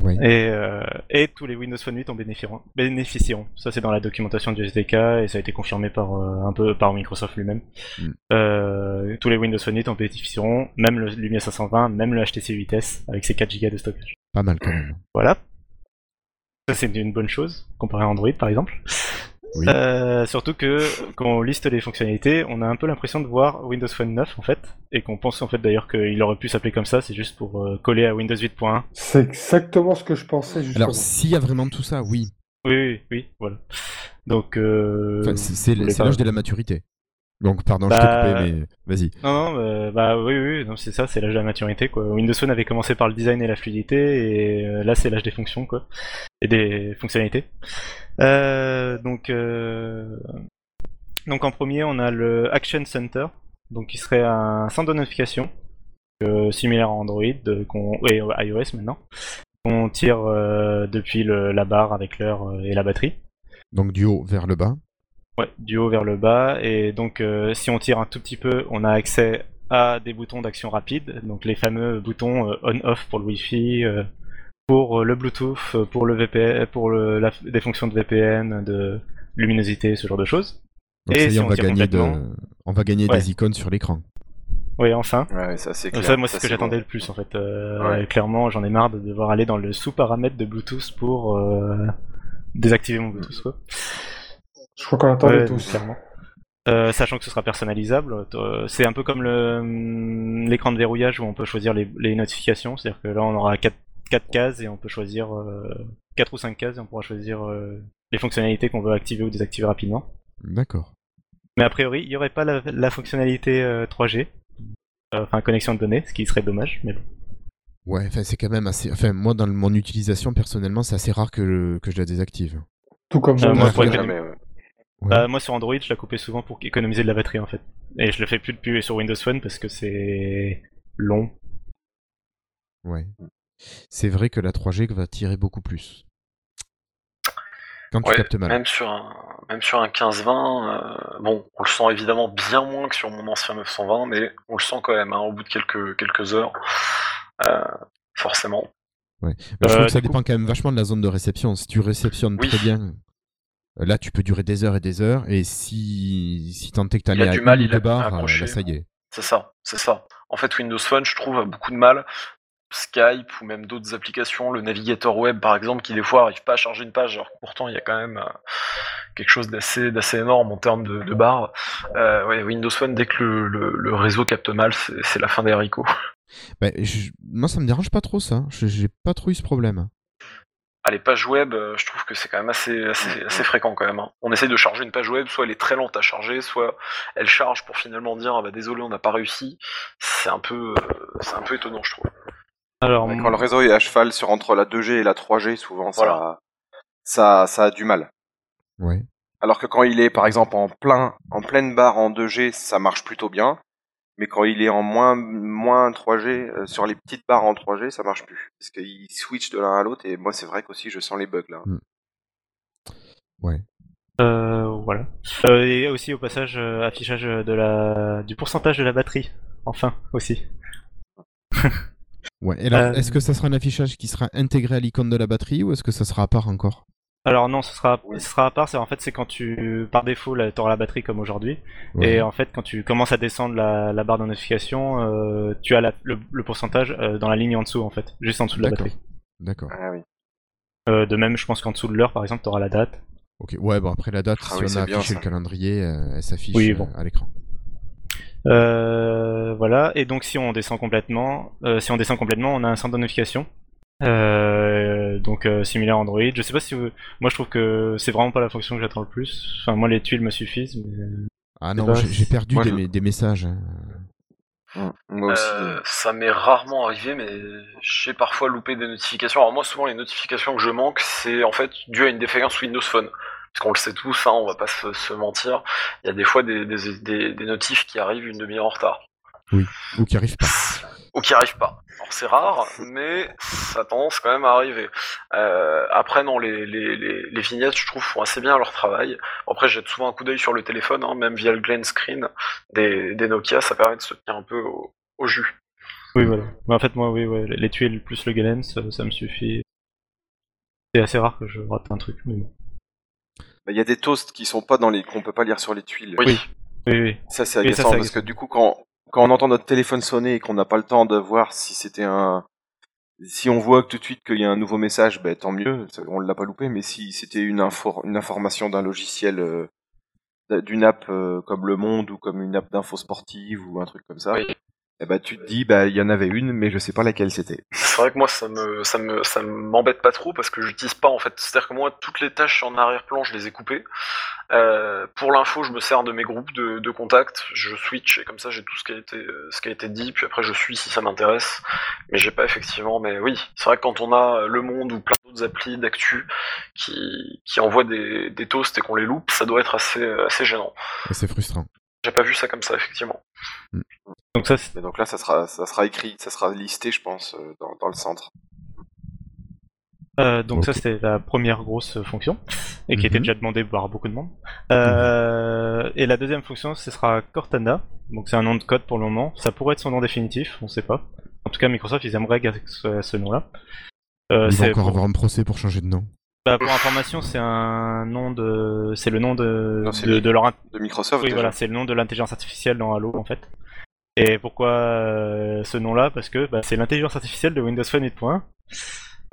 Oui. Et, euh, et tous les Windows Phone 8 en bénéficieront. bénéficieront. Ça c'est dans la documentation du SDK et ça a été confirmé par euh, un peu par Microsoft lui-même. Mm. Euh, tous les Windows Phone 8 en bénéficieront, même le Lumia 520, même le HTC 8S avec ses 4 Go de stockage. Pas mal quand même. Voilà. Ça, c'est une bonne chose, comparé à Android, par exemple. Oui. Euh, surtout que, quand on liste les fonctionnalités, on a un peu l'impression de voir Windows Phone 9, en fait, et qu'on pense, en fait, d'ailleurs, qu'il aurait pu s'appeler comme ça, c'est juste pour euh, coller à Windows 8.1. C'est exactement ce que je pensais justement. Alors, s'il y a vraiment tout ça, oui. Oui, oui, oui, voilà. Donc, euh... Enfin, c'est l'âge de la maturité. Donc, pardon, je Bah, t'ai coupé, mais vas-y. Non, non, euh, bah oui, oui, non, c'est ça, c'est l'âge de la maturité, quoi. Windows Phone avait commencé par le design et la fluidité, et euh, là, c'est l'âge des fonctions, quoi. Et des fonctionnalités. Euh, donc, euh, donc, en premier, on a le Action Center, donc qui serait un centre de notification, euh, similaire à Android, et iOS maintenant, qu'on tire depuis le- la barre avec l'heure et la batterie. Donc, du haut vers le bas. Ouais, du haut vers le bas. Et donc, euh, si on tire un tout petit peu, on a accès à des boutons d'action rapide. Donc, les fameux boutons euh, on/off pour le Wi-Fi, euh, pour euh, le Bluetooth, euh, pour le VPN, pour le, la- des fonctions de VPN, de luminosité, ce genre de choses. Donc, Et ça y est, si on on va gagner, de... complètement on va gagner Ouais. des icônes sur l'écran. Oui, enfin. Ouais, ça c'est. Ça, moi, c'est ce que j'attendais bon. le plus, en fait. Euh, Ouais. Clairement, j'en ai marre de devoir aller dans le sous-paramètre de Bluetooth pour euh, désactiver mon Bluetooth, quoi. Je crois qu'on attendait Ouais, tous. clairement. Euh, sachant que ce sera personnalisable, euh, c'est un peu comme hum, l'écran de verrouillage où on peut choisir les, les notifications, c'est-à-dire que là on aura 4, cases et on peut choisir 4 ou 5 cases et on pourra choisir euh, les fonctionnalités qu'on veut activer ou désactiver rapidement. D'accord. Mais a priori, il n'y aurait pas la, la fonctionnalité euh, 3G, euh, enfin connexion de données, ce qui serait dommage, mais bon. Ouais, enfin, c'est quand même assez. Enfin, moi, dans mon utilisation, personnellement, c'est assez rare que, que je la désactive. Tout comme Euh, moi. Ouais, ouais. ouais. Bah, moi sur Android, je la coupais souvent pour économiser de la batterie en fait. Et je le fais plus depuis sur Windows Phone parce que c'est long. Ouais. C'est vrai que la 3G va tirer beaucoup plus. Quand tu Ouais, captes mal. Même sur un, même sur un 15-20, euh, bon, on le sent évidemment bien moins que sur mon ancien 920, mais on le sent quand même, hein, au bout de quelques, quelques heures, euh, forcément. Mais je Euh, trouve que ça coup- dépend quand même vachement de la zone de réception. Si tu réceptionnes Oui. très bien, euh, là tu peux durer des heures et des heures. Et si, si tant est que t'en Il a es à du mal, il a barres, euh, là ça y est. C'est ça, c'est ça. En fait, Windows Phone, je trouve, a beaucoup de mal. Skype ou même d'autres applications, le navigateur web par exemple, qui des fois arrive pas à charger une page, alors que pourtant il y a quand même euh, quelque chose d'assez d'assez énorme en termes de, de barres. Euh, ouais, Windows Phone, dès que le, le- le réseau capte mal, c'est c'est la fin des haricots. Bah, je- moi ça me dérange pas trop ça. Je- J'ai pas trop eu ce problème. Ah, les pages web, euh, je trouve que c'est quand même assez, assez, assez fréquent quand même. hein. On essaye de charger une page web, soit elle est très lente à charger, soit elle charge pour finalement dire ah bah désolé on n'a pas réussi. C'est un peu, c'est un peu étonnant je trouve. Alors, Quand le réseau est à cheval sur entre la 2G et la 3G, souvent Voilà. ça, ça, ça a du mal. Ouais. Alors que quand il est par exemple en plein, en pleine barre en 2G, ça marche plutôt bien. Mais quand il est en moins, moins 3G, euh, sur les petites barres en 3G, ça marche plus. Parce qu'il switch de l'un à l'autre, et moi, c'est vrai qu'aussi, je sens les bugs là. Ouais. Euh, voilà. Euh, et aussi au passage euh, affichage de la du pourcentage de la batterie. Enfin aussi. Ouais. Et alors, Euh, est-ce que ça sera un affichage qui sera intégré à l'icône de la batterie ou est-ce que ça sera à part encore? Alors non, ce sera ce sera à part. C'est en fait c'est quand tu par défaut là, t'auras la batterie comme aujourd'hui. Ouais. Et en fait quand tu commences à descendre la, la barre de notification, euh, tu as la- le, le pourcentage euh, dans la ligne en dessous en fait, juste en dessous de la D'accord. batterie. D'accord. Ah oui. Euh, de même, je pense qu'en dessous de l'heure par exemple, t'auras la date. Ok. Ouais, bon après la date, Ah si oui, on a bien, affiché le calendrier, euh, elle s'affiche Oui, euh, bon. à l'écran. Euh, voilà. Et donc si on descend complètement, euh, si on descend complètement, on a un centre de notification. Euh, donc euh, similaire à Android. Je sais pas si vous... moi je trouve que c'est vraiment pas la fonction que j'attends le plus. Enfin moi les tuiles me suffisent. Mais... Ah non, pas- j'ai perdu Moi, des, je- des messages. hein. Moi aussi. Euh, ça m'est rarement arrivé, mais j'ai parfois loupé des notifications. Alors moi, souvent, les notifications que je manque, c'est en fait dû à une défaillance Windows Phone. Parce qu'on le sait tous, hein, on va pas se, se mentir. Il y a des fois des, des, des, des notifs qui arrivent une demi-heure en retard. Ou qui arrivent pas. Ou qui arrivent pas. Alors c'est rare, mais ça a tendance quand même à arriver. Euh, après, non, les, les, les, les vignettes, je trouve, font assez bien leur travail. Après, jette souvent un coup d'œil sur le téléphone, hein, même via le Glen Screen des, des Nokia, ça permet de se tenir un peu au, au jus. Oui voilà. Mais en fait moi oui ouais, les tuiles plus le Galen ça, ça me suffit. C'est assez rare que je rate un truc. Mais bon. Bah, Il y a des toasts qui sont pas dans les, qu'on peut pas lire sur les tuiles. Oui. Oui oui. Ça, c'est agaçant parce que du coup, quand, quand on entend notre téléphone sonner et qu'on n'a pas le temps de voir si c'était un, si on voit tout de suite qu'il y a un nouveau message, ben tant mieux, on l'a pas loupé. Mais si c'était une info, une information d'un logiciel, euh, d'une app euh, comme Le Monde ou comme une app d'info sportive ou un truc comme ça, Oui. Eh ben tu te dis, bah il y en avait une, mais je sais pas laquelle c'était. C'est vrai que moi ça me ça me ça m'embête pas trop parce que j'utilise pas en fait. C'est-à-dire que moi toutes les tâches en arrière-plan je les ai coupées. Euh, pour l'info je me sers de mes groupes de, de contacts, je switch et comme ça j'ai tout ce qui a été euh, ce qui a été dit puis après je suis si ça m'intéresse. Mais j'ai pas effectivement. Mais oui c'est vrai que quand on a Le Monde ou plein d'autres applis d'actu qui qui envoient des, des toasts et qu'on les loupe, ça doit être assez assez gênant. Et c'est frustrant. J'ai pas vu ça comme ça effectivement. Donc ça c'est Mais donc là, ça sera, ça sera écrit, ça sera listé, je pense, euh, dans, dans le centre. Euh, donc ça c'était la première grosse fonction et qui Mhm. était déjà demandée par beaucoup de monde. Euh, Et la deuxième fonction ce sera Cortana. Donc c'est un nom de code pour le moment. Ça pourrait être son nom définitif, on sait pas. En tout cas Microsoft ils aimeraient garder ce, ce nom-là. Euh, Ils vont c'est encore pour, avoir un procès pour changer de nom. Bah, pour information c'est un nom de c'est le nom de Non, de, le- de leur De Microsoft, oui déjà. voilà c'est le nom de l'intelligence artificielle dans Halo en fait. Et pourquoi euh, ce nom-là? Parce que bah, c'est l'intelligence artificielle de Windows Phone 8.1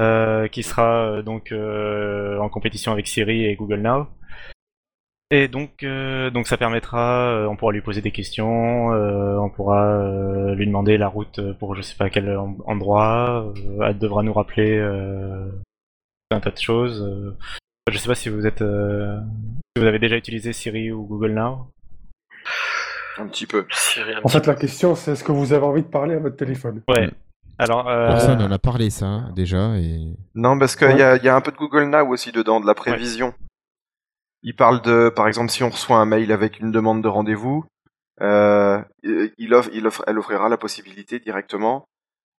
euh, qui sera euh, donc euh, en compétition avec Siri et Google Now. Et donc, euh, donc ça permettra, euh, on pourra lui poser des questions, euh, on pourra euh, lui demander la route pour je sais pas quel en- endroit, elle devra nous rappeler euh, un tas de choses. euh. Je sais pas si vous êtes, euh, si vous avez déjà utilisé Siri ou Google Now. Un petit peu. Siri, un En petit fait, la question, c'est est-ce que vous avez envie de parler à votre téléphone? Ouais. Alors, euh, Personne en a parlé ça déjà et Non, parce qu'il Ouais. y, a, il y a un peu de Google Now aussi dedans, de la prévision. Il parle de, par exemple, si on reçoit un mail avec une demande de rendez-vous, euh, il offre, il offre, elle offrira la possibilité directement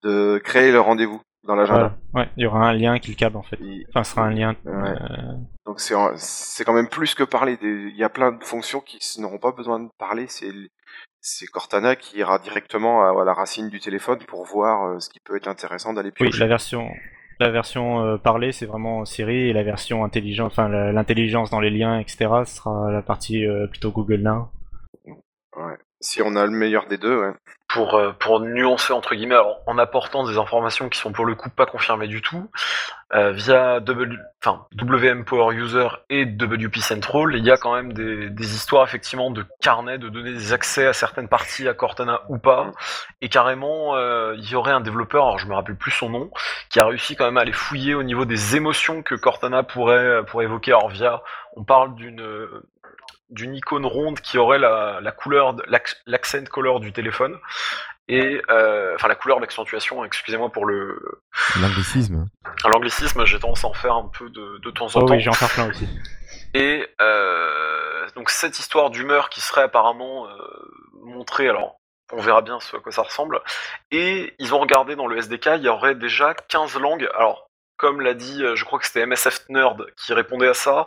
de créer le rendez-vous dans l'agenda. voilà. Ouais, il y aura un lien qui le câble en fait. Il- Enfin, ce sera un lien. Ouais. euh, Donc c'est en- c'est quand même plus que parler. Des- Il y a plein de fonctions qui n'auront pas besoin de parler. C'est c'est Cortana qui ira directement à, à la racine du téléphone pour voir euh, ce qui peut être intéressant d'aller Oui, piocher. la version, la version euh, parlée, c'est vraiment Siri, et la version intelligente, enfin l'intelligence dans les liens, etc., ce sera la partie euh, plutôt Google Now. Ouais. Si on a le meilleur des deux, ouais. pour, euh, pour nuancer entre guillemets, en apportant des informations qui sont pour le coup pas confirmées du tout, euh, via w, WM Power User et WP Central, il y a quand même des, des histoires effectivement de carnet, de donner des accès à certaines parties à Cortana ou pas, et carrément euh, il y aurait un développeur, alors je me rappelle plus son nom, qui a réussi quand même à aller fouiller au niveau des émotions que Cortana pourrait, pourrait évoquer, alors via, on parle d'une d'une icône ronde qui aurait la, la couleur, l'accent color du téléphone et euh, enfin la couleur d'accentuation. Excusez-moi pour le l'anglicisme. l'anglicisme, j'ai tendance à en faire un peu de, de temps en Oh temps. oui, j'en faire plein aussi. Et euh, donc cette histoire d'humeur qui serait apparemment euh, montrée, alors on verra bien ce à quoi ça ressemble. Et ils ont regardé dans le SDK, il y aurait déjà 15 langues. Alors, comme l'a dit, euh, je crois que c'était MSF Nerd qui répondait à ça,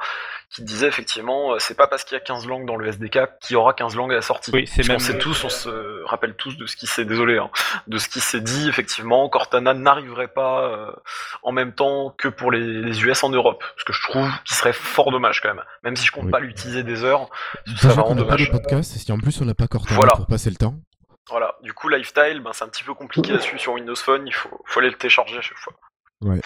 qui disait effectivement, euh, c'est pas parce qu'il y a 15 langues dans le SDK qu'il y aura 15 langues à la sortie. Oui, c'est même. sait tous, on se rappelle tous de ce qui s'est, désolé, hein, de ce qui s'est dit, effectivement, Cortana n'arriverait pas euh, en même temps que pour les, les US en Europe. Ce que je trouve qui serait fort dommage quand même. Même si je compte Oui. pas l'utiliser des heures, qu'on vraiment n'a pas de podcast, si en plus on n'a pas Cortana Voilà. pour passer le temps. Voilà, du coup, Lifestyle, ben, c'est un petit peu compliqué là-dessus sur Windows Phone, il faut, faut aller le télécharger à chaque fois. Ouais.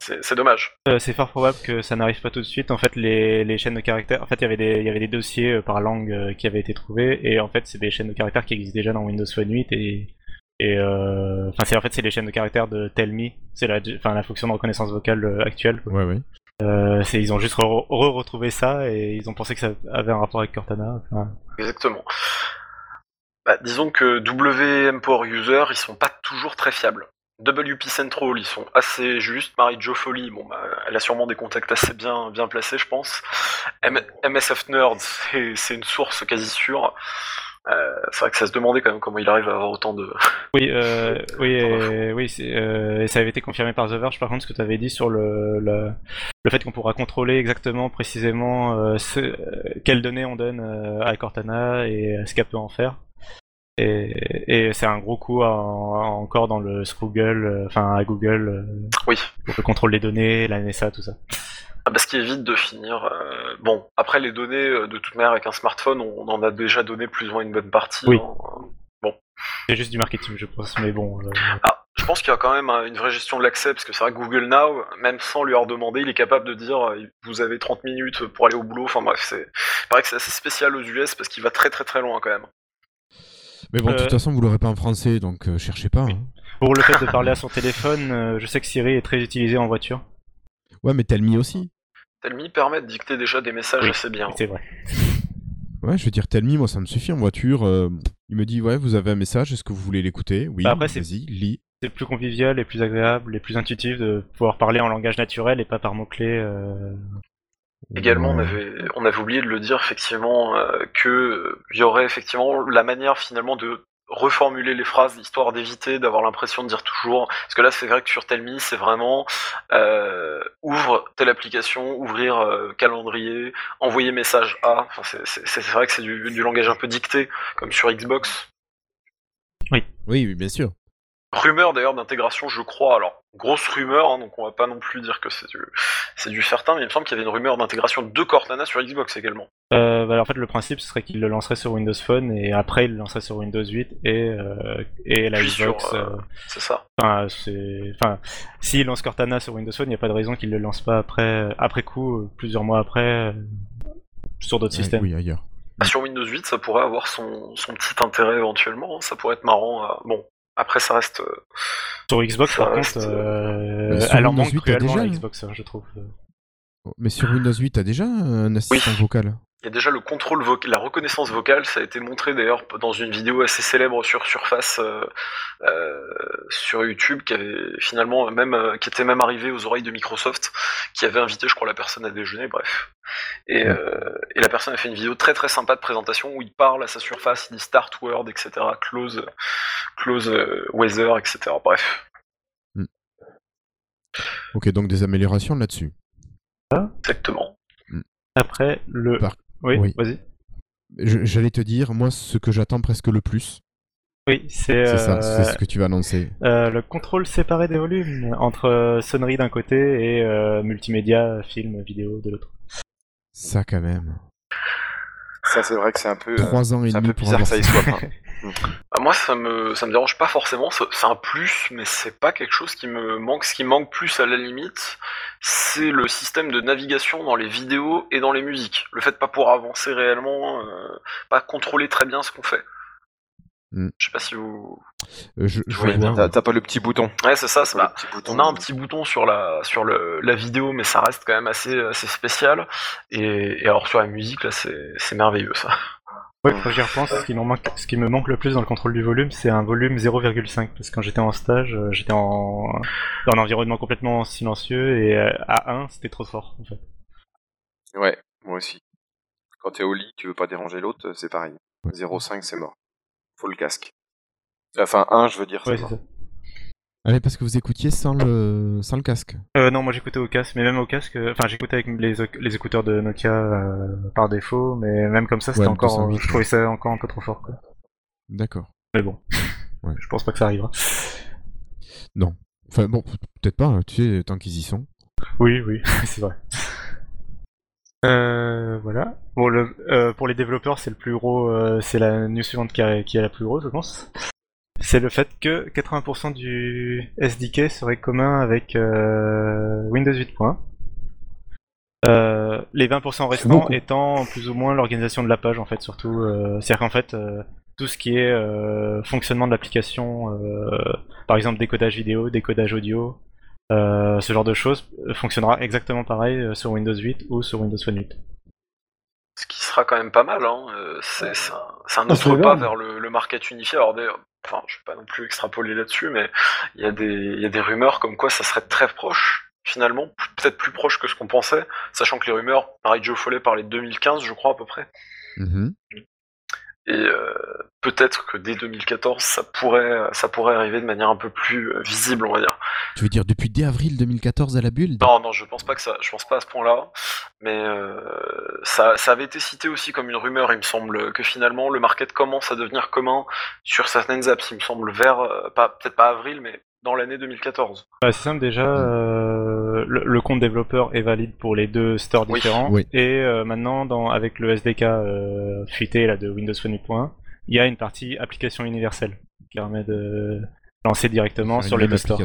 C'est, dommage. Euh, c'est fort probable que ça n'arrive pas tout de suite. En fait, les, les chaînes de caractères, en fait, il y avait des, il y avait des dossiers euh, par langue euh, qui avaient été trouvés, et en fait, c'est des chaînes de caractères qui existent déjà dans Windows Phone 8 et et euh, enfin, c'est en fait, c'est les chaînes de caractères de Tell Me, c'est la, enfin, la fonction de reconnaissance vocale euh, actuelle. quoi. Ouais, ouais. Euh, c'est, ils ont juste re- re-retrouvé ça et ils ont pensé que ça avait un rapport avec Cortana. Enfin, Exactement. Bah, disons que WM Power User, ils sont pas toujours très fiables. WP Central, ils sont assez justes. Marie-Jo Foley, bon, bah, elle a sûrement des contacts assez bien, bien placés, je pense. M- MSF Nerd, c'est une source quasi sûre. Euh, c'est vrai que ça se demandait quand même comment il arrive à avoir autant de. Oui, euh, oui, et, oui, c'est, euh, et ça avait été confirmé par The Verge. Par contre, ce que tu avais dit sur le, le, le fait qu'on pourra contrôler exactement, précisément, euh, ce, euh, quelles données on donne euh, à Cortana et euh, ce qu'elle peut en faire. Et, et c'est un gros coup à- encore dans le Google, euh, enfin à Google, euh, Oui. pour le contrôle des données, la NSA, tout ça. Ah bah, ce qui évite de finir. euh, Bon, après les données, euh, de toute manière, avec un smartphone, on en a déjà donné plus ou moins une bonne partie. Oui. hein. C'est juste du marketing, je pense, mais bon. euh, Ah, je pense qu'il y a quand même une vraie gestion de l'accès, parce que c'est vrai que Google Now, même sans lui avoir demandé, il est capable de dire vous avez 30 minutes pour aller au boulot. Enfin bref, c'est il paraît que c'est assez spécial aux US parce qu'il va très très très loin quand même. Mais bon, de Euh, toute façon, vous l'aurez pas en français, donc euh, cherchez pas. hein. Pour le fait de parler à son téléphone, euh, je sais que Siri est très utilisé en voiture. Ouais, mais Telmi aussi. Telmi permet de dicter déjà des messages Oui. assez bien. C'est vrai. Ouais, je veux dire, Telmi, moi, ça me suffit en voiture. euh, il me dit, ouais, vous avez un message, est-ce que vous voulez l'écouter? Oui, Bah, après, c'est- vas-y, lis. C'est plus convivial et plus agréable et plus intuitif de pouvoir parler en langage naturel et pas par mots-clés. euh, Également, on avait, on avait oublié de le dire effectivement euh, que euh, il y aurait effectivement la manière finalement de reformuler les phrases histoire d'éviter d'avoir l'impression de dire toujours parce que là c'est vrai que sur Telmi c'est vraiment euh, ouvre telle application ouvrir euh, calendrier envoyer message à enfin c'est- c'est c'est vrai que c'est du, du langage un peu dicté comme sur Xbox. Oui, oui, bien sûr. Rumeur d'ailleurs d'intégration je crois alors grosse rumeur hein, donc on va pas non plus dire que c'est du c'est du certain mais il me semble qu'il y avait une rumeur d'intégration de Cortana sur Xbox également Euh, bah, en fait, le principe ce serait qu'il le lancerait sur Windows Phone et après il le lancerait sur Windows 8 et, euh, et la Puis sur, Xbox. euh, euh, c'est ça Enfin, c'est, enfin, s'il lance Cortana sur Windows Phone, il n'y a pas de raison qu'il le lance pas après, après coup, plusieurs mois après, euh, sur d'autres Ouais, systèmes. oui, ailleurs. Ah, Sur Windows 8, ça pourrait avoir son, son petit intérêt éventuellement, hein, ça pourrait être marrant. à- Bon, après ça reste... euh, Sur Xbox, Ça par reste, contre, euh, elle en Windows manque 8, t'as cruellement déjà, la hein. Xbox, hein, je trouve. Mais sur Windows 8, t'as déjà un assistant vocal Il y a déjà le contrôle vocal, la reconnaissance vocale, ça a été montré d'ailleurs dans une vidéo assez célèbre sur Surface euh, euh, sur YouTube, qui avait finalement même euh, qui était même arrivé aux oreilles de Microsoft, qui avait invité, je crois, la personne à déjeuner, bref. Et, euh, et la personne a fait une vidéo très très sympa de présentation où il parle à sa surface, il dit Start Word, etc., Close, close euh, Weather, etc. Bref, Ok, donc des améliorations là-dessus. exactement. Après, le. Par- Oui, oui. vas-y. J'allais te dire, moi, ce que j'attends presque le plus, Oui, c'est c'est ça, euh, c'est ce que tu vas annoncer. euh, le contrôle séparé des volumes entre euh, sonnerie d'un côté et euh, multimédia, film, vidéo de l'autre. Ça, quand même. Ça, c'est vrai que c'est un peu, Trois ans et c'est un demi peu pour bizarre que ça y soit. hein. Ah, moi, ça me, ça me dérange pas forcément. c'est- un plus, mais c'est pas quelque chose qui me manque. Ce qui me manque plus, à la limite, c'est le système de navigation dans les vidéos et dans les musiques. Le fait de pas pouvoir avancer réellement, euh, pas contrôler très bien ce qu'on fait. Hmm. Je sais pas si vous. Euh, je, je Oui, vois. T'as t'as pas le petit bouton. Ouais, c'est ça. pas- bouton. On a un petit bouton sur la sur le, la vidéo, mais ça reste quand même assez assez spécial. Et, et alors sur la musique, là, c'est c'est merveilleux ça. Ouais, quand j'y repense, ce qui, m'en manque, ce qui me manque le plus dans le contrôle du volume, c'est un volume 0,5. Parce que quand j'étais en stage, euh, j'étais en... dans un environnement complètement silencieux et euh, à 1, c'était trop fort en fait. Ouais, moi aussi. Quand t'es au lit, tu veux pas déranger l'autre, c'est pareil. 0,5, c'est mort. Faut le casque. Enfin, un, je veux dire. Ouais, ça c'est ça. Allez, parce que vous écoutiez sans le, sans le casque. Euh, non, moi j'écoutais au casque, mais même au casque, euh, enfin j'écoutais avec les, les écouteurs de Nokia euh, par défaut, mais même comme ça, c'était Ouais, encore, 208. je trouvais ça encore un peu trop fort, quoi. D'accord. Mais bon, Ouais. je pense pas que ça arrivera. Non. Enfin bon, peut-être pas, hein, tu sais, tant qu'ils y sont. Oui, oui, c'est vrai. Euh, voilà. Bon, le, euh, pour les développeurs, c'est le plus gros, euh, c'est la news suivante qui, a- qui est la plus grosse, je pense. C'est le fait que 80% du SDK serait commun avec euh, Windows 8.1. Euh, les 20% restants étant plus ou moins l'organisation de la page en fait surtout euh, c'est-à-dire qu'en fait tout ce qui est fonctionnement de l'application par exemple décodage vidéo décodage audio euh, ce genre de choses euh, fonctionnera exactement pareil euh, sur Windows 8 ou sur Windows Phone 8 Ce qui sera quand même pas mal, hein. c'est un, Ah, autre pas vers le, le market unifié. Alors enfin, je vais pas non plus extrapoler là-dessus, mais il y, a des- il y a des rumeurs comme quoi ça serait très proche, finalement, peut-être plus proche que ce qu'on pensait, sachant que les rumeurs, pareil, Joe Foley parlait de 2015, je crois, à peu près. Mhm. Et euh, peut-être que dès 2014, ça pourrait, ça pourrait arriver de manière un peu plus euh, visible, on va dire. Tu veux dire depuis dès avril 2014 à la build Non, non, je pense pas que ça, je pense pas à ce point-là, mais euh, ça, ça avait été cité aussi comme une rumeur. Il me semble que finalement le market commence à devenir commun sur certaines apps. Il me semble vers, pas peut-être pas avril, mais dans l'année 2014. Bah, c'est simple déjà, euh, le, le compte développeur est valide pour les deux stores Oui. différents. Oui. Et euh, maintenant, dans, avec le SDK euh, fuité là, de Windows Phone 8.1, il y a une partie application universelle qui permet de lancer directement sur les deux stores.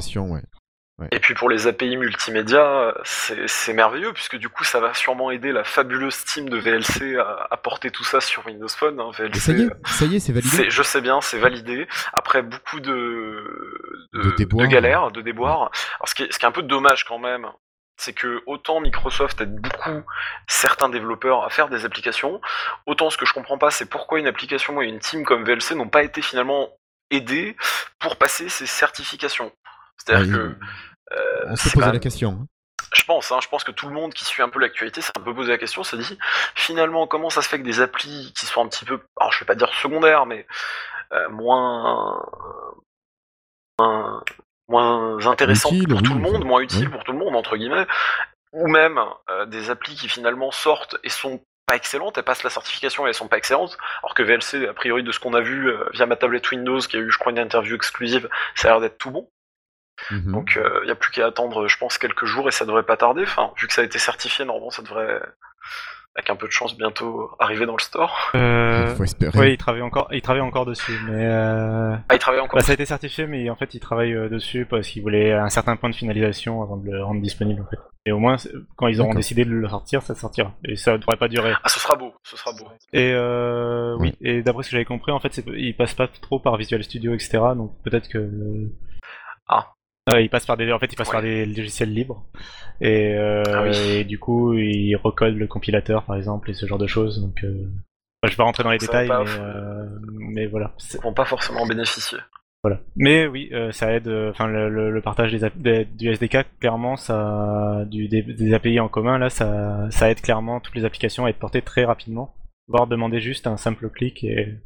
Ouais. Et puis pour les API multimédia, c'est merveilleux puisque du coup ça va sûrement aider la fabuleuse team de VLC à, à porter tout ça sur Windows Phone. hein. VLC, Et ça y est, euh, ça y est, c'est validé. Je sais bien, c'est validé. Après beaucoup de, De déboires. galères, de déboires. Alors ce qui, est, ce qui est un peu dommage quand même, c'est que autant Microsoft aide beaucoup certains développeurs à faire des applications, autant ce que je comprends pas, c'est pourquoi une application et une team comme VLC n'ont pas été finalement aidés pour passer ces certifications. C'est-à-dire que euh, On s'est posé la question. hein. je pense, hein, je pense que tout le monde qui suit un peu l'actualité s'est un peu posé la question, s'est dit finalement comment ça se fait que des applis qui sont un petit peu, alors je vais pas dire secondaires, mais euh, moins, moins, moins intéressantes pour oui, tout le monde, moins utiles pour tout le monde entre guillemets, ou même euh, des applis qui finalement sortent et sont pas excellentes, elles passent la certification et elles sont pas excellentes, alors que VLC, a priori de ce qu'on a vu euh, via ma tablette Windows, qui a eu je crois une interview exclusive, ça a l'air d'être tout bon. Mhm. Donc il n'y a plus qu'à attendre, je pense, quelques jours et ça devrait pas tarder. Enfin, vu que ça a été certifié, normalement ça devrait, avec un peu de chance, bientôt arriver dans le store. Euh, Il faut espérer. oui, il travaille encore, il travaille encore dessus, mais euh, Ah, il travaille encore. bah, ça a été certifié, mais en fait, il travaille euh, dessus parce qu'il voulait un certain point de finalisation avant de le rendre disponible. En fait. Et au moins, quand ils auront décidé de le sortir, ça sortira. Et ça devrait pas durer. Ah, ce sera beau, ce sera beau. Et euh, oui, Oui. et d'après ce que j'avais compris, en fait, il passe pas trop par Visual Studio, etc. Donc peut-être que. Ouais, il passe par des, en fait, il passe Ouais. par des logiciels libres. Et, euh, Ah oui. et du coup, il recode le compilateur, par exemple, et ce genre de choses. Donc, euh... enfin, je vais pas rentrer dans les Ça détails, pas, mais, faut- euh, mais voilà. Ils vont pas forcément en bénéficier. voilà. Mais oui, euh, ça aide. euh, Enfin, le, le- le partage des, du SDK, clairement, ça, du, des, des API en commun, là, ça, ça aide clairement toutes les applications à être portées très rapidement, voire demander juste un simple clic. Et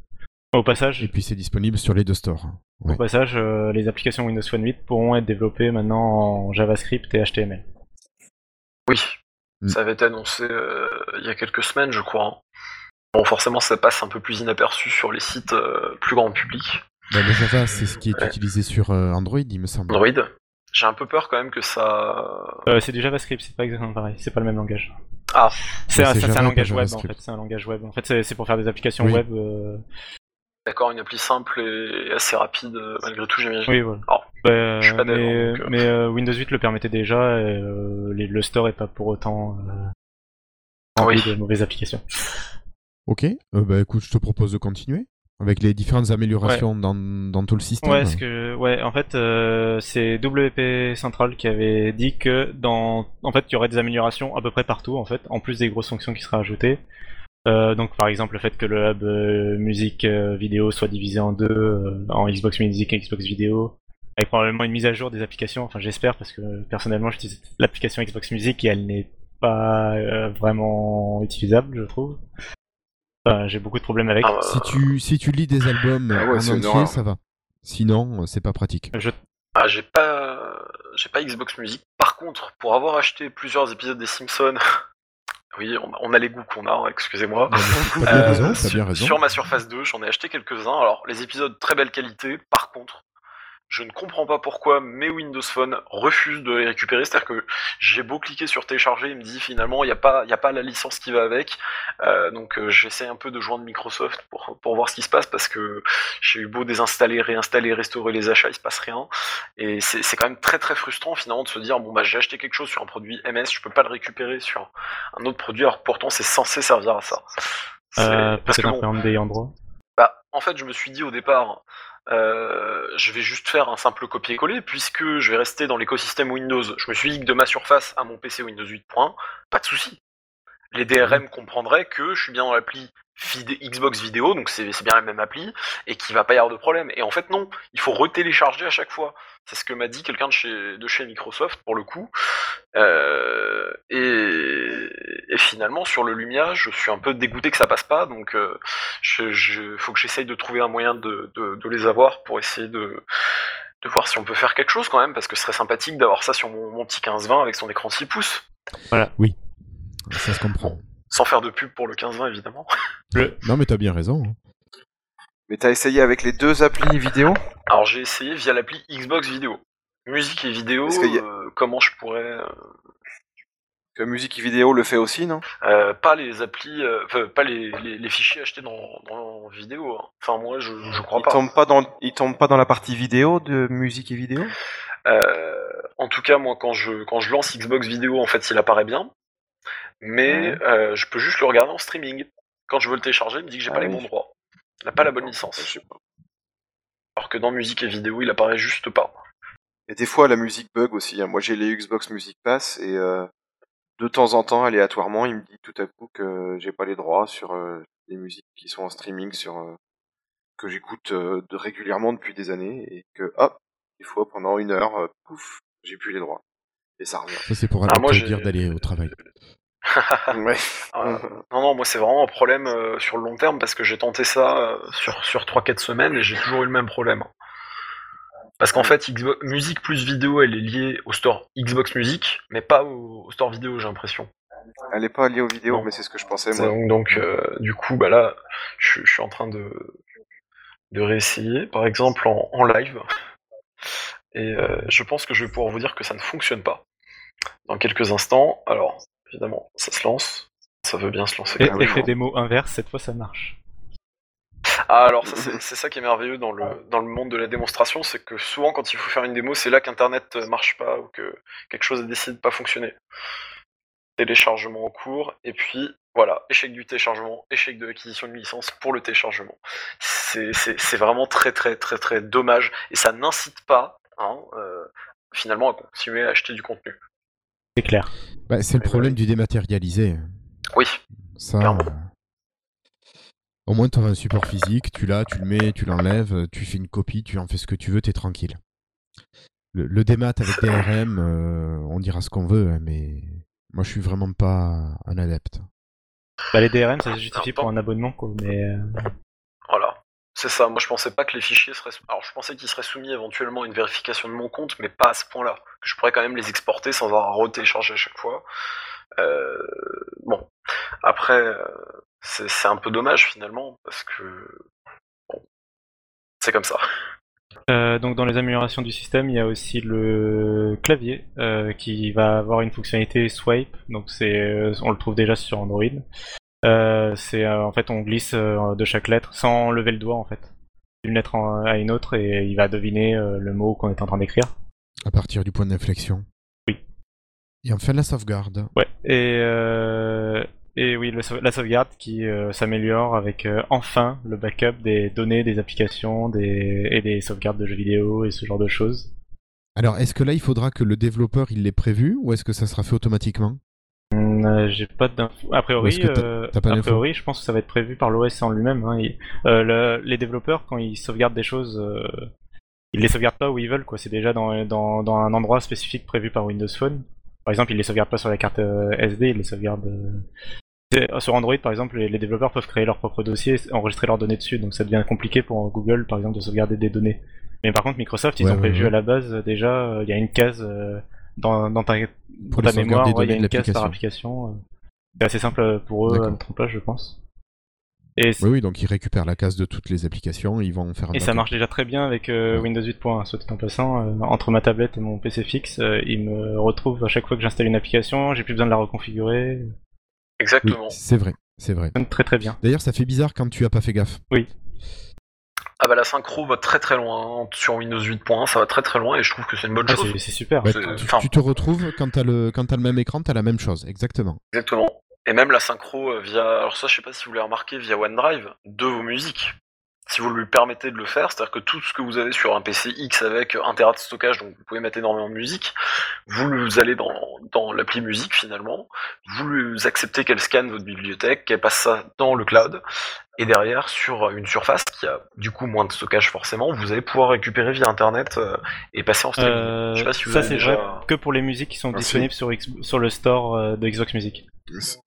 au passage, Et puis c'est disponible sur les deux stores. Au passage, euh, les applications Windows Phone 8 pourront être développées maintenant en JavaScript et HTML. Oui, Mm. ça avait été annoncé euh, il y a quelques semaines, je crois. hein. Bon, forcément, ça passe un peu plus inaperçu sur les sites euh, plus grand public. Bah, le Java, c'est ce qui est Ouais. utilisé sur euh, Android, il me semble. Android. J'ai un peu peur quand même que ça. Euh, c'est du JavaScript, c'est pas exactement pareil, c'est pas le même langage. Ah. C'est un, langage web en fait, c'est un langage web. En fait, c'est c'est pour faire des applications Oui. web. D'accord, une appli simple et assez rapide euh, malgré tout, j'imagine. Oui, voilà. Alors, Bah, je suis pas d'accord, mais, donc, euh. mais, euh, Windows 8 le permettait déjà, et euh, les- le store est pas pour autant euh, Oui. de mauvaises applications. Ok, euh, bah écoute, je te propose de continuer avec les différentes améliorations dans, dans tout le système. Ouais, ce que, ouais, en fait, euh, c'est WP Central qui avait dit que dans, en fait, il y aurait des améliorations à peu près partout, en fait, en plus des grosses fonctions qui seraient ajoutées. Euh, donc, par exemple, le fait que le hub euh, musique euh, vidéo soit divisé en deux, euh, en Xbox Music et Xbox Vidéo, avec probablement une mise à jour des applications. Enfin, j'espère parce que personnellement, j'utilise l'application Xbox Music et elle n'est pas euh, vraiment utilisable, je trouve. Enfin, j'ai beaucoup de problèmes avec. Ah, Si tu, si tu lis des albums Ah ouais, en entier, ça va. Sinon, c'est pas pratique. Je... Ah, j'ai pas, j'ai pas Xbox Music. Par contre, pour avoir acheté plusieurs épisodes des Simpsons, oui, on, on a les goûts qu'on a, hein, excusez-moi. Euh, sur- raison. Sur ma Surface 2, j'en ai acheté quelques-uns. Alors, les épisodes très belle qualité. Par contre, je ne comprends pas pourquoi mes Windows Phone refusent de les récupérer. C'est-à-dire que j'ai beau cliquer sur télécharger, il me dit finalement il n'y a pas, y a pas la licence qui va avec. Euh, donc euh, j'essaie un peu de joindre Microsoft pour pour voir ce qui se passe parce que j'ai eu beau désinstaller, réinstaller, restaurer les achats, il se passe rien. Et c'est quand même très très frustrant finalement de se dire bon bah j'ai acheté quelque chose sur un produit MS, je peux pas le récupérer sur un autre produit alors pourtant c'est censé servir à ça. C'est- Euh, parce que un bon, des Android. bah, en fait, je me suis dit au départ, euh, je vais juste faire un simple copier-coller puisque je vais rester dans l'écosystème Windows. Je me suis dit de ma surface à mon PC Windows 8. pas de souci. Les DRM comprendraient que je suis bien dans l'appli Xbox Vidéo, donc c'est bien la même appli, et qu'il va pas y avoir de problème. Et en fait, non, il faut retélécharger à chaque fois. C'est ce que m'a dit quelqu'un de chez, de chez Microsoft, pour le coup. Euh, et, et finalement, sur le Lumia, je suis un peu dégoûté que ça passe pas, donc euh, je, faut que j'essaye de trouver un moyen de, de, de les avoir pour essayer de, de voir si on peut faire quelque chose quand même, parce que ce serait sympathique d'avoir ça sur mon, mon petit 15-20 avec son écran 6 pouces, Ça se comprend. Sans faire de pub pour le 15-20 évidemment. Non, mais t'as bien raison. hein. Mais t'as essayé avec les deux applis vidéo? Alors j'ai essayé via l'appli Xbox Vidéo. Musique et vidéo, Est-ce qu'il y a- euh, comment je pourrais... euh, Que musique et vidéo le fait aussi, non? Euh, pas les applis, euh, enfin, pas les, les, les fichiers achetés dans, dans vidéo. hein. Enfin moi je, je crois Il pas. tombe pas dans, il tombe pas dans la partie vidéo de musique et vidéo? Euh, en tout cas, moi, quand je, quand je lance Xbox Vidéo, en fait, il apparaît bien. Mais Ouais. euh, je peux juste le regarder en streaming. Quand je veux le télécharger, il me dit que j'ai Ah pas les bons droits. Il n'a pas la bonne licence. Je sais pas. Alors que dans musique et vidéo, il apparaît juste pas. Et des fois, la musique bug aussi. hein. Moi, j'ai les Xbox Music Pass et euh, de temps en temps, aléatoirement, il me dit tout à coup que j'ai pas les droits sur euh, les musiques qui sont en streaming, sur euh, que j'écoute euh, de régulièrement depuis des années et que hop, des fois pendant une heure, euh, pouf, j'ai plus les droits et ça revient. Ça, c'est pour Ah, moi, dire d'aller au travail. ouais. Euh, non, non, moi, c'est vraiment un problème euh, sur le long terme parce que j'ai tenté ça euh, sur, sur 3-4 semaines et j'ai toujours eu le même problème. Parce qu'en fait, Xbox, musique plus vidéo, elle est liée au store Xbox Music, mais pas au, au store vidéo, j'ai l'impression. Elle est pas liée aux vidéos, Non. mais c'est ce que je pensais moi. Donc, donc, du coup, bah là, je, je suis en train de, de réessayer, par exemple en, en live. Et je pense que je vais pouvoir vous dire que ça ne fonctionne pas. Dans quelques instants, alors, évidemment, ça se lance. Ça veut bien se lancer. Et faut. démo inverse, cette fois ça marche. Ah, alors ça, c'est ça qui est merveilleux dans le, dans le monde de la démonstration, c'est que souvent, quand il faut faire une démo, c'est là qu'Internet marche pas ou que quelque chose décide de pas fonctionner. Téléchargement en cours, et puis voilà, échec du téléchargement, échec de l'acquisition de licence pour le téléchargement. C'est c'est- c'est vraiment très très très très dommage, et ça n'incite pas, hein, euh, finalement, à continuer à acheter du contenu. C'est clair. Bah, c'est le problème du dématérialisé. Oui, Ça, Clairement. euh, au moins, tu auras un support physique, tu l'as, tu le mets, tu l'enlèves, euh, tu fais une copie, tu en fais ce que tu veux, t'es tranquille. Le, le démat avec DRM, euh, on dira ce qu'on veut, hein, mais moi, je suis vraiment pas un adepte. Bah, les DRM, ça se justifie Attends. pour un abonnement, quoi, mais. euh. C'est ça, moi je pensais pas que les fichiers seraient... Alors je pensais qu'ils seraient soumis éventuellement à une vérification de mon compte, mais pas à ce point-là. Je pourrais quand même les exporter sans avoir à retélécharger à chaque fois. Euh, Bon. Après, euh, c'est un peu dommage finalement, parce que... Bon. C'est comme ça. Euh, donc dans les améliorations du système, il y a aussi le clavier qui va avoir une fonctionnalité swipe. Donc c'est, on le trouve déjà sur Android. Euh, c'est euh, en fait on glisse euh, de chaque lettre sans lever le doigt en fait, d'une lettre en- à une autre et il va deviner le mot qu'on est en train d'écrire. À partir du point d'inflexion. Oui. Et enfin, la sauvegarde. Ouais. Et et oui, le la sauvegarde qui euh, s'améliore avec euh, enfin le backup des données, des applications, des et des sauvegardes de jeux vidéo et ce genre de choses. Alors, est-ce que là, il faudra que le développeur, il l'ait prévu, ou est-ce que ça sera fait automatiquement? Euh, J'ai pas d'infos. A priori, euh, a priori, je pense que ça va être prévu par l'OS en lui-même. hein. Euh, le- les développeurs, quand ils sauvegardent des choses, ils les sauvegardent pas où ils veulent. quoi. C'est déjà dans, dans, dans un endroit spécifique prévu par Windows Phone. Par exemple, ils les sauvegardent pas sur la carte SD, ils les sauvegardent. Sur Android, par exemple, les, les développeurs peuvent créer leur propre dossier, enregistrer leurs données dessus, donc ça devient compliqué pour Google, par exemple, de sauvegarder des données. Mais par contre, Microsoft, ils Ouais, ont prévu ouais. à la base déjà, il y a une case dans, dans ta, Pour dans ta mémoire, il y a données de une case par l'application. application. euh. C'est assez simple pour eux à mettre en place, je pense. Et, Oui, oui, donc ils récupèrent la case de toutes les applications, ils vont faire un et ça marche déjà très bien avec euh, Ouais. Windows 8.1, soit dit en passant. euh, entre ma tablette et mon PC fixe, euh, il me retrouve à chaque fois que j'installe une application, j'ai plus besoin de la reconfigurer. Oui, Exactement. c'est vrai, c'est vrai. Ça fonctionne très très bien. D'ailleurs, ça fait bizarre quand tu as pas fait gaffe. Ah bah la synchro va très très loin hein. sur Windows 8.1, ça va très très loin et je trouve que c'est une bonne Ah, chose. c'est c'est super. Bah, tu, enfin- tu te retrouves quand t'as le quand t'as le même écran, t'as la même chose, exactement. Exactement. Et même la synchro euh, via, alors ça je sais pas si vous l'avez remarqué, via OneDrive, de vos musiques. Si vous lui permettez de le faire, c'est-à-dire que tout ce que vous avez sur un PC X avec 1 Tera de stockage, donc vous pouvez mettre énormément de musique, vous, vous allez dans, dans l'appli musique finalement, vous lui acceptez qu'elle scanne votre bibliothèque, qu'elle passe ça dans le cloud, et derrière sur une surface qui a du coup moins de stockage forcément, vous allez pouvoir récupérer via internet euh, et passer en streaming. Euh, je sais pas si vous ça c'est déjà... vrai que pour les musiques qui sont Ah, disponibles sur, X- sur le store euh, de Xbox Music.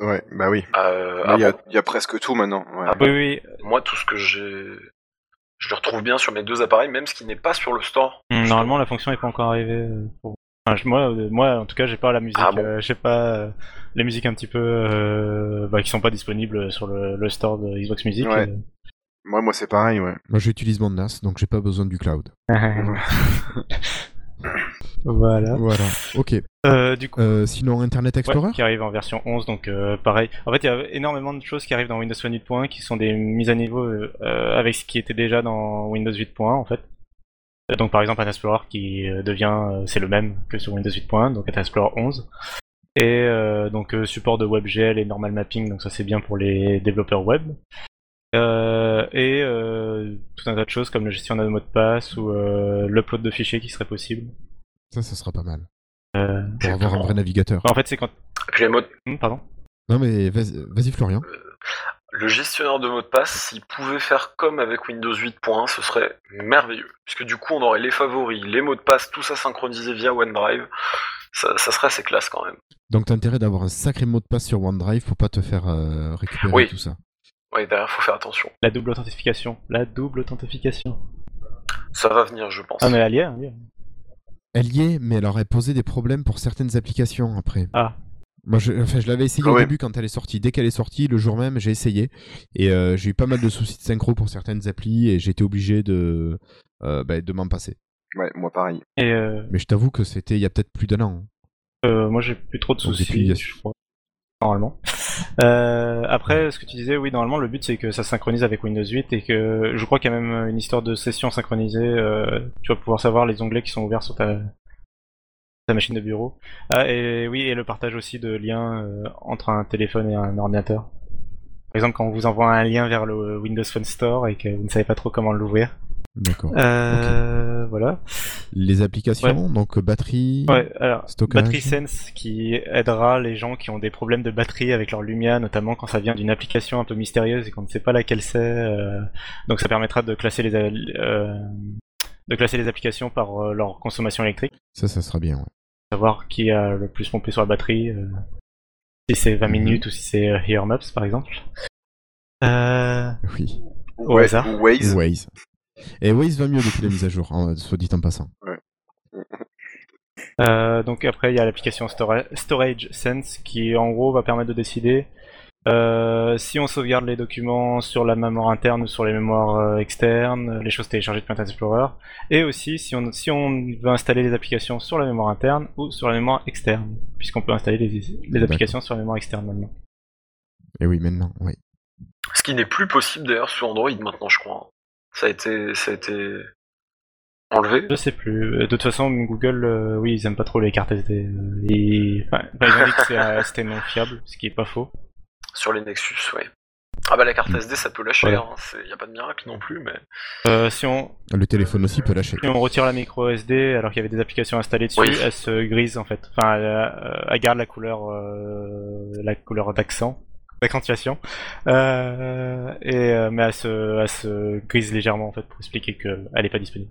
Ouais, bah oui. Euh, Là, ah Il y, bon il y a presque tout maintenant. ouais. Ah bon Oui, oui. moi tout ce que j'ai je le retrouve bien sur mes deux appareils même ce qui n'est pas sur le store Normalement, la fonction est pas encore arrivée. pour- Enfin, je- moi, euh, moi, en tout cas, j'ai pas la musique. Ah bon euh, j'ai pas euh, les musiques un petit peu euh, bah, qui sont pas disponibles sur le, le store de Xbox Music. Ouais. euh. Moi, moi c'est pareil, ouais. Moi, j'utilise mon NAS, donc j'ai pas besoin du cloud. voilà. Voilà. Ok. Euh, du coup, Euh, sinon, Internet ouais, Explorer. qui arrive en version 11, donc euh, pareil. En fait, il y a énormément de choses qui arrivent dans Windows Phone 8.1 qui sont des mises à niveau avec ce qui était déjà dans Windows 8.1 en fait. Donc par exemple, un Explorer qui euh, devient, euh, c'est le même que sur Windows 8.1, donc un Explorer 11. Et euh, donc support de WebGL et normal mapping, donc ça c'est bien pour les développeurs web. Euh, et euh, tout un tas de choses comme le gestionnaire de mot de passe ou euh, l'upload de fichiers qui serait possible. Ça, ça sera pas mal. Euh, Pour avoir un vrai navigateur. En fait, c'est quand. Les mots de- Hum, pardon? Non, mais vas-y, vas-y, Florian. Le gestionnaire de mots de passe s'il pouvait faire comme avec Windows 8.1 ce serait merveilleux puisque du coup on aurait les favoris les mots de passe tout ça synchronisé via OneDrive ça, ça serait assez classe quand même Donc, t'as intérêt d'avoir un sacré mot de passe sur OneDrive pour pas te faire euh, récupérer Oui. tout ça. ouais derrière faut faire attention La double authentification. La double authentification. ça va venir je pense Ah, mais elle y est, elle y est. Elle y est, mais elle aurait posé des problèmes pour certaines applications après. Ah. Moi, je, enfin, je l'avais essayé Ah au ouais. début quand elle est sortie. Dès qu'elle est sortie, le jour même, j'ai essayé. Et euh, j'ai eu pas mal de soucis de synchro pour certaines applis et j'étais obligé de, euh, bah, de m'en passer. Ouais, moi pareil. Et euh, Mais je t'avoue que c'était il y a peut-être plus d'un an. euh, moi j'ai plus trop de Donc, soucis, depuis, je crois. Normalement. Euh, après, ce que tu disais, oui, normalement, le but c'est que ça synchronise avec Windows 8 et que je crois qu'il y a même une histoire de session synchronisée. euh, tu vas pouvoir savoir les onglets qui sont ouverts sur ta, machine de bureau. Ah, et oui, et le partage aussi de liens euh, entre un téléphone et un ordinateur. Par exemple, quand on vous envoie un lien vers le Windows Phone Store et que vous ne savez pas trop comment l'ouvrir. D'accord. Euh, Voilà. Les applications, donc euh, batterie, Ouais, alors, stockage. Battery Sense qui aidera les gens qui ont des problèmes de batterie avec leur Lumia, notamment quand ça vient d'une application un peu mystérieuse et qu'on ne sait pas laquelle c'est. euh, donc ça permettra de classer les, de classer les applications par leur consommation électrique, Ça, ça sera bien. ouais. Savoir qui a le plus pompé sur la batterie, euh, si c'est 20 Mhm. minutes ou si c'est euh, Here Maps par exemple. Euh, Oui. Au Ouais, hasard. ou Waze. Waze. Et Waze va mieux depuis la mise à jour, hein, soit dit en passant. Euh, donc après il y a l'application Stora- Storage Sense qui en gros va permettre de décider euh, si on sauvegarde les documents sur la mémoire interne ou sur les mémoires euh, externes, les choses téléchargées depuis Internet Explorer, et aussi si on, si on veut installer les applications sur la mémoire interne ou sur la mémoire externe, puisqu'on peut installer les, les applications sur la mémoire externe maintenant. Et oui, maintenant, oui. ce qui n'est plus possible d'ailleurs sur Android maintenant je crois ça a été ça a été enlevé Je sais plus. Euh, De toute façon, Google, euh, oui, ils aiment pas trop les cartes SD. et- enfin, enfin, ils ont dit que c'est, c'était non fiable, ce qui est pas faux. Sur les Nexus ouais ah bah la carte SD ça peut lâcher Voilà. hein. c'est y a pas de miracle non plus mais Euh, si on, Le téléphone aussi peut lâcher. Si on retire la micro SD alors qu'il y avait des applications installées dessus, Oui. elle se grise en fait. Enfin, elle, euh, elle garde la couleur, euh, la couleur d'accent, d'accentuation, euh, et mais elle se, elle se grise légèrement en fait pour expliquer qu'elle est pas disponible.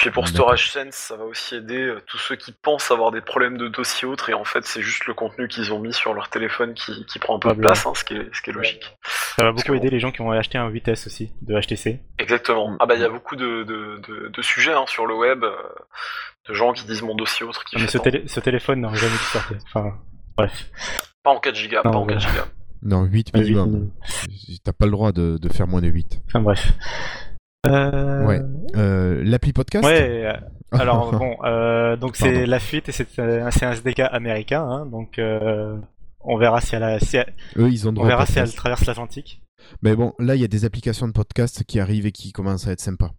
Puis pour D'accord. Storage Sense, ça va aussi aider euh, tous ceux qui pensent avoir des problèmes de dossier autres et en fait c'est juste le contenu qu'ils ont mis sur leur téléphone qui, qui prend un peu de Probablement. place, hein, ce, qui est, ce qui est logique. Ça va beaucoup aider les gens qui ont acheté un 8S aussi, de HTC. Exactement. Ah bah il y a beaucoup de, de, de, de sujets hein, sur le web, euh, de gens qui disent mon dossier autre qui Ah, mais ce, télé- ce téléphone n'aurait jamais dû sortir. Enfin, bref. Pas en 4 Go, pas Non, en 4 voilà. Go. Non, 8 Euh, minimum. T'as pas le droit de, de faire moins de 8. Enfin, bref. Euh... Ouais. Euh, L'appli podcast Ouais, euh, alors bon, euh, donc c'est la fuite et c'est euh, un SDK américain, hein, donc euh, on verra si elle, a- si elle- Eux, ils ont on droit au verra si elle podcast. traverse l'Atlantique. Mais bon, là, il y a des applications de podcast qui arrivent et qui commencent à être sympas.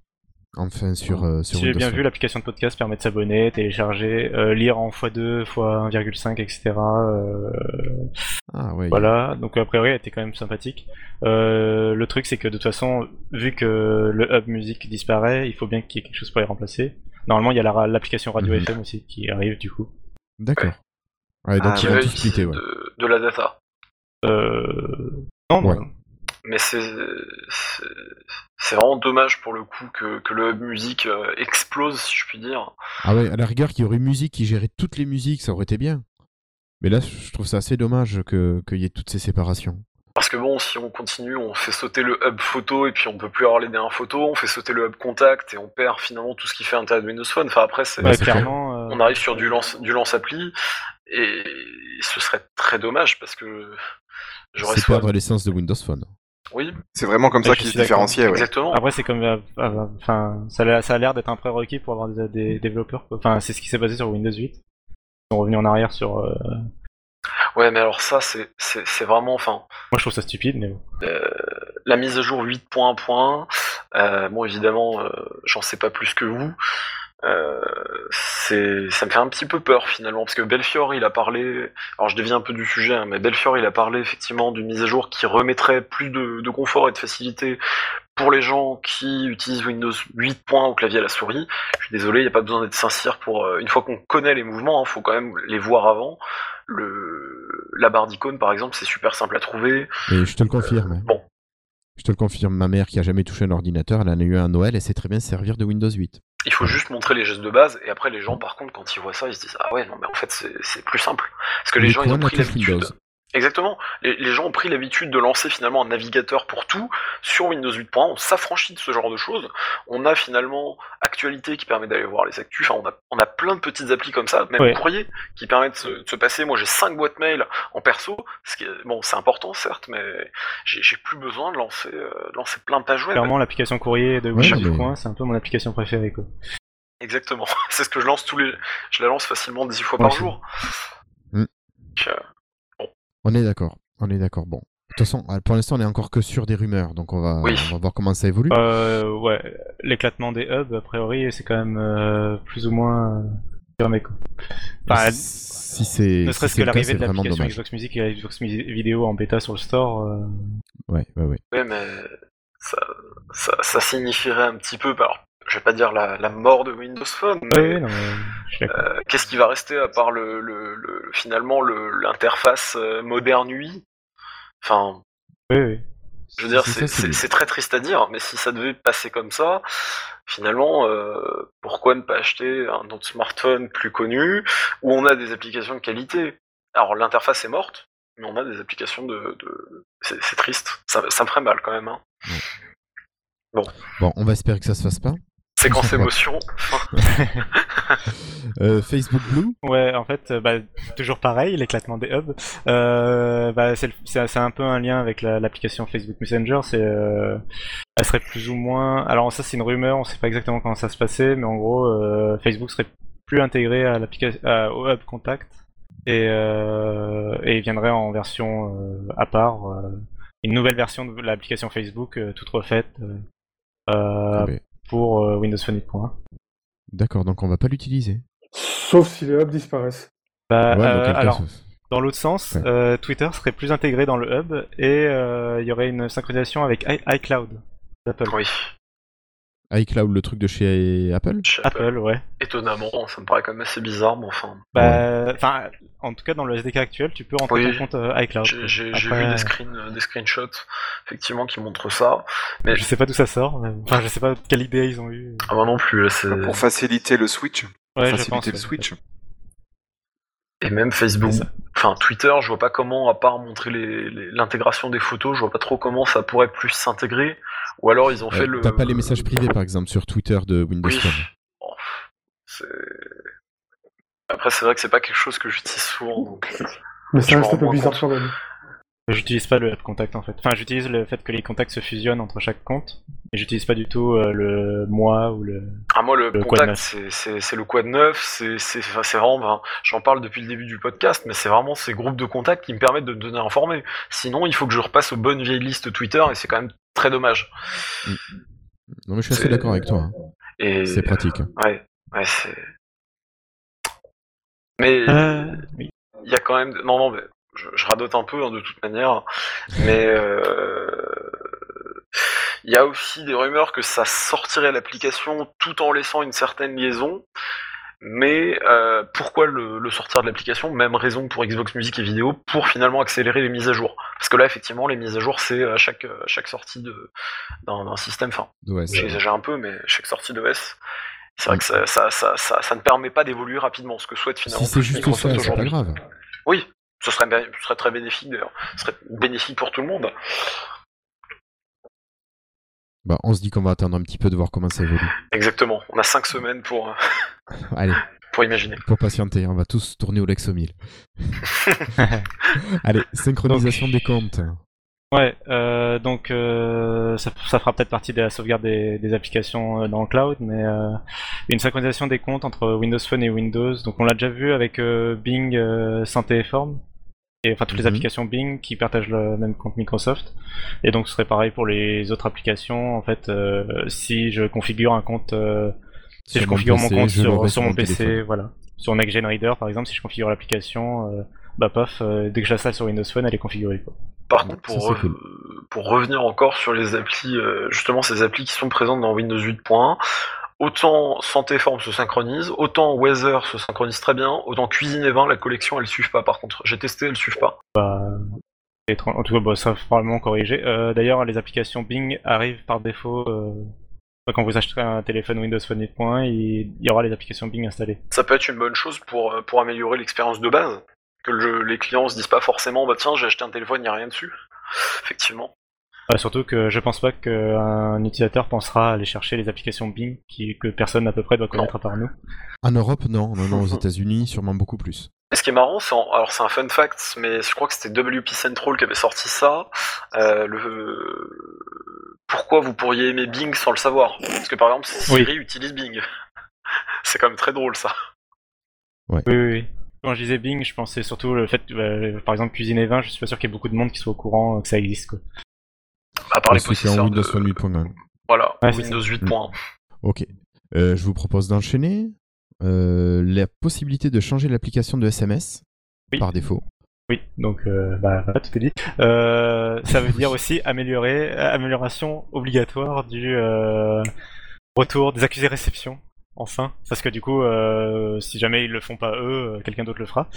Enfin, sur, euh, sur Si j'ai bien vu, l'application de podcast permet de s'abonner, télécharger, euh, lire en x2, x1,5, etc. euh, Ah ouais. Voilà, donc a priori elle était quand même sympathique. Euh, le truc c'est que de toute façon, vu que le hub musique disparaît, il faut bien qu'il y ait quelque chose pour les remplacer. Normalement il y a la- l'application Radio Mhm. FM aussi qui arrive du coup. D'accord. Ouais, donc Ah, ils ouais, vont splitter, de, de la data. Euh... Non, Ouais. non. Mais c'est c'est- vraiment dommage pour le coup que, que le hub musique euh, explose, si je puis dire. Ah ouais, à la rigueur, qu'il y aurait musique qui gérait toutes les musiques, ça aurait été bien. Mais là, je trouve ça assez dommage que- qu'il y ait toutes ces séparations. Parce que bon, si on continue, on fait sauter le hub photo et puis on peut plus avoir les dernières photos, on fait sauter le hub contact et on perd finalement tout ce qui fait l'intérêt de Windows Phone. Enfin après, c'est Ouais, clairement. euh, on arrive sur du lance du lance appli et ce serait très dommage parce que j'aurais C'est soit perdre l'essence de Windows Phone. Oui C'est vraiment comme Ouais, ça qu'ils se différenciaient, ouais. exactement Après c'est comme, euh, euh, enfin, ça, a- ça a l'air d'être un prérequis pour avoir des, des développeurs. Enfin, c'est ce qui s'est passé sur Windows 8. Ils sont revenus en arrière sur. euh, ouais mais alors ça c'est c'est c'est vraiment enfin Moi je trouve ça stupide, mais bon. la mise à jour 8.1 euh, bon évidemment euh, j'en sais pas plus que vous euh, c'est ça me fait un petit peu peur finalement parce que Belfior il a parlé alors je dévie un peu du sujet hein, mais Belfior il a parlé effectivement d'une mise à jour qui remettrait plus de, de confort et de facilité pour les gens qui utilisent Windows 8. au clavier à la souris je suis désolé il n'y a pas besoin d'être sincère pour euh, une fois qu'on connaît les mouvements il faut quand même les voir avant le la barre d'icône par exemple c'est super simple à trouver Et je te le confirme. hein. bon Je te le confirme, ma mère qui a jamais touché un ordinateur, elle en a eu un à Noël, elle sait très bien se servir de Windows 8. Il faut juste montrer les gestes de base et après les gens par contre quand ils voient ça ils se disent ah ouais non mais en fait c'est plus simple parce que les, Les gens ils ont pris l'habitude. Exactement les, les gens ont pris l'habitude de lancer finalement un navigateur pour tout sur Windows 8.1 on s'affranchit de ce genre de choses on a finalement actualité qui permet d'aller voir les actus enfin on a, on a plein de petites applis comme ça même Ouais. courrier qui permettent de se, de se passer moi j'ai cinq boîtes mail en perso ce qui est, bon c'est important certes mais j'ai plus besoin de lancer euh, de lancer plein de pages web Clairement, l'application courrier de Ouais, Windows mais- Coin, c'est un peu mon application préférée. Quoi. Exactement. C'est ce que je lance tous les. Je la lance facilement 10 fois Ouais, par jour. Donc, euh, On est d'accord, on est d'accord. Bon, de toute façon, pour l'instant, on est encore que sur des rumeurs, donc on va, Oui. on va voir comment ça évolue. Euh, ouais, l'éclatement des hubs, a priori, c'est quand même euh, plus ou moins euh. Enfin, si c'est ne si serait-ce c'est que l'arrivée c'est de vraiment l'application dommage. Xbox Music et Xbox Vidéo en bêta sur le store. euh, Ouais, ouais, ouais. ouais, mais ça, ça, ça signifierait un petit peu. Alors, je vais pas dire la, la mort de Windows Phone, mais non, euh, qu'est-ce qui va rester à part le, le, le- finalement le- l'interface euh, moderne UI Enfin, Oui, oui. je veux dire, C'est c'est ça, c'est c'est- bien. c'est très triste à dire, mais si ça devait passer comme ça, finalement, euh, pourquoi ne pas acheter un autre smartphone plus connu où on a des applications de qualité? Alors l'interface est morte, mais on a des applications de. de... C'est c'est triste, ça, ça me ferait mal quand même. Hein. Bon, on va espérer que ça se fasse pas. Séquence émotion. Euh, Facebook Blue Ouais, en fait, euh, bah, toujours pareil, l'éclatement des hubs. Euh, bah, c'est un peu un lien avec la- l'application Facebook Messenger. C'est, euh, elle serait plus ou moins. Alors ça, c'est une rumeur. On sait pas exactement comment ça se passait, mais en gros, euh, Facebook serait plus intégré à l'application, à- au hub contact et euh, et il viendrait en version euh, à part, euh, une nouvelle version de l'application Facebook euh, toute refaite euh, euh, Ah pour euh, Windows Phone 8.1. D'accord, donc on va pas l'utiliser. Sauf si les hubs disparaissent. Bah, Ouais, euh, cas, Dans l'autre sens, Ouais. euh, Twitter serait plus intégré dans le hub et euh, il y aurait une synchronisation avec i- iCloud d'Apple. Oui. iCloud, le truc de chez Apple? Chez Apple. Apple, ouais. Étonnamment, ça me paraît quand même assez bizarre, mais enfin. Bah, enfin, en tout cas, dans le SDK actuel, tu peux rentrer Oui. ton compte euh, iCloud. J'ai Après, vu des, screens, euh, des screenshots, effectivement, qui montrent ça. Mais Je sais pas d'où ça sort. mais- Enfin, je sais pas quelle idée ils ont eu. ah, moi non plus, là, c'est. Pour faciliter le switch. Pour Ouais, je faciliter pense. le ouais. switch. Et même Facebook, enfin Twitter, je vois pas comment, à part montrer les- les- l'intégration des photos, je vois pas trop comment ça pourrait plus s'intégrer. Ou alors ils ont fait le. T'as pas les messages privés, par exemple, sur Twitter de Windows Oui. Bon, Après, c'est vrai que c'est pas quelque chose que j'utilise souvent, donc. Mais ça reste un peu bizarre quand même. J'utilise pas le app contact en fait. Enfin, j'utilise le fait que les contacts se fusionnent entre chaque compte. Et j'utilise pas du tout euh, le moi ou le. Ah, moi, le, contact, c'est- le quad neuf, c'est c'est- enfin, c'est vraiment. J'en parle depuis le début du podcast, mais c'est vraiment ces groupes de contacts qui me permettent de me donner informé. Sinon, il faut que je repasse aux bonnes vieilles listes Twitter, et c'est quand même très dommage. Non, mais je suis assez C'est- d'accord avec toi. hein. Et... C'est pratique. Ouais, ouais, c'est. Mais Euh, oui. il y a quand même. Non, non, mais je, je radote un peu hein, de toute manière, mais euh, il y a aussi des rumeurs que ça sortirait l'application tout en laissant une certaine liaison. Mais euh, pourquoi le, le sortir de l'application? Même raison pour Xbox Music et vidéo, pour finalement accélérer les mises à jour. Parce que là, effectivement, les mises à jour, c'est à chaque, à chaque sortie de- d'un système. Enfin, J'exagère un peu, mais chaque sortie d'OS, c'est vrai que ça, ça, ça, ça, ça ne permet pas d'évoluer rapidement, ce que souhaite finalement Si c'est juste ça, c'est pas grave. Oui, ce serait, bé- ce serait très bénéfique d'ailleurs. Ce serait bénéfique pour tout le monde. Bah, on se dit qu'on va attendre un petit peu de voir comment ça évolue. Exactement. On a 5 semaines pour, euh, Allez, pour imaginer. pour patienter, on va tous tourner au Lexo 1000. Allez, synchronisation des comptes. Ouais, euh, donc euh, ça, ça fera peut-être partie de la sauvegarde des, des applications dans le cloud, mais euh, une synchronisation des comptes entre Windows Phone et Windows. Donc on l'a déjà vu avec euh, Bing, euh, Santé et Form, et enfin toutes les Mhm. applications Bing qui partagent le même compte Microsoft. Et donc ce serait pareil pour les autres applications. En fait, euh, si je configure un compte, euh, si Sur je mon configure mon PC, compte sur, mon PC, téléphone. voilà, sur Next Gen Reader par exemple, si je configure l'application, euh, bah paf, euh, dès que je l'installe sur Windows Phone, elle est configurée. Quoi. Par contre, pour, c'est re- cool. pour revenir encore sur les applis, euh, justement ces applis qui sont présentes dans Windows 8.1, autant Santé Forme se synchronise, autant Weather se synchronise très bien, autant Cuisine et Vin, la collection, elles suivent pas par contre. J'ai testé, elles suivent pas. Tran- En tout cas, bah, ça va probablement corriger. Euh, D'ailleurs, les applications Bing arrivent par défaut. euh, Quand vous acheterez un téléphone Windows Phone 8.1, il y aura les applications Bing installées. Ça peut être une bonne chose pour, euh, pour améliorer l'expérience de base. Que le- les clients se disent pas forcément, bah tiens, j'ai acheté un téléphone, il n'y a rien dessus. Effectivement. Euh, surtout que je pense pas qu'un utilisateur pensera à aller chercher les applications Bing qui, que personne à peu près doit connaître à part nous. En Europe, non. Non, non, aux États-Unis, sûrement beaucoup plus. Et ce qui est marrant, c'est en- alors c'est un fun fact, mais je crois que c'était WP Central qui avait sorti ça. Euh, le... Pourquoi vous pourriez aimer Bing sans le savoir? Parce que par exemple, Siri utilise Bing. c'est quand même très drôle ça. Oui, oui, oui. Quand je disais Bing, je pensais surtout le fait, euh, par exemple, cuisine et vin, je suis pas sûr qu'il y ait beaucoup de monde qui soit au courant euh, que ça existe. Quoi. À part les possesseurs Windows de... Phone 8.1. Voilà, Ouais, Windows 8.1. Ok. Euh, je vous propose d'enchaîner. Euh, la possibilité de changer l'application de SMS Oui. par défaut. Oui, donc euh, bah, voilà, tout est dit. Euh, ça veut dire aussi améliorer, amélioration obligatoire du euh, retour des accusés réception. Enfin, parce que du coup, euh, si jamais ils le font pas eux, quelqu'un d'autre le fera.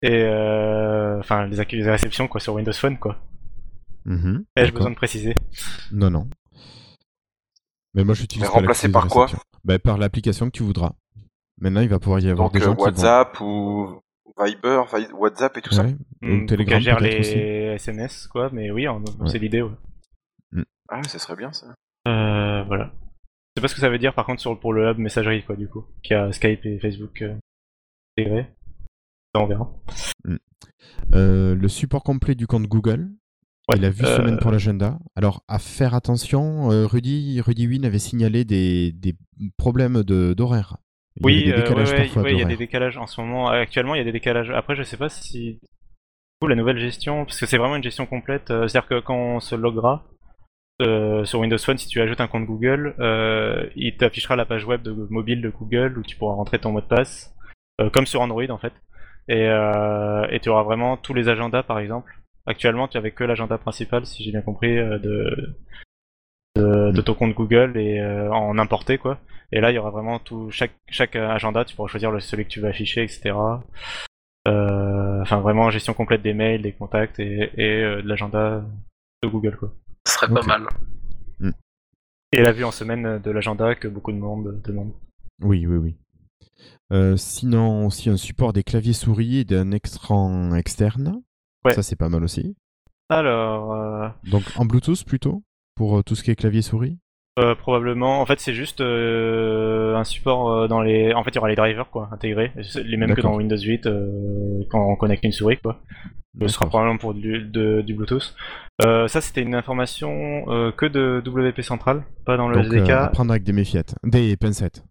Et euh, enfin, les accusés réception quoi sur Windows Phone quoi. Mhm, Ai-je besoin de préciser Non, non. Mais moi, j'utilise Mais remplacé par quoi bah, Par l'application que tu voudras. Maintenant, il va pouvoir y avoir Donc des euh, gens qui vont... WhatsApp ou Viber, Vi- WhatsApp et tout ça. Ouais, Hmm, ou Telegram gère les aussi. SMS quoi, mais oui, en- Ouais. c'est l'idée. Ouais. Ah, ça serait bien ça. Euh, voilà. Je sais pas ce que ça veut dire par contre sur, pour le hub messagerie quoi du coup, qui a Skype et Facebook euh, intégrés. Ça on verra. Euh, le support complet du compte Google. Ouais, Il a vu euh, semaine pour l'agenda. Alors, à faire attention, euh, Rudy, Rudy Win avait signalé des, des problèmes de- d'horaire. Il y Oui, euh, ouais, ouais, il y a des décalages en ce moment. Actuellement, il y a des décalages. Après, je sais pas si la nouvelle gestion, parce que c'est vraiment une gestion complète. euh, C'est-à-dire que quand on se loggera euh, sur Windows Phone, si tu ajoutes un compte Google, euh, il t'affichera la page web de mobile de Google où tu pourras rentrer ton mot de passe, euh, comme sur Android en fait. Et, euh, et tu auras vraiment tous les agendas, par exemple. Actuellement, tu avais que l'agenda principal, si j'ai bien compris, euh, de, de de Mm. ton compte Google et euh, en importer quoi. Et là, il y aura vraiment tout chaque chaque euh, agenda, tu pourras choisir le, celui que tu veux afficher, etc. Euh, Enfin, vraiment gestion complète des mails, des contacts et, et euh, de l'agenda de Google quoi. Ce serait pas mal. Et la vue en semaine de l'agenda que beaucoup de monde demande. Oui, oui, oui. Euh, sinon, aussi un support des claviers souris et d'un écran externe. Ouais. Ça, c'est pas mal aussi. Alors, euh, Donc, en Bluetooth plutôt Pour euh, tout ce qui est clavier souris? euh, probablement, en fait, c'est juste euh, un support euh, dans les. En fait, il y aura les drivers quoi intégrés, les mêmes que dans Windows 8 euh, quand on connecte une souris quoi. Ce sera probablement pour du, de- du Bluetooth. Ça, c'était une information que de WP Central, pas dans le Donc, SDK. prendre avec des méfiettes. Des pincettes.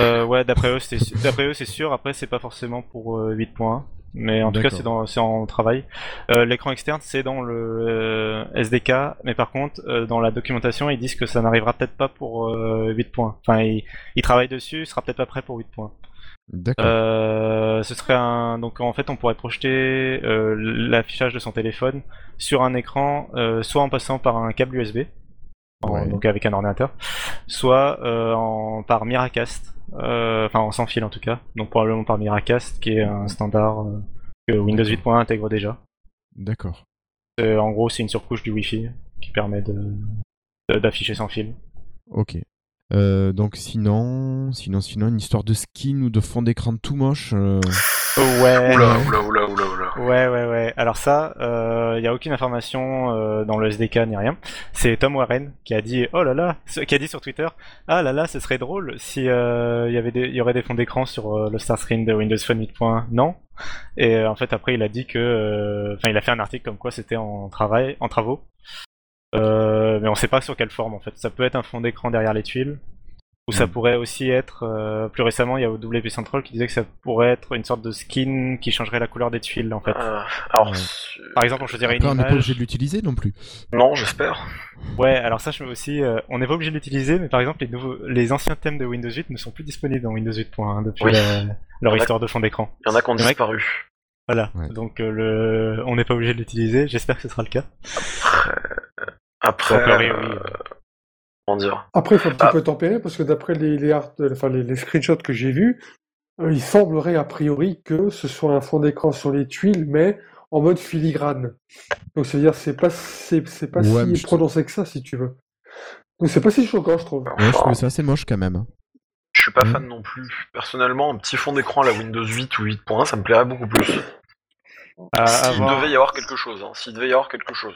Ouais, d'après eux, c'est sûr. Après, c'est pas forcément pour euh, 8.1, mais en tout cas, c'est dans, c'est en travail. Euh, L'écran externe, c'est dans le euh, SDK, mais par contre, euh, dans la documentation, ils disent que ça n'arrivera peut-être pas pour euh, 8 points. Enfin, ils, ils travaillent dessus, il sera peut-être pas prêt pour 8 points. D'accord. Euh, ce serait un donc en fait on pourrait projeter euh, l'affichage de son téléphone sur un écran euh, soit en passant par un câble USB en- Ouais. donc avec un ordinateur soit euh, en, par Miracast euh, enfin en sans fil en tout cas donc probablement par Miracast qui est un standard euh, que Windows 8.1 intègre déjà D'accord. Euh, en gros c'est une surcouche du Wi-Fi qui permet de de- d'afficher sans fil Ok. Euh, donc, sinon, sinon, sinon, une histoire de skin ou de fond d'écran tout moche. euh, ouais oula, oula, oula, oula. Ouais, ouais, ouais. Alors ça, il n'y a aucune information euh, dans le SDK ni rien. C'est Tom Warren qui a dit, oh là là, qui a dit sur Twitter, ah là là, ce serait drôle si euh, y avait il y aurait des fonds d'écran sur euh, le start screen de Windows Phone 8.1. Non. Et euh, en fait, après, il a dit que, euh, enfin, il a fait un article comme quoi c'était en travail, en travaux. Euh, mais on sait pas sur quelle forme en fait. Ça peut être un fond d'écran derrière les tuiles, ou ça Mm. pourrait aussi être. euh, plus récemment, il y a WP Central qui disait que ça pourrait être une sorte de skin qui changerait la couleur des tuiles en fait. Euh, alors, Ouais. Par exemple, on choisirait Après, une on n'est pas obligé de l'utiliser non plus. non, j'espère. Ouais, alors ça, je veux aussi, euh, on n'est pas obligé de l'utiliser, mais par exemple, les nouveaux, les anciens thèmes de Windows 8 ne sont plus disponibles dans Windows 8.1 depuis Oui. la- leur histoire de fond d'écran. Il y en a qui ont disparu. Voilà. Ouais. Donc euh, le, on n'est pas obligé de l'utiliser. J'espère que ce sera le cas. Après, Donc, oui, euh, oui. Comment dire Après, il faut un petit Ah. peu tempérer parce que d'après les, les, art- enfin, les, les screenshots que j'ai vus, euh, il semblerait a priori que ce soit un fond d'écran sur les tuiles, mais en mode filigrane. Donc, c'est-à-dire, c'est pas, c'est, c'est pas Ouais, si prononcé que ça, si tu veux. Donc, c'est pas si choquant, je trouve. Ouais, je trouvais ça assez moche quand même. je suis pas fan non plus. Personnellement, un petit fond d'écran à la Windows 8 ou 8.1, ça me plairait beaucoup plus. S'il avoir- devait y avoir quelque chose, hein, s'il devait y avoir quelque chose.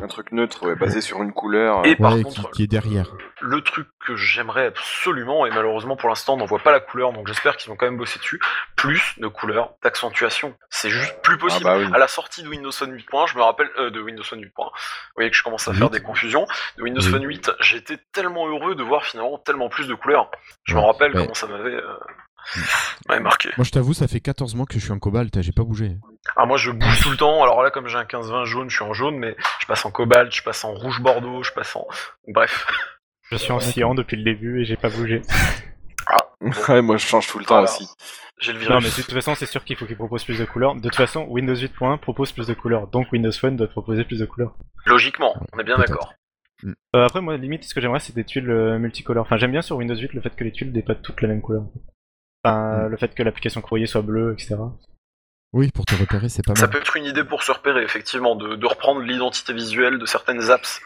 Un truc neutre, ouais, basé sur une couleur. Et euh, par Ouais, contre, qui, qui est derrière. le truc que j'aimerais absolument, et malheureusement pour l'instant on n'en voit pas la couleur, donc j'espère qu'ils vont quand même bosser dessus, plus de couleurs d'accentuation. C'est juste plus possible. Ah bah oui. À la sortie de Windows Phone 8.1, je me rappelle, euh, de Windows Phone 8.1, vous voyez que je commence à faire des confusions, de Windows Oui. Phone 8, j'étais tellement heureux de voir finalement tellement plus de couleurs. Je me rappelle Ouais. comment ça m'avait euh, marqué. Moi, je t'avoue, ça fait 14 mois que je suis en cobalt, j'ai pas bougé. Alors moi je bouge tout le temps, alors là comme j'ai un 15-20 jaune, je suis en jaune, mais je passe en cobalt, je passe en rouge bordeaux, je passe en... Bref. Je suis en cyan depuis le début et j'ai pas bougé. ouais, moi je change tout le temps aussi. J'ai le Non, virus. mais de toute façon, c'est sûr qu'il faut qu'ils proposent plus de couleurs. De toute façon, Windows 8.1 propose plus de couleurs, donc Windows Phone doit proposer plus de couleurs. Logiquement, on est bien d'accord. Euh, après, moi, limite, ce que j'aimerais, c'est des tuiles euh, multicolores. Enfin, j'aime bien sur Windows 8 le fait que les tuiles n'aient pas toutes la même couleur. Enfin, Mm. le fait que l'application courrier soit bleue, etc. Oui, pour te repérer, c'est pas Ça mal. peut être une idée pour se repérer, effectivement, de, de reprendre l'identité visuelle de certaines apps,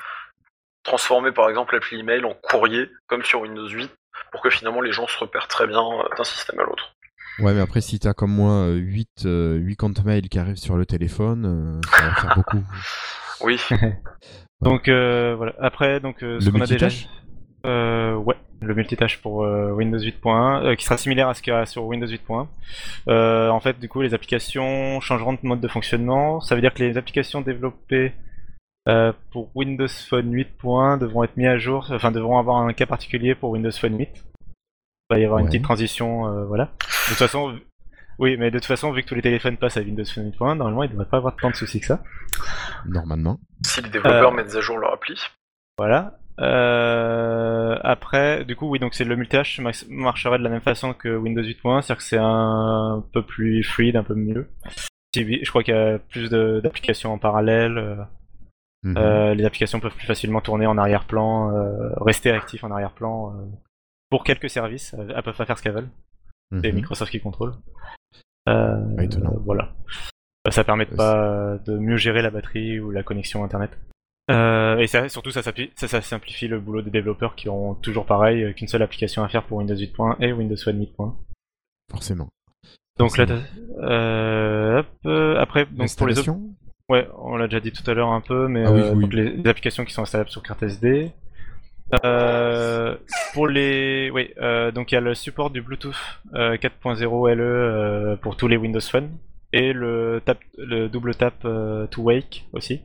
transformer par exemple l'appli email en courrier, comme sur Windows 8, pour que finalement les gens se repèrent très bien euh, d'un système à l'autre. Ouais, mais après, si t'as comme moi 8, 8 comptes mail qui arrivent sur le téléphone, euh, ça va faire beaucoup. Oui, Donc euh, voilà. Après, donc euh, ce Le qu'on a déjà. Euh, ouais, le multitâche pour euh, Windows 8.1, euh, qui sera similaire à ce qu'il y a sur Windows 8.1. Euh, en fait, du coup, les applications changeront de mode de fonctionnement. Ça veut dire que les applications développées euh, pour Windows Phone 8.1 devront être mises à jour, enfin devront avoir un cas particulier pour Windows Phone 8. Il va y avoir une petite transition, euh, voilà. De toute façon, oui, mais de toute façon, vu que tous les téléphones passent à Windows Phone 8.1, normalement, il ne devrait pas avoir tant de soucis que ça. Normalement. si les développeurs Euh. mettent à jour leur appli. Voilà. Euh, après, du coup, oui, donc c'est le multitâche ma- marcherait de la même façon que Windows 8.1, c'est-à-dire que c'est un peu plus fluide, un peu mieux. Je crois qu'il y a plus d'applications en parallèle. euh. Mhm. Euh, les applications peuvent plus facilement tourner en arrière-plan, euh, rester actifs en arrière-plan. pour quelques services, elles peuvent pas faire ce qu'elles veulent. C'est Mhm. Microsoft qui contrôle. Voilà. Ça permet de pas de mieux gérer la batterie ou la connexion internet. Euh, et ça, surtout, ça, ça, ça simplifie le boulot des développeurs qui ont toujours pareil euh, qu'une seule application à faire pour Windows 8.1 et Windows Phone 8.1. Forcément. Donc là, Forcément. euh, hop, après, donc pour les autres, ouais, on l'a déjà dit tout à l'heure un peu, mais Ah oui, oui. donc les, les applications qui sont installables sur carte SD. Pour les, oui, euh, donc il y a le support du Bluetooth euh, 4.0 LE pour tous les Windows Phone et le tap, le double tap to wake aussi.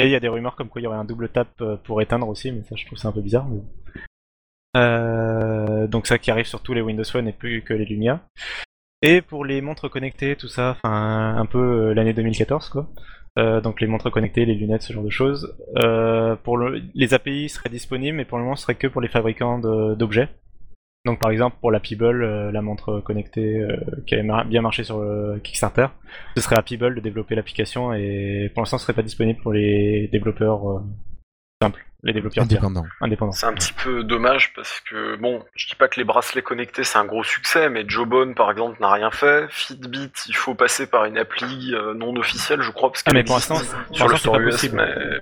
Et il y a des rumeurs comme quoi il y aurait un double tap euh, pour éteindre aussi, mais ça je trouve ça un peu bizarre. Euh, donc ça qui arrive sur tous les Windows Phone et plus que les Lumia. Et pour les montres connectées, tout ça, enfin un peu euh, l'année 2014 quoi. Donc les montres connectées, les lunettes, ce genre de choses. Pour le, les API seraient disponibles, mais pour le moment ce serait que pour les fabricants d'objets. Donc par exemple pour la Peeble, euh, la montre connectée euh, qui avait mar- bien marché sur le Kickstarter, ce serait à Peeble de développer l'application et pour l'instant ce serait pas disponible pour les développeurs euh, simples, les développeurs indépendants. C'est un petit peu dommage parce que, bon, je dis pas que les bracelets connectés c'est un gros succès, mais Jawbone par exemple n'a rien fait. Fitbit, il faut passer par une appli euh, non officielle, je crois, parce Ah qu'elle mais pour l'instant, sur le c'est store pas US, possible. mais.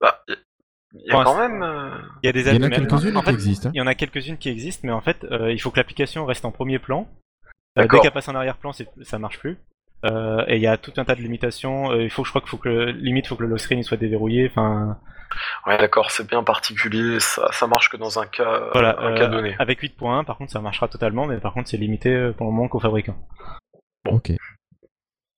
Bah, il y a- quand même. euh, Il y a des Il y en quelques-unes en qui existent. hein. Il y en a quelques-unes qui existent, mais en fait, euh, il faut que l'application reste en premier plan. Euh, dès qu'elle passe en arrière-plan, ça marche plus. Euh, et il y a tout un tas de limitations. Euh, il faut, je crois qu'il faut que le, limite, faut que le lock screen soit déverrouillé. Enfin, Ouais, d'accord, c'est bien particulier, ça, ça marche que dans un cas, voilà. un euh, cas donné. avec 8.1, par contre, ça marchera totalement, mais par contre, c'est limité pour le moment qu'aux fabricants. Ok.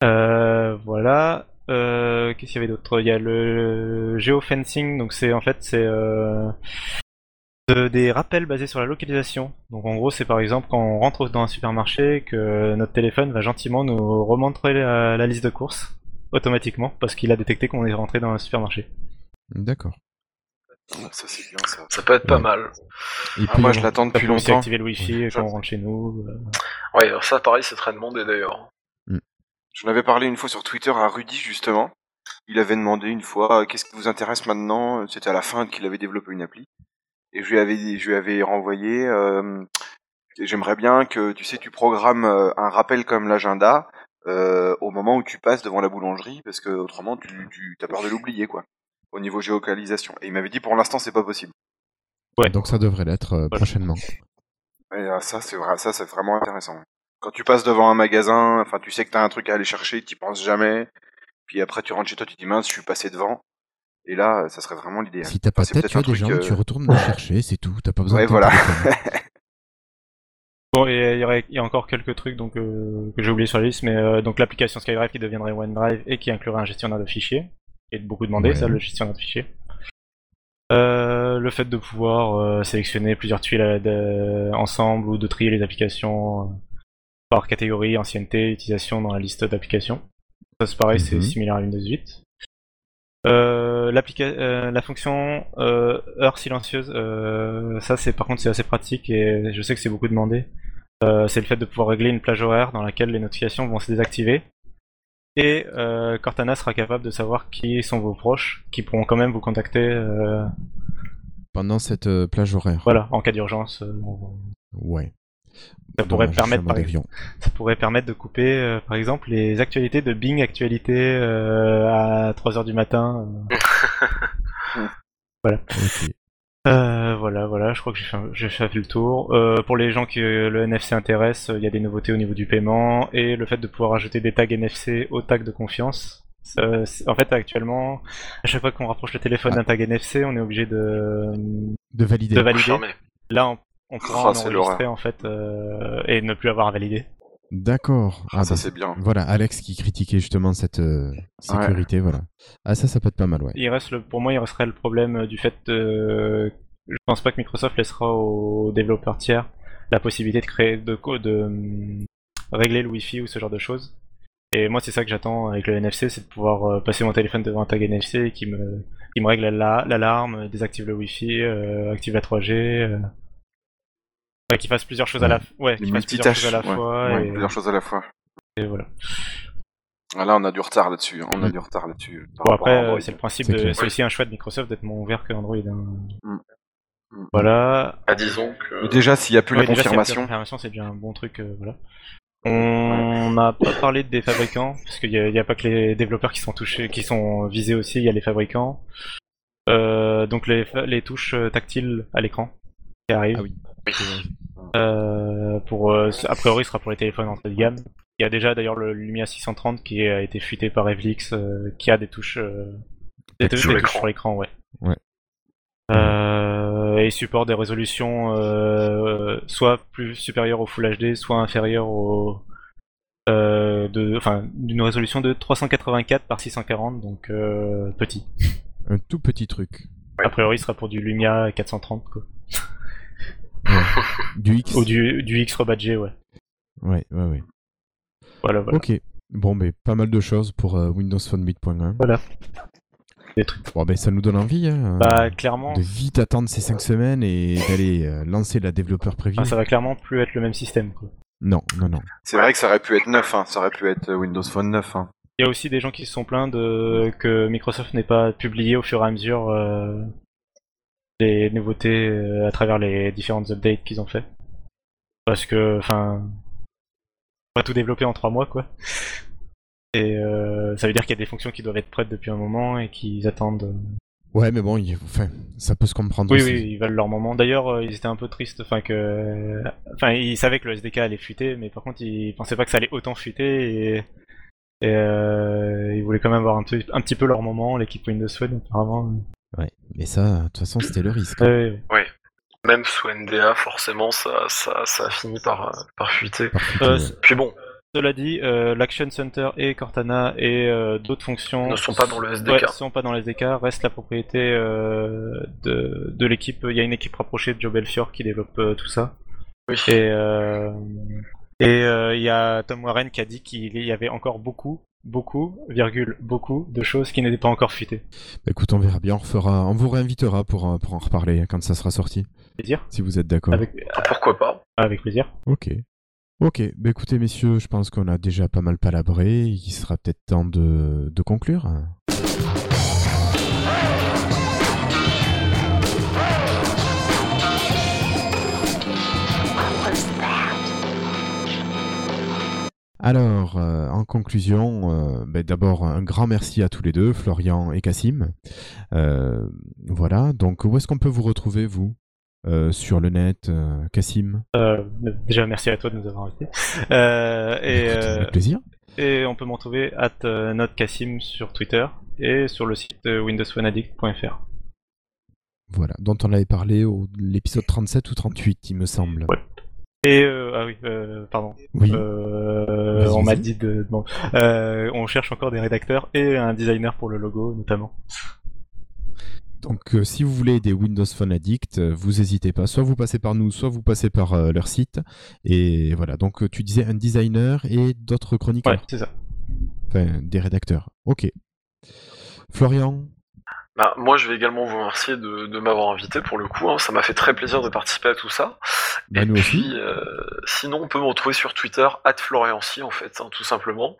Euh, voilà. Euh, Qu'est-ce qu'il y avait d'autre? Il y a le geofencing, donc c'est en fait c'est euh, de- des rappels basés sur la localisation. Donc en gros c'est par exemple quand on rentre dans un supermarché que notre téléphone va gentiment nous remontrer la, la liste de courses automatiquement parce qu'il a détecté qu'on est rentré dans un supermarché. D'accord. Ça, c'est bien, ça. Ça peut être pas mal. Et Ah, puis, moi, on- je l'attends depuis longtemps. activer le wifi quand on rentre chez nous. euh. Ouais, alors ça, pareil, c'est très demandé d'ailleurs. J'en avais parlé une fois sur Twitter à Rudy, justement. Il avait demandé une fois, euh, qu'est-ce qui vous intéresse maintenant? C'était à la fin qu'il avait développé une appli. Et je lui avais, je lui avais renvoyé, euh, j'aimerais bien que, tu sais, tu programmes euh, un rappel comme l'agenda euh, au moment où tu passes devant la boulangerie, parce que autrement, tu, tu as peur de l'oublier, quoi, au niveau géolocalisation. Et il m'avait dit, pour l'instant, c'est pas possible. Ouais. Donc ça devrait l'être euh, prochainement. Et euh, ça, c'est vrai, ça, c'est vraiment intéressant. Quand tu passes devant un magasin, enfin, tu sais que t'as un truc à aller chercher, t'y penses jamais. Puis après, tu rentres chez toi, tu te dis mince, je suis passé devant. Et là, ça serait vraiment l'idéal. Si t'as pas Enfin, de tête, tu as peut-être des un gens, truc, tu euh, retournes le chercher, c'est tout. T'as pas besoin Ouais, de voilà. Bon, et il y, aurait, il y a encore quelques trucs donc, euh, que j'ai oublié sur la liste, mais euh, donc l'application SkyDrive qui deviendrait OneDrive et qui inclurait un gestionnaire de fichiers, qui est beaucoup demandé, Ouais. ça, le gestionnaire de fichiers. Euh, le fait de pouvoir euh, sélectionner plusieurs tuiles à- de- ensemble ou de trier les applications euh, par catégorie, ancienneté, utilisation dans la liste d'applications. Ça c'est pareil, c'est Mhm. similaire à Windows 8. Euh, euh, la fonction euh, heure silencieuse, ça c'est par contre c'est assez pratique et je sais que c'est beaucoup demandé. C'est le fait de pouvoir régler une plage horaire dans laquelle les notifications vont se désactiver. Et Cortana sera capable de savoir qui sont vos proches, qui pourront quand même vous contacter Pendant cette plage horaire. voilà, en cas d'urgence. Ouais. Ça, pourrait permettre, par exemple, ça pourrait permettre de couper euh, par exemple les actualités de Bing Actualité euh, à 3h du matin. euh. Euh, voilà, voilà, je crois que j'ai fait, fait le tour. Euh, pour les gens que le NFC intéresse, il y a des nouveautés au niveau du paiement et le fait de pouvoir ajouter des tags NFC aux tags de confiance. En fait, actuellement, à chaque fois qu'on rapproche le téléphone d'un tag NFC, on est obligé de, De valider. de valider. Là, on, on pourra Oh, en enregistrer en fait euh, et ne plus avoir à valider. D'accord. Ah, ça, bah, c'est bien. Voilà, Alex qui critiquait justement cette euh, sécurité, voilà. Ah ça, ça peut être pas mal, ouais. Il reste le, pour moi, il resterait le problème euh, du fait de, je pense pas que Microsoft laissera aux développeurs tiers la possibilité de créer, de, co- de, hum, régler le Wi-Fi ou ce genre de choses. Et moi, c'est ça que j'attends avec le NFC, c'est de pouvoir passer mon téléphone devant un tag NFC et qui me, qui me règle la- l'alarme, désactive le Wi-Fi, euh, active la 3G. euh. Ouais, qu'il fasse plusieurs choses à la, ouais, qu'il fasse plusieurs choses à la fois. Ouais, et, plusieurs choses à la fois. et voilà. Ah, Là, on a du retard là-dessus. On a Mm. du retard là-dessus. par Bon après euh, c'est le principe, C'est de- clair. c'est aussi un choix de Microsoft d'être moins ouvert que Android. hein. Mm. Mm. Voilà. Ah, disons que. Mais déjà, s'il n'y a plus Ouais, la déjà, s'il y a plus de confirmation. confirmation, c'est déjà un bon truc. euh, voilà. On n'a pas parlé des fabricants, parce qu'il n'y a, pas que les développeurs qui sont touchés, qui sont visés aussi, il y a les fabricants. Euh, donc les, les touches euh, tactiles à l'écran qui arrivent. Ah oui. Euh, pour, euh, a priori, ce sera pour les téléphones entrée de gamme. Il y a déjà d'ailleurs le Lumia 630 qui a été fuité par Evlix, euh, qui a des touches, euh, des, Tactile. des Sur touches l'écran. sur l'écran, ouais. Ouais. Euh, et il supporte des résolutions euh, soit plus supérieures au Full HD, soit inférieures au euh, de, enfin, d'une résolution de 384 par 640, donc euh, petit. Un tout petit truc. A priori, ce sera pour du Lumia 430 quoi. Du X. ou du, du X rebadgé, ouais. Ouais, ouais, ouais. Voilà, voilà. Ok. Bon, mais pas mal de choses pour euh, Windows Phone 8.1. Voilà. Des trucs. Bon, ben ça nous donne envie, hein, Bah, clairement, de vite attendre ces 5 semaines et d'aller euh, lancer la développeur preview. ah, ça va clairement plus être le même système, quoi. Non, non, non. C'est vrai que ça aurait pu être 9, hein. ça aurait pu être euh, Windows Phone 9. Hein. Il y a aussi des gens qui se sont plaints de que Microsoft n'ait pas publié au fur et à mesure euh, les nouveautés euh, à travers les différentes updates qu'ils ont fait. Parce que, enfin, on va tout développer en trois mois, quoi. Et euh, ça veut dire qu'il y a des fonctions qui doivent être prêtes depuis un moment et qu'ils attendent. euh, Ouais, mais bon, il- enfin, ça peut se comprendre Oui, aussi. oui, ils veulent leur moment. D'ailleurs, euh, ils étaient un peu tristes, enfin que, enfin, ils savaient que le SDK allait fuiter, mais par contre, ils pensaient pas que ça allait autant fuiter et, et euh, ils voulaient quand même avoir un, petit- un petit peu leur moment, l'équipe Windows Phone, apparemment. Ouais, mais ça, de toute façon, c'était le risque. Ouais, ouais. Même sous NDA, forcément, ça, ça, ça a fini par, euh, par fuiter. Parfait, Euh, ouais. c- Puis bon, Cela dit, euh, l'Action Center et Cortana et euh, d'autres fonctions Ne sont pas dans le SDK. Ouais, sont pas dans le SDK, reste la propriété euh, de, de l'équipe. Il y a une équipe rapprochée de Joe Belfior qui développe euh, tout ça. oui. Et euh, et euh, il y a Tom Warren qui a dit qu'il y avait encore beaucoup, beaucoup, virgule, beaucoup de choses qui n'étaient pas encore fuitées. Bah, écoute, on verra bien, on, refera, on vous réinvitera pour, euh, pour en reparler quand ça sera sorti, Plaisir si vous êtes d'accord. avec, Ah, pourquoi pas avec plaisir. Ok. Ok, bah écoutez messieurs, je pense qu'on a déjà pas mal palabré, il sera peut-être temps de, de conclure. Alors, euh, en conclusion, euh, bah, d'abord un grand merci à tous les deux, Florian et Cassim. Euh, voilà, donc où est-ce qu'on peut vous retrouver, vous Sur le net, Cassim? Déjà, merci à toi de nous avoir invités. Et, Écoute, avec plaisir. et on peut m'en trouver at notecassim sur Twitter et sur le site windowsfanaddict.fr. Voilà, dont on avait parlé au l'épisode 37 ou 38, il me semble. Ouais. Et euh, ah oui, euh, pardon. Oui. Euh, on m'a dit de. bon. Euh, on cherche encore des rédacteurs et un designer pour le logo notamment. Donc, si vous voulez des Windows Phone Addict, vous n'hésitez pas. Soit vous passez par nous, soit vous passez par leur site. Et voilà, donc tu disais un designer et d'autres Ouais, chroniqueurs, c'est ça. enfin des rédacteurs. Ok. Florian, Bah, moi, je vais également vous remercier de, de m'avoir invité pour le coup. hein. Ça m'a fait très plaisir de participer à tout ça. Bah, Et nous puis, aussi. euh, sinon, on peut me retrouver sur Twitter, @floriancy en fait, hein, tout simplement.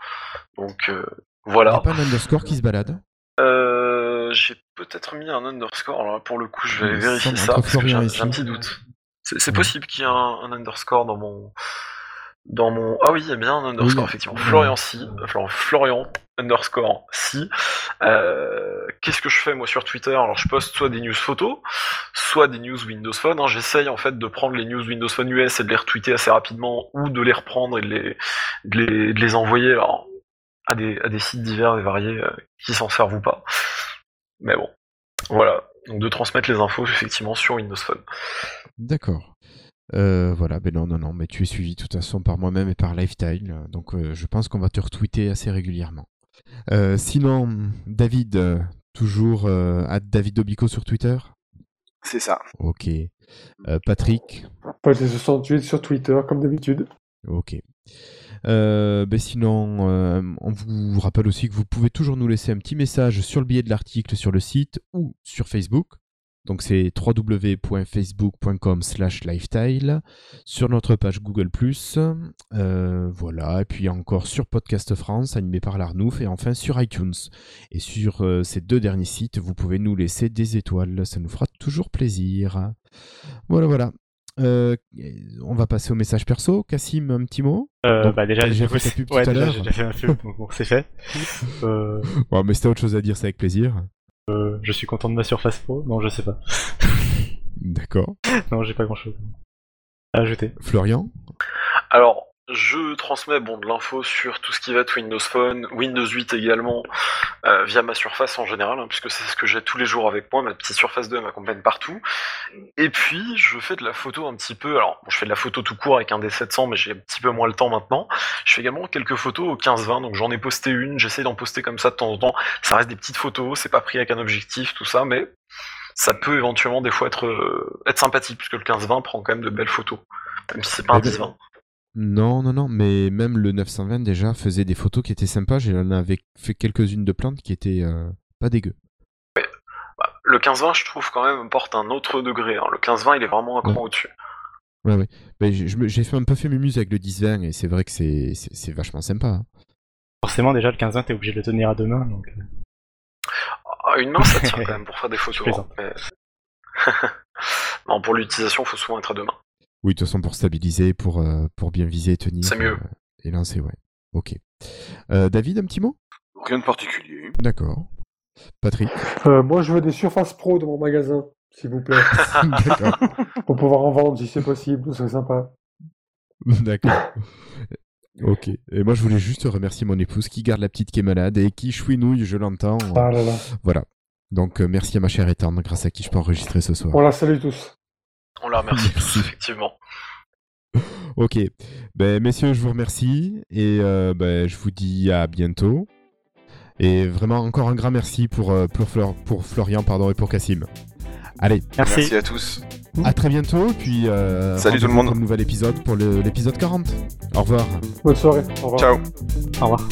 Donc euh, il n'y voilà. a pas un underscore qui se balade? Euh, J'ai peut-être mis un underscore. Alors pour le coup, je vais Il me vérifier ça parce que j'ai un, petit doute. C'est Ouais. possible qu'il y ait un, un underscore dans mon dans mon ah oui il y a bien un underscore Oui. effectivement Ouais. Florian si Florian, Florian underscore si. Euh, qu'est-ce que je fais moi sur Twitter? Alors je poste soit des news photos soit des news Windows Phone hein. j'essaye en fait de prendre les news Windows Phone US et de les retweeter assez rapidement ou de les reprendre et de les de les, envoyer à des à des sites divers et variés euh, qui s'en servent ou pas. Mais bon voilà. Donc de transmettre les infos effectivement sur Windows Phone. D'accord. Euh, voilà, ben non, non, non, mais tu es suivi de toute façon par moi-même et par Lifestyle, euh, donc je pense qu'on va te retweeter assez régulièrement. Euh, sinon, David, euh, toujours euh, à David Dobico sur Twitter? C'est ça. Ok. Euh, Patrick? Pas les 68 sur Twitter, comme d'habitude. Ok. Euh, ben sinon, euh, on vous rappelle aussi que vous pouvez toujours nous laisser un petit message sur le billet de l'article sur le site ou sur Facebook. Donc c'est www.facebook.com slash lifestyle, sur notre page Google+, euh, voilà, et puis encore sur Podcast France, animé par l'Arnouf, et enfin sur iTunes. Et sur euh, ces deux derniers sites, vous pouvez nous laisser des étoiles, ça nous fera toujours plaisir. Voilà, voilà. Euh, on va passer au message perso. Cassim, un petit mot? Euh, Donc, bah déjà, j'ai fait ta pub ouais, tout à déjà, l'heure j'ai déjà fait ma pub, bon, c'est fait. Euh, Ouais, mais c'était autre chose à dire, c'est avec plaisir. Euh, je suis content de ma Surface Pro. Non, je sais pas. D'accord. non, j'ai pas grand chose à ajouter. Florian? Alors, je transmets bon de l'info sur tout ce qui va être Windows Phone, Windows 8 également, euh, via ma surface en général, hein, puisque c'est ce que j'ai tous les jours avec moi, ma petite surface 2 m'accompagne partout. Et puis, je fais de la photo un petit peu, alors bon, je fais de la photo tout court avec un D700, mais j'ai un petit peu moins le temps maintenant. Je fais également quelques photos au 15-20, donc j'en ai posté une, j'essaie d'en poster comme ça de temps en temps. Ça reste des petites photos, c'est pas pris avec un objectif, tout ça, mais ça peut éventuellement des fois être, euh, être sympathique, puisque le 15-20 prend quand même de belles photos, même si c'est pas un Eh ben, 10-20. Non, non, non, mais même le 920 déjà faisait des photos qui étaient sympas. J'en avais fait quelques-unes de plantes qui étaient euh, pas dégueu. Bah, le 15-20, je trouve quand même porte un autre degré. hein. Le 15-20, il est vraiment un cran Ouais. au-dessus. Ouais, ouais. Ben, j'ai je me- j'ai fait un peu fait mumuse avec le 10-20 et c'est vrai que c'est vachement sympa. hein. Forcément, déjà, le 15 t'es obligé de le tenir à deux mains, donc... euh, Ah, une main, ça tient quand même pour faire des photos. hein, mais- non, pour l'utilisation, faut souvent être à deux mains. Oui, de toute façon, pour stabiliser, pour, euh, pour bien viser et tenir. C'est mieux. euh, et lancer, ouais. Ok. Euh, David, un petit mot? Rien de particulier. D'accord. Patrick? Euh, moi, je veux des Surface Pro dans mon magasin, s'il vous plaît. D'accord. Pour pouvoir en vendre si c'est possible, ce serait sympa. D'accord. Ok. Et moi, je voulais juste remercier mon épouse qui garde la petite qui est malade et qui chouinouille, je l'entends. Ah là là. Voilà. Donc, merci à ma chère étendre, grâce à qui je peux enregistrer ce soir. On la salue tous. On la remercie effectivement. Ok. Ben, messieurs, je vous remercie et euh, ben, je vous dis à bientôt. Et vraiment, encore un grand merci pour, euh, Florian pardon, et pour Cassim. Allez, merci. à tous. À très bientôt, puis euh, salut tout le monde. Pour un nouvel épisode pour l'épisode 40. Au revoir. Bonne soirée. Au revoir. Ciao. Au revoir.